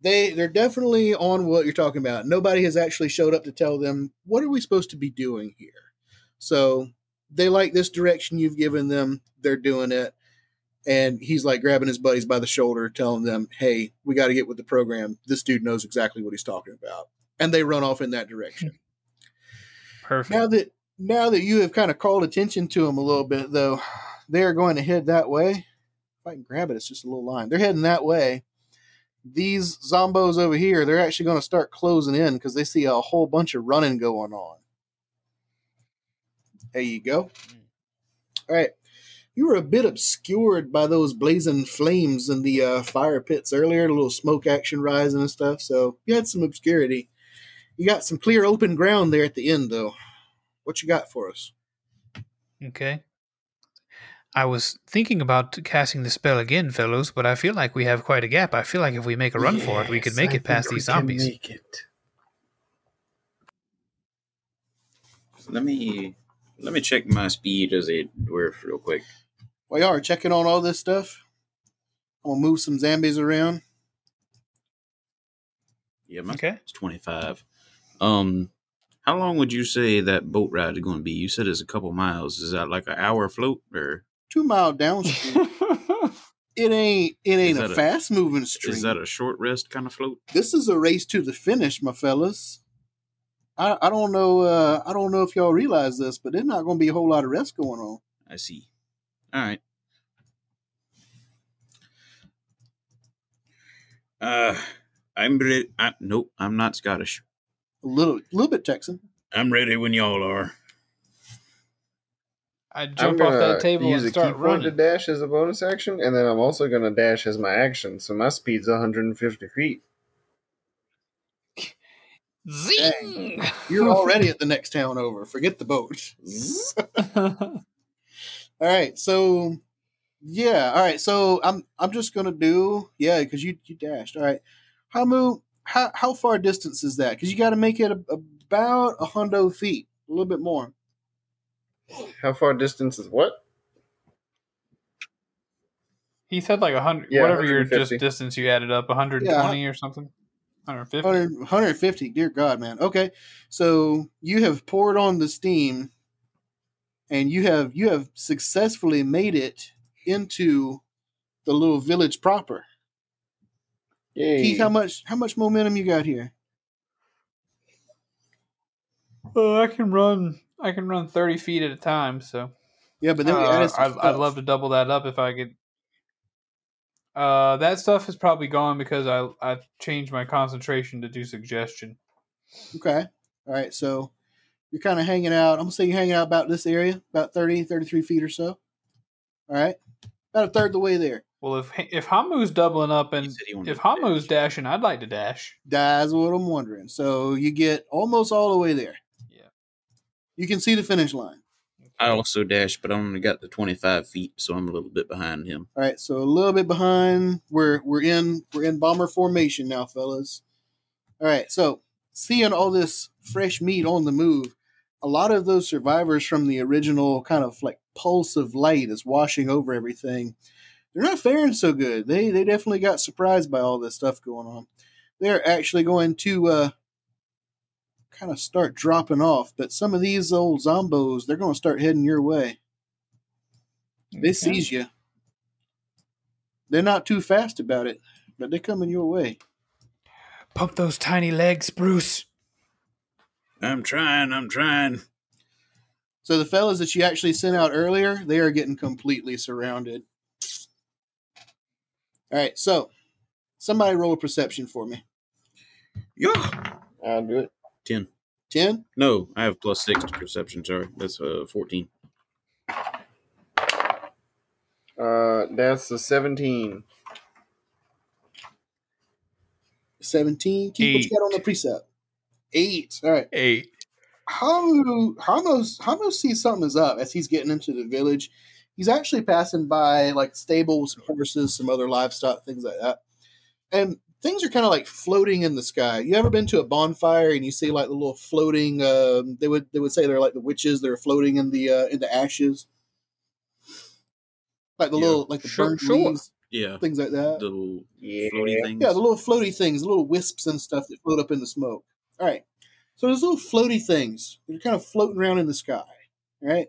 They they're definitely on what you're talking about. Nobody has actually showed up to tell them what are we supposed to be doing here. So they like this direction you've given them. They're doing it, and he's like grabbing his buddies by the shoulder, telling them, "Hey, we got to get with the program. This dude knows exactly what he's talking about." And they run off in that direction. Perfect. now that now that you have kind of called attention to them a little bit, though, they are going to head that way. If I can grab it, it's just a little line. They're heading that way. These zombos over here, they're actually going to start closing in because they see a whole bunch of running going on. There you go. All right. You were a bit obscured by those blazing flames in the uh, fire pits earlier, a little smoke action rising and stuff. So you had some obscurity. You got some clear open ground there at the end, though. What you got for us? Okay. I was thinking about casting the spell again, fellows, but I feel like we have quite a gap. I feel like if we make a run for it, we could make I it past think we these can zombies. Make it. Let me let me check my speed as a dwarf real quick. While y'all are checking on all this stuff, I'm gonna move some zombies around. Yeah, my Okay. it's twenty five. Um, How long would you say that boat ride is going to be? You said it's a couple miles. Is that like an hour float or Two mile downstream. [laughs] it ain't it ain't a a- fast moving stream. is that a short rest kind of float? this is a race to the finish, my fellas. I, I don't know uh, I don't know if y'all realize this, but there's not going to be a whole lot of rest going on. I see. All right. Uh, I'm ready. I, nope, I'm not Scottish. A little little bit Texan. I'm ready when y'all are. I jump off that table use and a ki start point to dash as a bonus action, and then I'm also gonna dash as my action. So my speed's 150 feet. Zing! You're already at the next town over. Forget the boat. [laughs] all right, so yeah, all right, so I'm I'm just gonna do yeah because you you dashed. All right, Hamu, how how far distance is that? Because you got to make it a, about a hundo feet, a little bit more. How far distance is what? he said like a hundred, Yeah, whatever your just distance you added up, 120 or something. 150. 100, 150. Dear God, man. Okay, so you have poured on the steam, and you have you have successfully made it into the little village proper. Yay! Keith, how much how much momentum you got here? Oh, I can run. I can run 30 feet at a time. So Yeah, but then we Uh, added I'd, I'd love to double that up if I could. Uh, that stuff is probably gone because I I changed my concentration to do suggestion. Okay. All right. So you're kind of hanging out. I'm going to say you're hanging out about this area, about 30, 33 feet or so. All right. About a third of the way there. Well, if if Hamu's doubling up and said he if Hamu's dash. dashing, I'd like to dash. That's what I'm wondering. So you get almost all the way there. Yeah. You can see the finish line. I also dashed, but I only got the 25 feet, so I'm a little bit behind him. All right. So a little bit behind. We're we're in we're in bomber formation now, fellas. All right. So seeing all this fresh meat on the move, a lot of those survivors from the original kind of like pulse of light is washing over everything. They're not faring so good. They they definitely got surprised by all this stuff going on. They're actually going to uh, kind of start dropping off, but some of these old zombos, they're going to start heading your way. They seize you. They're not too fast about it, but they're coming your way. Pump those tiny legs, Bruce. I'm trying, I'm trying. So the fellas that you actually sent out earlier, they are getting completely surrounded. All right, so somebody roll a perception for me. Yeah. I'll do it. 10. Ten. No, I have plus 6 to perception, sorry. That's uh 14. Uh, that's a 17. 17. Keep what you got on the precept. Eight. All right. Eight. Hamu, Hamu, Hamu sees something is up as he's getting into the village. He's actually passing by like stables, some horses, some other livestock, things like that. And things are kind of like floating in the sky. You ever been to a bonfire and you see like the little floating? Um, they would they would say they're like the witches. They're floating in the uh, in the ashes, like the Yeah. little like the Sure- burnt sure. leaves, Yeah. things like that. The little Yeah. floaty things. Yeah, the little floaty things, the little wisps and stuff that float up in the smoke. All right. So there's little floaty things. They're kind of floating around in the sky. All right.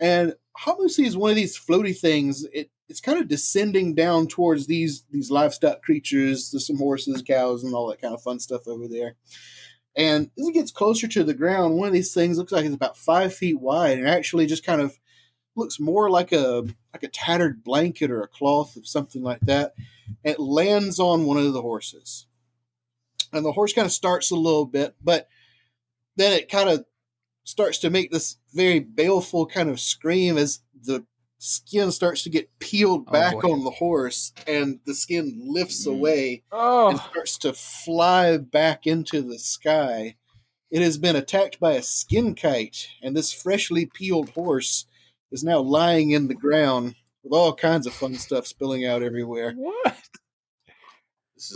And Hamu is one of these floaty things. It, it's kind of descending down towards these these livestock creatures. There's some horses, cows, and all that kind of fun stuff over there. And as it gets closer to the ground, one of these things looks like it's about five feet wide, and actually just kind of looks more like a like a tattered blanket or a cloth of something like that. It lands on one of the horses, and the horse kind of starts a little bit, but then it kind of starts to make this very baleful kind of scream as the skin starts to get peeled Oh, back boy. on the horse, and the skin lifts Mm. away and Oh, starts to fly back into the sky. It has been attacked by a skin kite, and this freshly peeled horse is now lying in the ground with all kinds of fun stuff spilling out everywhere. what?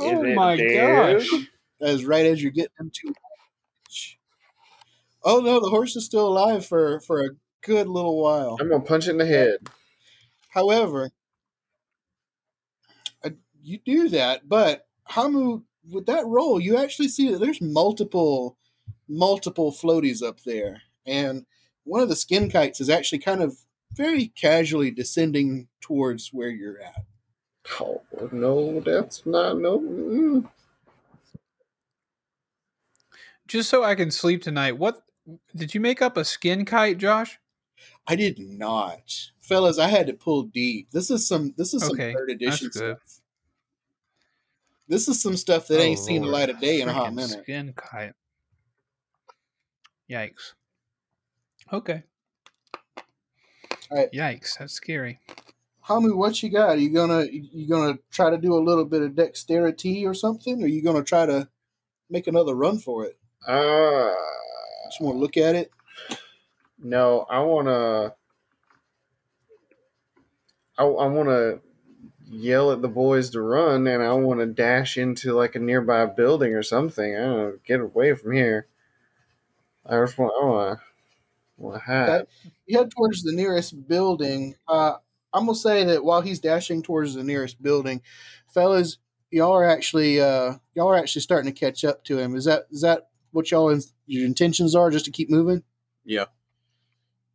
Oh my gosh. That is right as you're getting into. Oh no, the horse is still alive for for a good little while. I'm gonna punch it in the head. However, uh, you do that, but Hamu, with that roll, you actually see that there's multiple multiple floaties up there, and one of the skin kites is actually kind of very casually descending towards where you're at. Oh no, that's not no. Mm. Just so I can sleep tonight. What did you make up a skin kite, Josh? I did not, fellas. I had to pull deep. This is some. This is some third edition stuff. This is some stuff that ain't Oh, seen the light of day in a hot minute. Skin kite. Yikes. Okay. Alright. Yikes, that's scary. Hamu, what you got? Are you gonna you gonna try to do a little bit of dexterity or something? Or are you gonna try to make another run for it? Uh, Just want to look at it. no, I wanna. I, I wanna yell at the boys to run, and I wanna dash into like a nearby building or something. I don't know, get away from here. I just want. I wanna. wanna hide. Head towards the nearest building. Uh, I'm gonna say that while he's dashing towards the nearest building, fellas, y'all are actually uh, y'all are actually starting to catch up to him. Is that is that what y'all in, your intentions are? Just to keep moving? Yeah.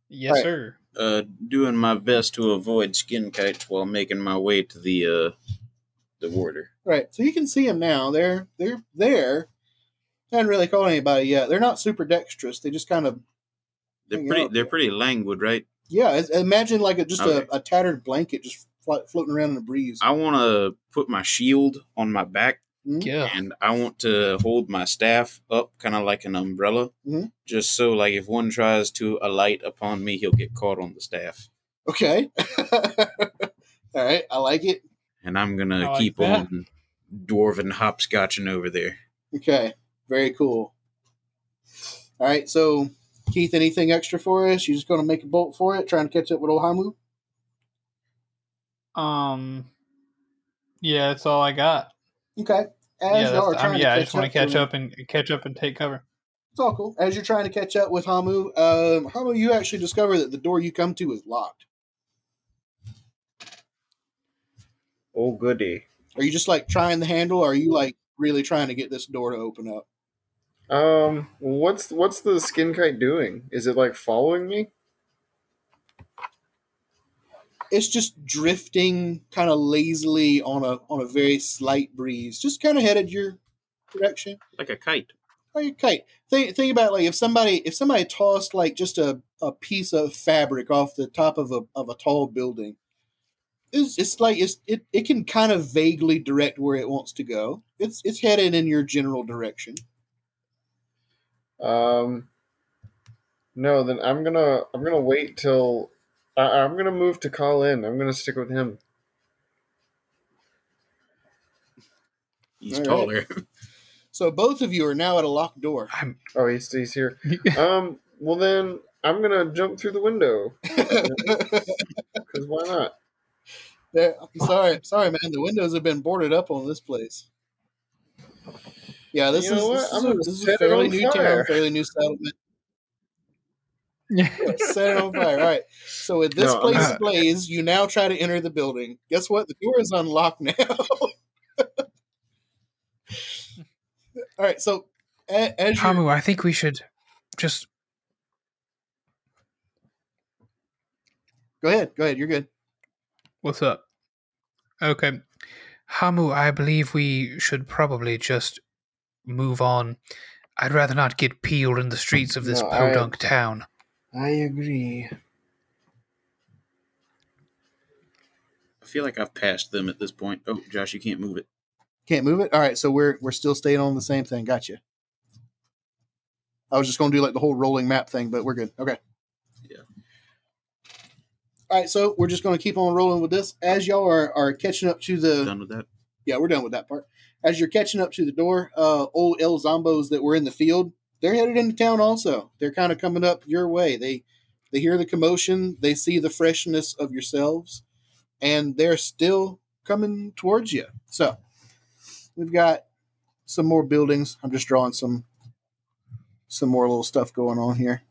Yes, Right. sir. Uh, doing my best to avoid skin kites while making my way to the uh, the warder. Right. So you can see them now. They're they're there. I Haven't really caught anybody yet. They're not super dexterous. They just kind of They're pretty. They're pretty languid, right? yeah. Imagine like a, just Okay. a, a tattered blanket just flo- floating around in the breeze. I want to put my shield on my back, Mhm. Yeah. and I want to hold my staff up, kind of like an umbrella, Mhm. just so like if one tries to alight upon me, he'll get caught on the staff. Okay. [laughs] All right. I like it. And I'm gonna like keep that. on dwarven hopscotching over there. Okay, very cool. All right, so Keith, anything extra for us? You just going to make a bolt for it, trying to catch up with old Hamu? Um Yeah, that's all I got. Okay. As yeah, y'all that's, are trying um, to yeah, I catch just want up to catch up and catch up and take cover. It's all cool. As you're trying to catch up with Hamu, um, Hamu, you actually discover that the door you come to is locked. Oh goody. Are you just like trying the handle, or are you like really trying to get this door to open up? Um, what's what's the skin kite doing? Is it like following me? It's just drifting kind of lazily on a on a very slight breeze, just kind of headed your direction. Like a kite. like a kite. Think think about like if somebody if somebody tossed like just a, a piece of fabric off the top of a of a tall building. It's, it's like it's it, it can kind of vaguely direct where it wants to go. It's it's headed in your general direction. Um, no, then I'm gonna I'm gonna wait till I, I'm gonna move to Colin. I'm gonna stick with him. He's All right. taller. [laughs] So both of you are now at a locked door. I'm Oh, he's he's here. [laughs] Um, well then I'm gonna jump through the window [laughs] because why not? There- I'm sorry, sorry, man. The windows have been boarded up on this place. Yeah, this You is this is, a, this is a fairly new fire. town, fairly new settlement. [laughs] Set it on fire. All right. So with this No, place not. ablaze, you now try to enter the building. Guess what? The door is unlocked now. [laughs] All right. So as you Hamu, I think we should just go ahead, go ahead. You're good. What's up? Okay. Hamu, I believe we should probably just move on. I'd rather not get peeled in the streets of this No, I- podunk town. I agree. I feel like I've passed them at this point. Oh, Josh, you can't move it. Can't move it. All right. So we're we're still staying on the same thing. Gotcha. I was just going to do like the whole rolling map thing, but we're good. Okay. Yeah. All right. So we're just going to keep on rolling with this as y'all are are catching up to the Done with that. yeah, we're done with that part. As you're catching up to the door, uh, old El Zombos that were in the field, they're headed into town also. They're kind of coming up your way. They they hear the commotion, they see the freshness of yourselves, and they're still coming towards you. So we've got some more buildings. I'm just drawing some some more little stuff going on here.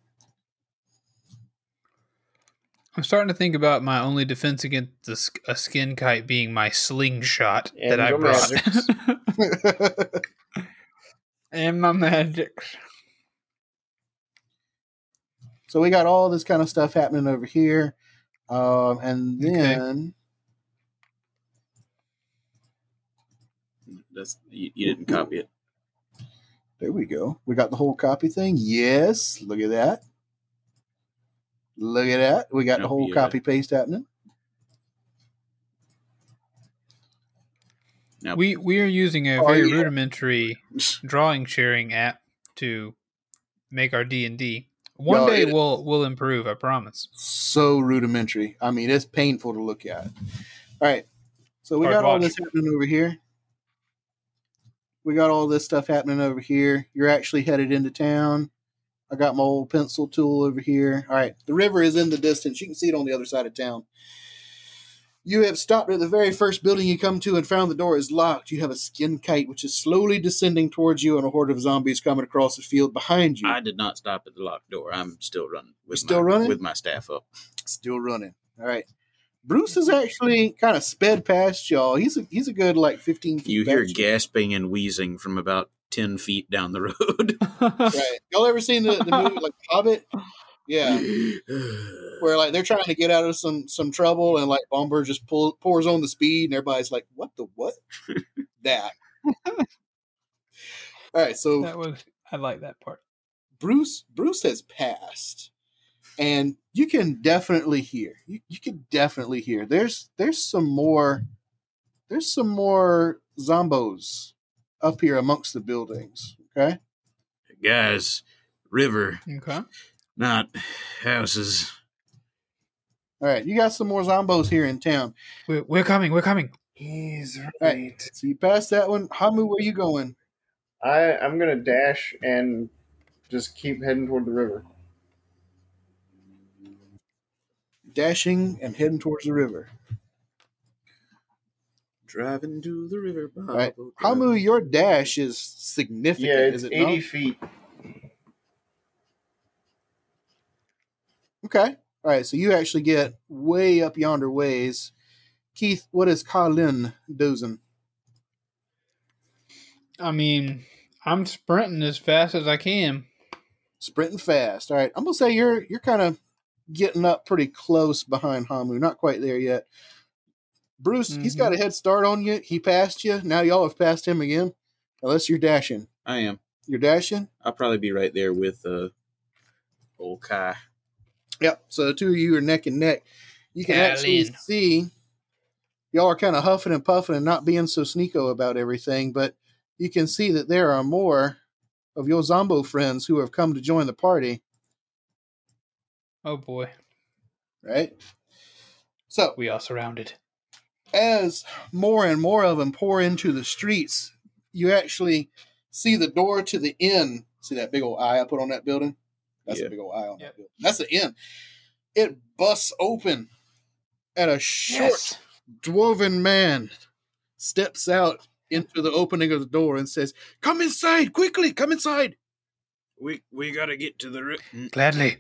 I'm starting to think about my only defense against the, a skin kite being my slingshot And that I brought. [laughs] [laughs] and my magics. So we got all this kind of stuff happening over here. Um, and Okay. then That's you, you didn't copy it. there we go. We got the whole copy thing. Yes, look at that. Look at that. We got the whole yeah. copy paste happening. Now, We we are using a Oh, very yeah. rudimentary [laughs] drawing sharing app to make our D and D. One day it- we'll we'll improve. I promise. So rudimentary. I mean, it's painful to look at. All right. So we Hard got all this happening over here. We got all this stuff happening over here. You're actually headed into town. I got my old pencil tool over here. All right. The river is in the distance. You can see it on the other side of town. You have stopped at the very first building you come to and found the door is locked. You have a skin kite which is slowly descending towards you and a horde of zombies coming across the field behind you. I did not stop at the locked door. I'm still running. With Still my, running? with my staff up. Still running. All right. Bruce is actually kind of sped past y'all. He's a he's a good like fifteen feet. You hear gasping and wheezing from about ten feet down the road. [laughs] Right. Y'all ever seen the, the movie like Hobbit? Yeah. [sighs] Where like they're trying to get out of some some trouble and like Bombur just pull, pours on the speed and everybody's like, "What the what?" [laughs] that. All right, so that was I like that part. Bruce Bruce has passed, and you can definitely hear. You you can definitely hear. There's there's some more. There's some more zombos up here amongst the buildings. Okay. Guys, river, Okay. Not houses. All right, you got some more zombos here in town. We're, we're coming. We're coming. He's right. So you passed that one. Hamu, where are you going? I I'm gonna dash and just keep heading toward the river. Dashing and heading towards the river. Driving to the river. All right, Hamu, your dash is significant. Yeah, it's is it 80 not? feet. Okay. All right, so you actually get way up yonder ways. Keith, what is Colin dozing? I mean, I'm sprinting as fast as I can. Sprinting fast. All right, I'm gonna say you're you're kind of getting up pretty close behind Hamu. Not quite there yet. Bruce, he's got a head start on you. He passed you. Now y'all have passed him again. Unless you're dashing. I am. You're dashing. I'll probably be right there with uh, old Kai. Yep. So the two of you are neck and neck. You can actually see y'all are kind of huffing and puffing and not being so sneako about everything, but you can see that there are more of your Zombo friends who have come to join the party, Oh boy, right? So we are surrounded. as more and more of them pour into the streets, you actually see the door to the inn. See that big old eye I put on that building? That's Yeah. a big old eye on Yep. that building. That's the end. It busts open, and a short dwarven man steps out into the opening of the door and says, "Come inside, quickly! Come inside! We we gotta get to the room. Gladly.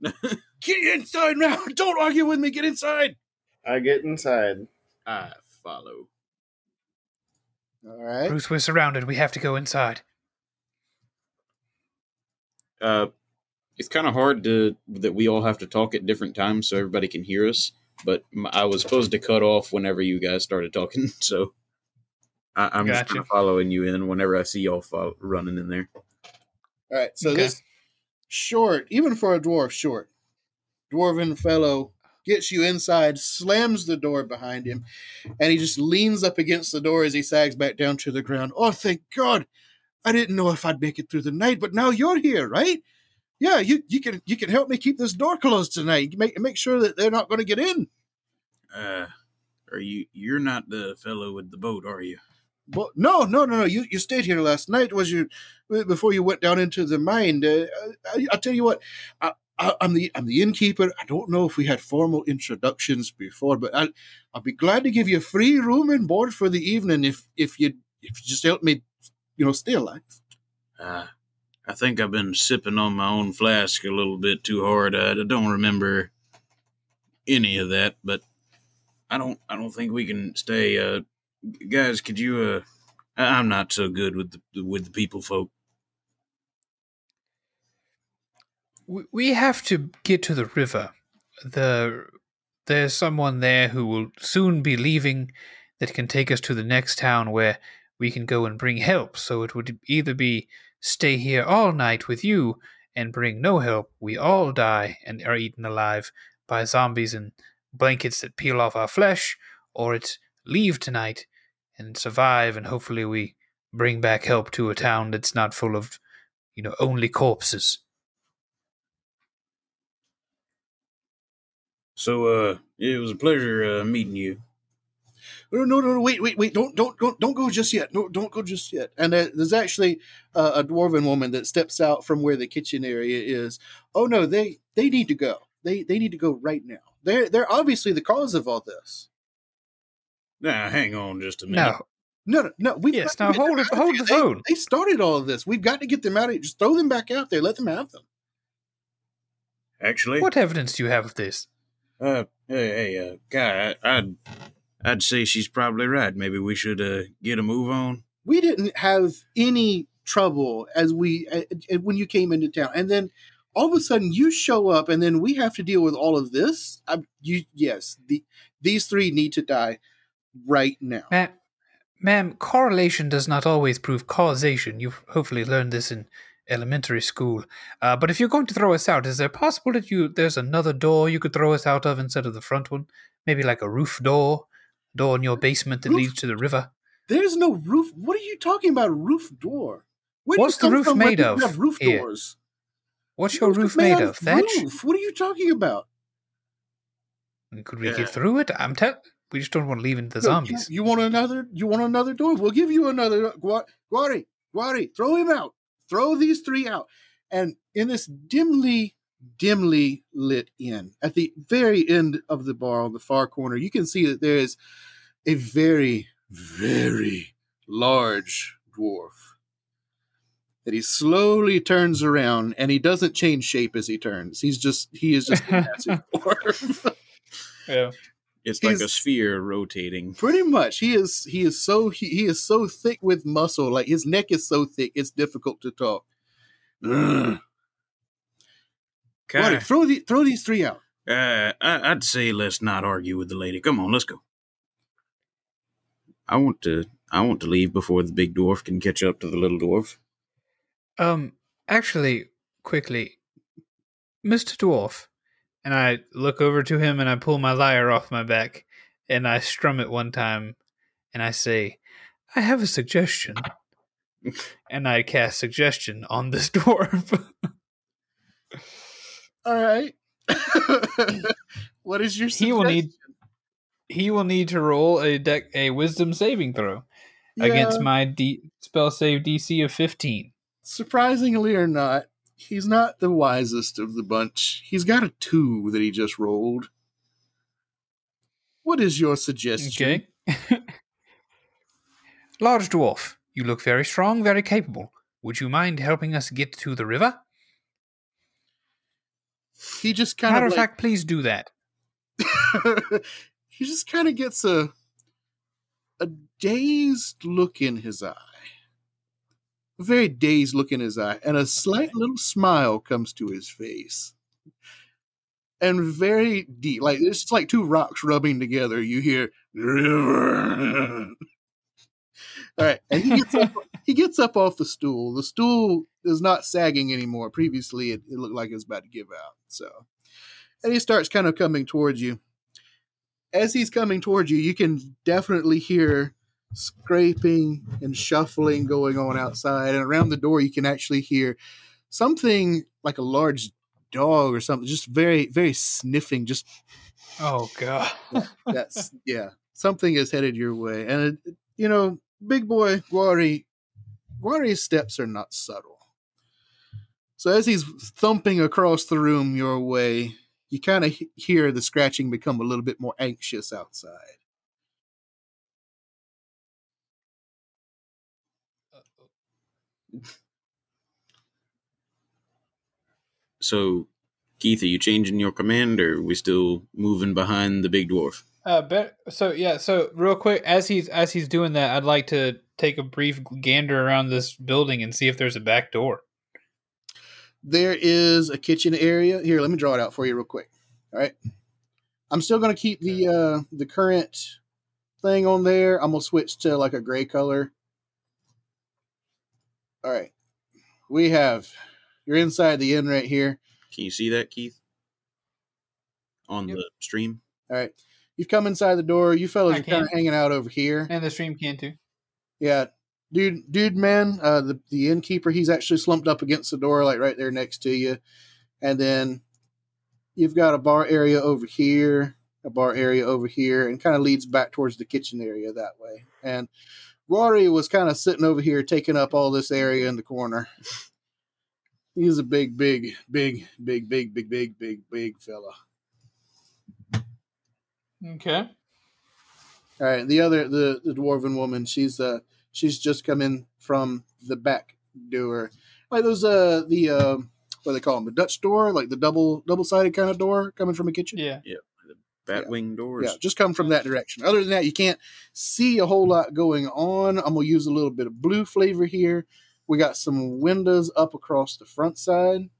[laughs] Get inside now! [laughs] Don't argue with me. Get inside!" I get inside. I follow. All right. Bruce, we're surrounded. We have to go inside. Uh, it's kind of hard to that we all have to talk at different times so everybody can hear us. But I was supposed to cut off whenever you guys started talking, [laughs] so I, I'm just Gotcha. kinda following you in whenever I see y'all fo- running in there. All right. So Okay. this short, even for a dwarf, short dwarven fellow gets you inside, slams the door behind him, and he just leans up against the door as he sags back down to the ground. Oh, thank God! I didn't know if I'd make it through the night, but now you're here, right? Yeah, you you can you can help me keep this door closed tonight. Make make sure that they're not going to get in. Uh, are you? You're not the fellow with the boat, are you? But no, no, no, no. You you stayed here last night. Was you before you went down into the mine? Uh, I, I'll tell you what. I, I, I'm the I'm the innkeeper. I don't know if we had formal introductions before, but I'll I'll be glad to give you free room and board for the evening if if you if you just help me, you know, stay alive. Uh, I think I've been sipping on my own flask a little bit too hard. I don't remember any of that, but I don't. I don't think we can stay. Uh, guys, could you? Uh, I'm not so good with the with the people folk. we, we have to get to the river. The there's someone there who will soon be leaving that can take us to the next town where we can go and bring help. So it would either be stay here all night with you and bring no help, we all die and are eaten alive by zombies and blankets that peel off our flesh, or it's leave tonight and survive and hopefully we bring back help to a town that's not full of, you know, only corpses. So, uh, it was a pleasure uh, meeting you. No, no, no, wait, wait, wait! Don't, don't, don't, don't go just yet. No, don't go just yet. And uh, there's actually uh, a dwarven woman that steps out from where the kitchen area is. Oh no, they, they need to go. They, they need to go right now. They're, they're obviously the cause of all this. Now, hang on just a minute. No, No, no, no. We Yes, now hold it- hold the they, phone. They started all of this. We've got to get them out of here. Just throw them back out there. Let them have them. Actually, what evidence do you have of this? Uh, hey, hey, uh, guy, I, I'd, I'd say she's probably right. Maybe we should uh get a move on. we didn't have any trouble as we uh, when you came into town and then all of a sudden you show up and then we have to deal with all of this I, you yes the, these three need to die right now Ma'am, ma'am, correlation does not always prove causation. You've hopefully learned this in elementary school. Uh, but if you're going to throw us out, is there possible that you there's another door you could throw us out of instead of the front one? Maybe like a roof door, door in your basement that Roof? leads to the river. there's no roof what are you talking about roof door Where What's the roof made of have roof here? doors What's your Roof roof made of? Thatch? roof. what are you talking about Could we Yeah. get through it? I'm tell. We just don't want to leave into the No, zombies. You, you want another? You want another door? We'll give you another. Uh, Gua- Guari, Guari, throw him out. Throw these three out. And in this dimly, dimly lit inn, at the very end of the bar on the far corner, you can see that there is a very, very large dwarf. That he slowly turns around, and he doesn't change shape as he turns. He's just he is just a [laughs] massive dwarf. Yeah. It's like a sphere rotating. Pretty much, he is. He is so he, he is so thick with muscle. Like his neck is so thick, it's difficult to talk. Ugh. Kai, Buddy, throw the throw these three out. uh, I, I'd say let's not argue with the lady. Come on, let's go. I want to. I want to leave before the big dwarf can catch up to the little dwarf. Um, actually, quickly, Mr. Dwarf, and I look over to him and I pull my lyre off my back and I strum it one time and I say, I have a suggestion. [laughs] and I cast suggestion on this [laughs] dwarf. All right. Mm. [laughs] what is your? He will need- he will need to roll a deck a wisdom saving throw against my D- spell save DC of 15. surprisingly or not, he's not the wisest of the bunch. He's got a two that he just rolled. What is your suggestion? Okay. [laughs] Large dwarf, you look very strong, very capable. Would you mind helping us get to the river? He just kind Matter of of like, fact, please do that. [laughs] he just kind of gets a a dazed look in his eye. A very dazed look in his eye, and a slight little smile comes to his face. And very deep, like it's just like two rocks rubbing together. You hear river. [laughs] All right, and he gets up, [laughs] he gets up off the stool. The stool is not sagging anymore. Previously, it, it looked like it was about to give out. So, and he starts kind of coming towards you as he's coming towards you, you can definitely hear scraping and shuffling going on outside. And around the door, you can actually hear something like a large dog or something, just very, very sniffing. Just Oh god. that's, yeah, something is headed your way. And, it, you know, big boy Guari, Guari's steps are not subtle. So as he's thumping across the room your way, you kind of hear the scratching become a little bit more anxious outside. So, Keith, are you changing your command, or are we still moving behind the big dwarf? Uh, bet, so yeah, so real quick, as he's as he's doing that, I'd like to take a brief gander around this building and see if there's a back door. there is a kitchen area here. Let me draw it out for you real quick. All right, I'm still going to keep the uh, the current thing on there. I'm gonna switch to like a gray color. All right, we have you're inside the inn right here. Can you see that, Keith? On Yep. the stream? All right, you've come inside the door. You fellas I are kind of hanging out over here. And the stream can too. Yeah, dude, dude, man, uh, the the innkeeper, he's actually slumped up against the door, like right there next to you, and then you've got a bar area over here, a bar area over here, and kind of leads back towards the kitchen area that way. And Rory was kind of sitting over here, taking up all this area in the corner. [laughs] He's a big, big, big, big, big, big, big, big, big fella. Okay. All right, the other the the dwarven woman, she's uh she's just come in from the back door, like those uh the uh what do they call them the Dutch door, like the double double sided kind of door coming from a kitchen. Yeah. Yeah. The batwing doors? Yeah, just come from that direction. Other than that, you can't see a whole lot going on. I'm gonna use a little bit of blue flavor here. We got some windows up across the front side.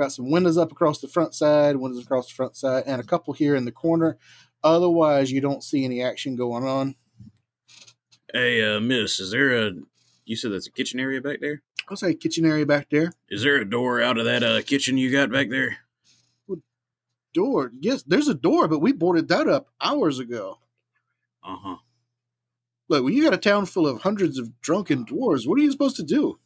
Got some windows up across the front side, windows across the front side, and a couple here in the corner. Otherwise, you don't see any action going on. Hey, uh, miss, is there a. You said that's a kitchen area back there? I'll say kitchen area back there. Is there a door out of that uh, kitchen you got back there? Door. Yes, there's a door, but we boarded that up hours ago. Uh huh. Look, when you got a town full of hundreds of drunken dwarves, what are you supposed to do?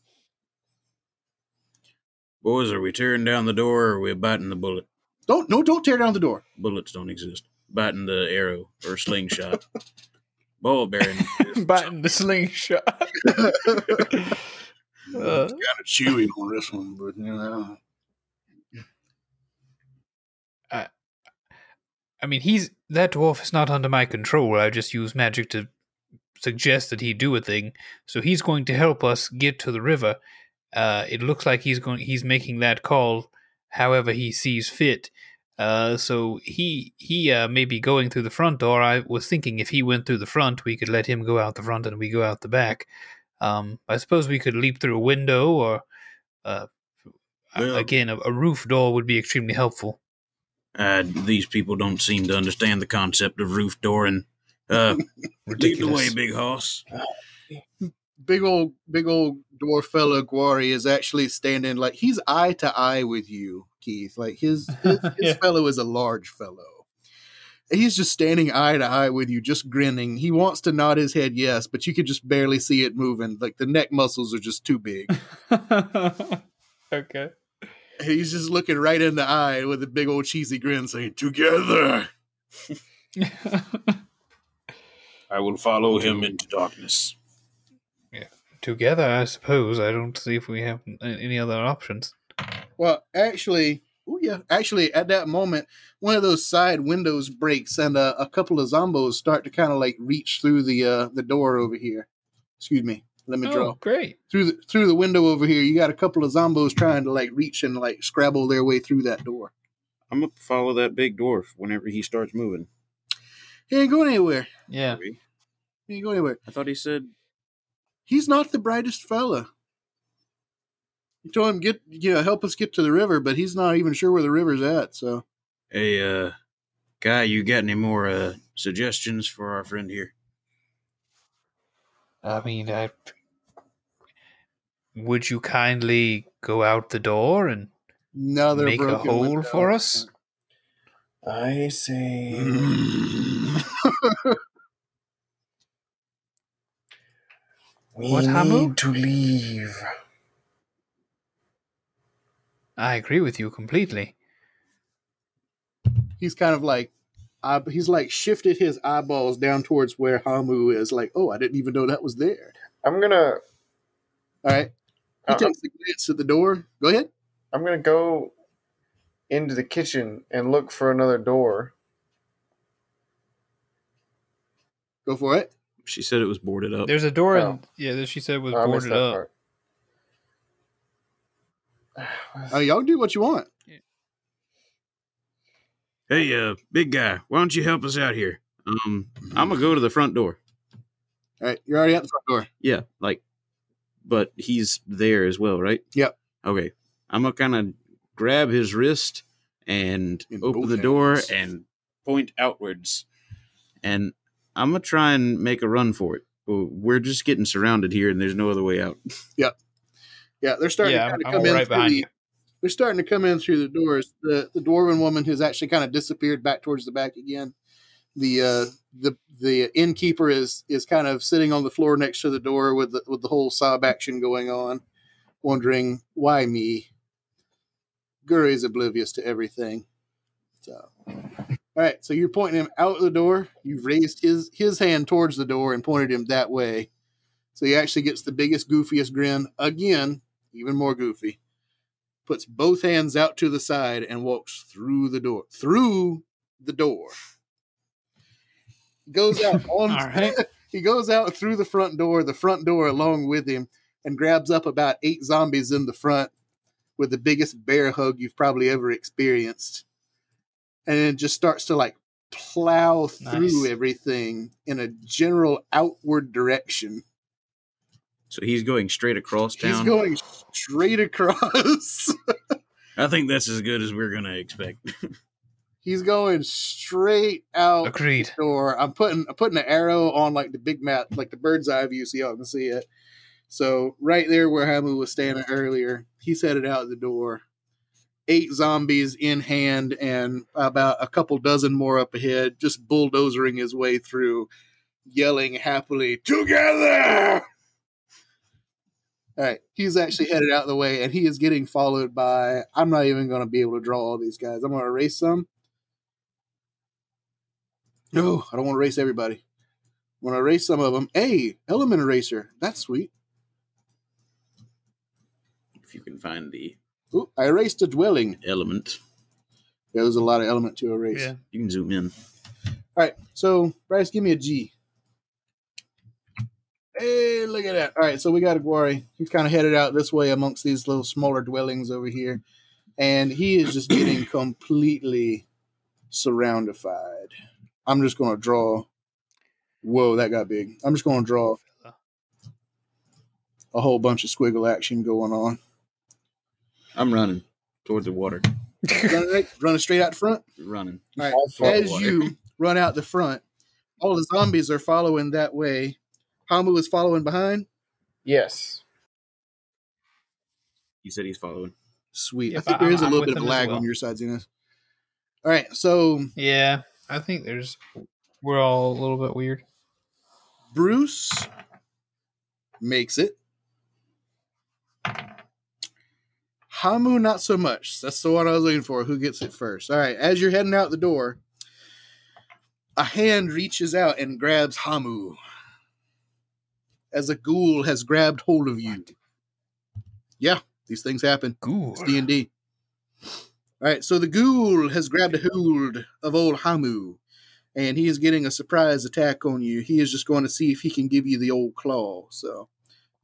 Boys, are we tearing down the door or are we biting the bullet? Don't no, don't tear down the door. Bullets don't exist. Biting the arrow or slingshot. [laughs] Ball bearing. Biting the slingshot. [laughs] Uh, kind of chewy on this one, but you know. I, I mean, he's that dwarf is not under my control. I just use magic to suggest that he do a thing. So he's going to help us get to the river. Uh, it looks like he's going. He's making that call, however he sees fit. Uh, so he he uh, may be going through the front door. I was thinking if he went through the front, we could let him go out the front and we go out the back. Um, I suppose we could leap through a window, or uh, Well- again, a, a roof door would be extremely helpful. Uh, these people don't seem to understand the concept of roof dooring. Uh, [laughs] lead the way, big hoss. Big old big old dwarf fella Guari is actually standing like he's eye to eye with you, Keith. Like his [laughs] his, his Yeah. fellow is a large fellow. And He's just standing eye to eye with you, just grinning. He wants to nod his head yes, but you could just barely see it moving. Like the neck muscles are just too big. [laughs] okay. He's just looking right in the eye with a big old cheesy grin, saying, "Together." [laughs] I will follow him into darkness. Together, I suppose. I don't see if we have any other options. Well, actually, oh yeah, actually, at that moment, one of those side windows breaks, and uh, a couple of zombos start to kind of like reach through the uh, the door over here. Excuse me. Let me draw Oh, great. through the through the window over here. You got a couple of zombos trying to like reach and like scrabble their way through that door. I'm gonna follow that big dwarf whenever he starts moving. He ain't going anywhere. Yeah. He ain't going anywhere. I thought he said He's not the brightest fella. You told him get you know help us get to the river, but he's not even sure where the river's at. So Hey, uh, guy, you got any more uh, suggestions for our friend here? I mean, I. Would you kindly go out the door and another make a hole window. for us? I say [laughs] [laughs] we What, Hamu? need to leave. I agree with you completely. he's kind of like uh, he's like shifted his eyeballs down towards where Hamu is. Like, oh, I didn't even know that was there. I'm gonna All right. He Uh, takes a glance at the door. Go ahead. I'm gonna go into the kitchen and look for another door. Go for it. She said it was boarded up. There's a door, Oh. in, yeah, that she said was Oh, boarded up. part. [sighs] Uh, y'all do what you want. Hey, uh, big guy, why don't you help us out here? Um, I'm gonna go to the front door. All right. You're already at the front door. Yeah, like, but he's there as well, right? Yep. Okay, I'm gonna kind of grab his wrist and In open both the door and point outwards, and I'm gonna try and make a run for it. Well, We're just getting surrounded here, and there's no other way out. [laughs] Yep. Yeah, they're starting Yeah, to kind of I'm come in Right through the, they're starting to come in through the doors. The the dwarven woman has actually kind of disappeared back towards the back again. The uh, the the innkeeper is is kind of sitting on the floor next to the door with the with the whole sob action going on, wondering why me. Guari is oblivious to everything. So, all right. So you're pointing him out the door. You've raised his his hand towards the door and pointed him that way. So he actually gets the biggest, goofiest grin again, even more goofy. Puts both hands out to the side and walks through the door. Through the door. Goes out [laughs] on. All right. [laughs] he goes out through the front door, the front door along with him, and grabs up about eight zombies in the front with the biggest bear hug you've probably ever experienced. And then just starts to like plow through Nice. everything in a general outward direction. So he's going straight across town. He's going straight across. [laughs] I think that's as good as we're gonna expect. [laughs] He's going straight out Agreed. door. I'm putting I'm putting an arrow on like the big map, like the bird's eye view, so y'all can see it. So right there where Hamu was standing earlier, he's headed out the door. Eight zombies in hand and about a couple dozen more up ahead, just bulldozering his way through, yelling happily, Together! All right, he's actually headed out of the way, and he is getting followed by. I'm not even going to be able to draw all these guys. I'm going to erase some. No, I don't want to erase everybody. I'm going to erase some of them. Hey, element eraser. That's sweet. if you can find the Ooh, I erased a dwelling. element, Yeah, there's a lot of element to erase. Yeah. you can zoom in. All right, so Bryce, give me a G. Hey, look at that. All right, so we got a Guari. He's kind of headed out this way amongst these little smaller dwellings over here. And he is just getting [coughs] completely surroundified. I'm just going to draw. Whoa, that got big. I'm just going to draw a whole bunch of squiggle action going on. I'm running towards the water. Running, right- running straight out front. Running. All right. All As water. you run out the front, all the zombies are following that way. Hamu is following behind. Yes. He said he's following. Sweet. I Yep, think there I'm- is a I'm little bit of them lag well. on your side, Zenas. All right, so Yeah, I think there's we're all a little bit weird. Bruce makes it. Hamu, not so much. That's the one I was looking for. Who gets it first? All right, as you're heading out the door, a hand reaches out and grabs Hamu. As a ghoul has grabbed hold of you. Yeah, these things happen. It's D and D. All right, so the ghoul has grabbed a hold of old Hamu, and he is getting a surprise attack on you. He is just going to see if he can give you the old claw. So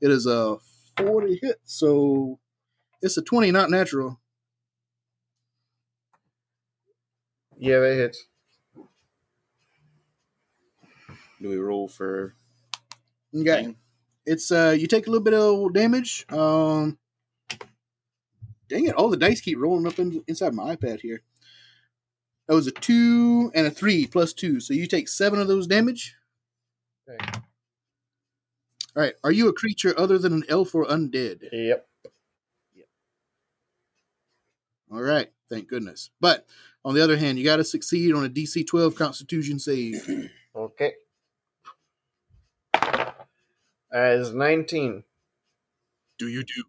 it is a forty hit. So it's a twenty, not natural. Yeah, that hits. Do we roll for? Okay, Thing? it's uh, you take a little bit of damage. Um, dang it! All the dice keep rolling up in, inside my iPad here. That was a two and a three plus two, so you take seven of those damage. Okay. All right. Are you a creature other than an elf or undead? Yep. All right. Thank goodness. But on the other hand, you got to succeed on a DC 12 Constitution save. [clears throat] Okay. As 19. do you do?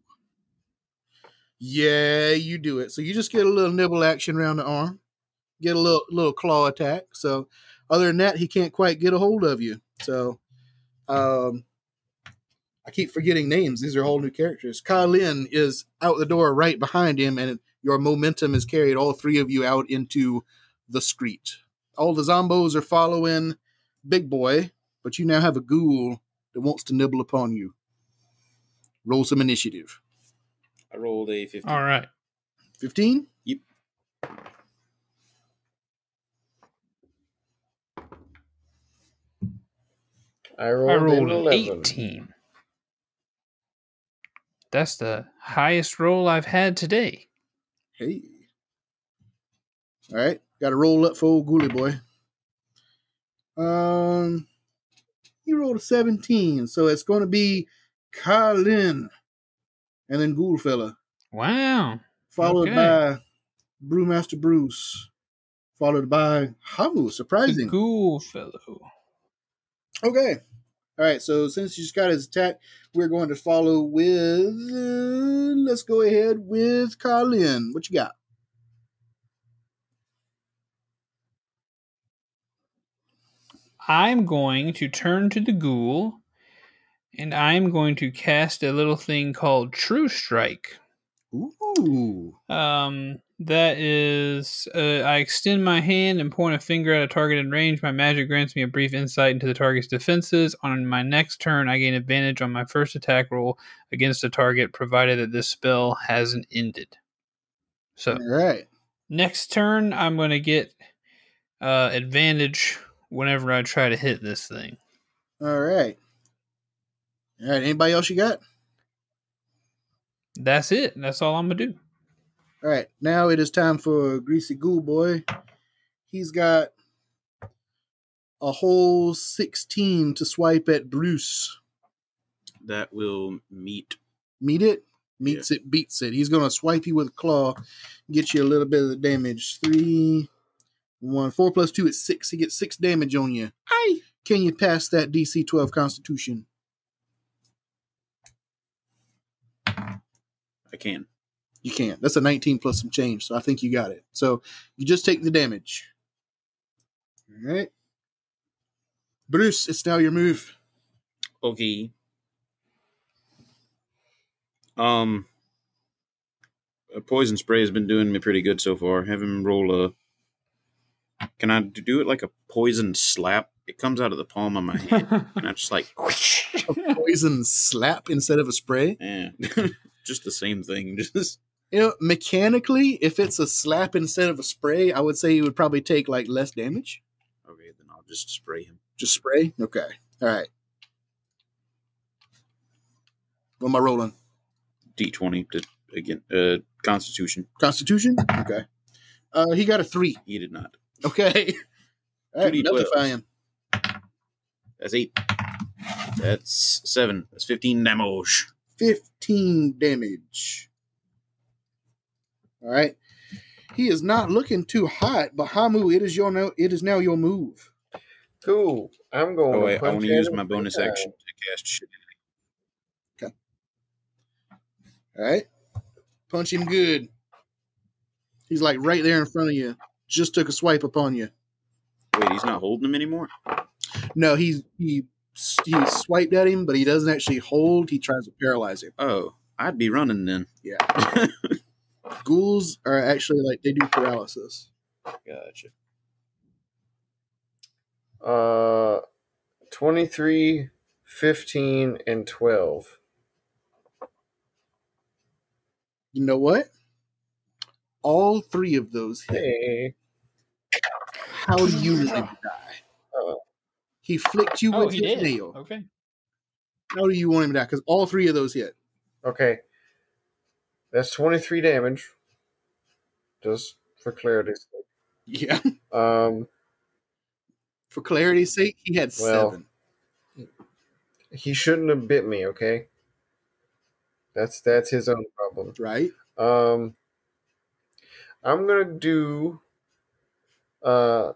Yeah, you do it. So you just get a little nibble action around the arm, get a little little claw attack. So other than that, he can't quite get a hold of you. So um I keep forgetting names. These are all new characters. Colin is out the door right behind him, and your momentum has carried all three of you out into the street. All the zombos are following Big Boy, but you now have a ghoul that wants to nibble upon you. Roll some initiative. I rolled a 15. All right. 15? Yep. I rolled, I rolled an an 11. 18. That's the highest roll I've had today. Hey. All right. Got to roll up for old Ghoulie boy. Um, he rolled a 17, so it's going to be Colin and then Ghoul Fella, Wow. followed Okay. by Brewmaster Bruce, followed by Hamu. Surprising. ghoul fellow. Okay. All right. So since he just got his attack, we're going to follow with. Uh, let's go ahead with Carlin. What you got? I'm going to turn to the ghoul and I'm going to cast a little thing called True Strike. Ooh. Um, that is, uh, I extend my hand and point a finger at a target in range. My magic grants me a brief insight into the target's defenses. On my next turn, I gain advantage on my first attack roll against a target, provided that this spell hasn't ended. So, All right. next turn, I'm going to get uh, advantage whenever I try to hit this thing. All right. All right. Anybody else you got? That's it. That's all I'm going to do. All right. Now it is time for Greasy Ghoul Boy. He's got a whole 16 to swipe at Bruce. That will meet. Meet it? Meets it, beats it. He's going to swipe you with a claw, get you a little bit of the damage. Three, one, four plus two is six. He gets six damage on you. Aye. Can you pass that DC 12 Constitution? I can. You can't. That's a 19 plus some change, so I think you got it. So you just take the damage. All right. Bruce, it's now your move. Okay. Um, a poison spray has been doing me pretty good so far. Have him roll a. Can I do it like a poison slap? It comes out of the palm of my [laughs] hand, and I just like, [laughs] A poison slap instead of a spray. eh, [laughs] just the same thing. Just You know, mechanically, if it's a slap instead of a spray, I would say he would probably take like less damage. okay, then I'll just spray him. Just spray? Okay. All right. What am I rolling? D twenty to again. Uh, Constitution. Constitution? Okay. Uh, he got a three. He did not. Okay. All right, 2d12. notify him. That's eight. That's seven. That's fifteen damage. 15 damage. All right. He is not looking too hot, but Hamu, it is your no, it is now your move. Cool. I'm going. Oh to wait, I punch want to use my bonus times. action to cast shit. Okay. All right. Punch him good. He's like right there in front of you. Just took a swipe upon you. Wait, he's not holding him anymore. No, he's he he swiped at him, but he doesn't actually hold. He tries to paralyze him. Oh, I'd be running then. Yeah. [laughs] Ghouls are actually like they do paralysis. Gotcha. Uh, 23, 15, and 12. You know what? All three of those hit. Hey. How do you want him die? Uh, He flicked you Oh, with his did. nail. Okay. How do you want him to die? Because all three of those hit. okay. That's 23 damage. Just for clarity's sake. Yeah. Um, For clarity's sake, he had Well- seven. he shouldn't have bit me, okay? That's that's his own problem. Right? Um, I'm gonna do uh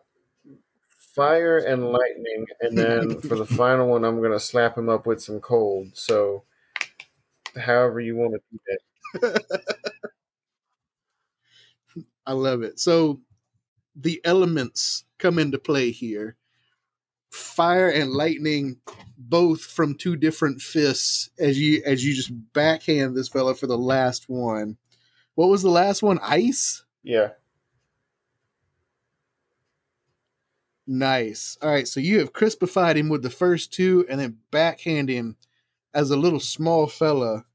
fire and lightning, and then [laughs] for the final one, I'm gonna slap him up with some cold. So, however you want to do that. [laughs] I love it. So the elements come into play here. Fire and lightning, both from two different fists, as you as you just backhand this fella for the last one. What was the last one? Ice? Yeah. Nice. All right, so you have crispified him with the first two and then backhand him as a little small fella,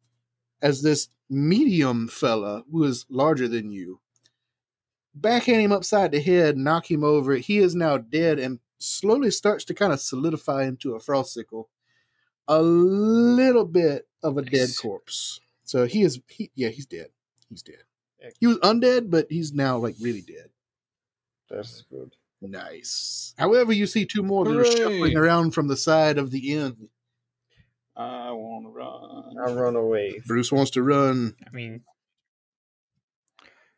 as this medium fella who is larger than you. Backhand him upside the head, knock him over. He is now dead and slowly starts to kind of solidify into a frostsicle. A little bit of a dead corpse. So he is. He, yeah, he's dead. He's dead. He was undead, but he's now like really dead. That's good. Nice. However, you see two more that are shuffling around from the side of the inn. I want to run. I'll run away. Bruce wants to run. I mean,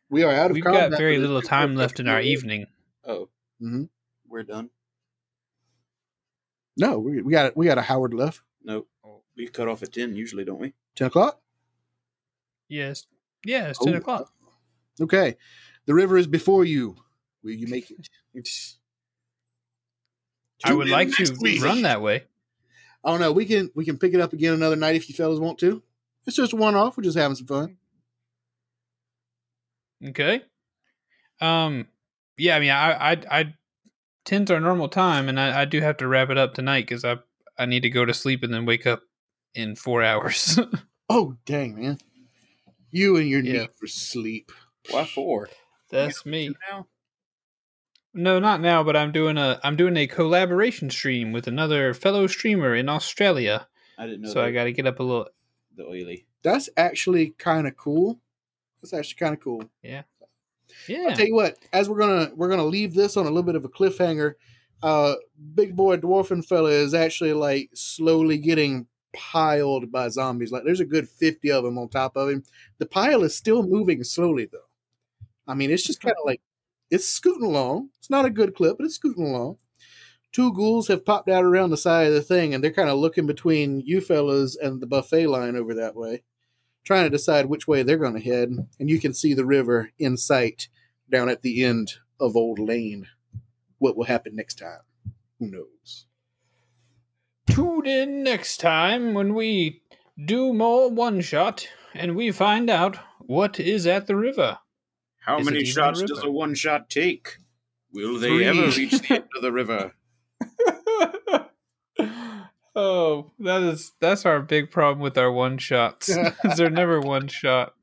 We are out of we've combat got very little time left in our evening. Oh, mm-hmm. we're done. No, we, we got we got a Howard left. No, we cut off at ten usually, don't we? Ten o'clock. Yes. Yeah, it's 10 Oh. o'clock. Okay, the river is before you. Will you make it? I would like to week. run that way. I don't know. We can we can pick it up again another night if you fellas want to. It's just one off. We're just having some fun. Okay. Um. Yeah. I mean, I I I ten's our normal time, and I, I do have to wrap it up tonight because I I need to go to sleep and then wake up in four hours. [laughs] Oh dang man, you and your Yeah. need for sleep. Why four? That's me. Now? No, not now, but I'm doing a I'm doing a collaboration stream with another fellow streamer in Australia. I didn't know. so I got to get up a little. the oily. That's actually kind of cool. That's actually kind of cool. Yeah. Yeah. I'll tell you what. As we're gonna we're gonna leave this on a little bit of a cliffhanger. Uh, big boy dwarfing fella is actually like slowly getting piled by zombies. Like there's a good fifty of them on top of him. The pile is still moving slowly though. I mean, it's just kind of like it's scooting along. It's not a good clip, but it's scooting along. Two ghouls have popped out around the side of the thing, and they're kind of looking between you fellas and the buffet line over that way, trying to decide which way they're going to head. And you can see the river in sight down at the end of Old Lane. What will happen next time? Who knows? Tune in next time when we do more one shot and we find out what is at the river. How Is many even a shots does a one shot take? Will they Three. ever reach the end of the river? [laughs] oh, that is that's our big problem with our one shots. [laughs] is they're never one shot.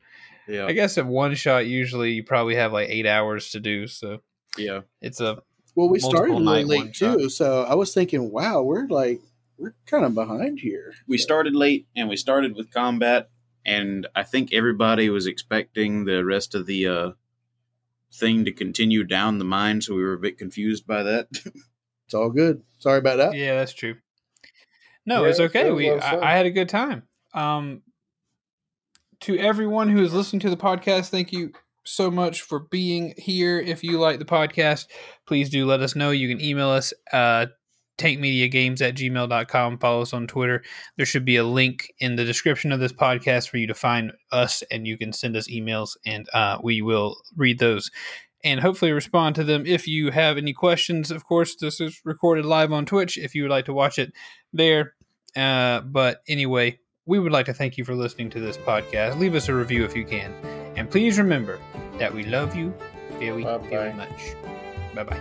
Yeah, I guess at one shot usually you probably have like eight hours to do, so yeah. it's a Well, we started a little late one shot. too, so I was thinking, wow, we're like we're kind of behind here. We started late, and we started with combat, and I think everybody was expecting the rest of the uh, thing to continue down the mine, so we were a bit confused by that. [laughs] It's all good. Sorry about that. yeah, that's true. No, Yeah, it's okay. it We a lot of fun. I, I had a good time. Um, to everyone who is listening to the podcast, thank you so much for being here. If you like the podcast, please do let us know. You can email us uh tankmediagames at gmail.com. Follow us on Twitter. There should be a link in the description of this podcast for you to find us and you can send us emails and uh, we will read those and hopefully respond to them. If you have any questions, of course, this is recorded live on Twitch if you would like to watch it there. Uh, but anyway, we would like to thank you for listening to this podcast. Leave us a review if you can. And please remember that we love you very, Bye-bye. very much. Bye bye.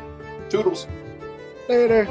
Toodles. Later.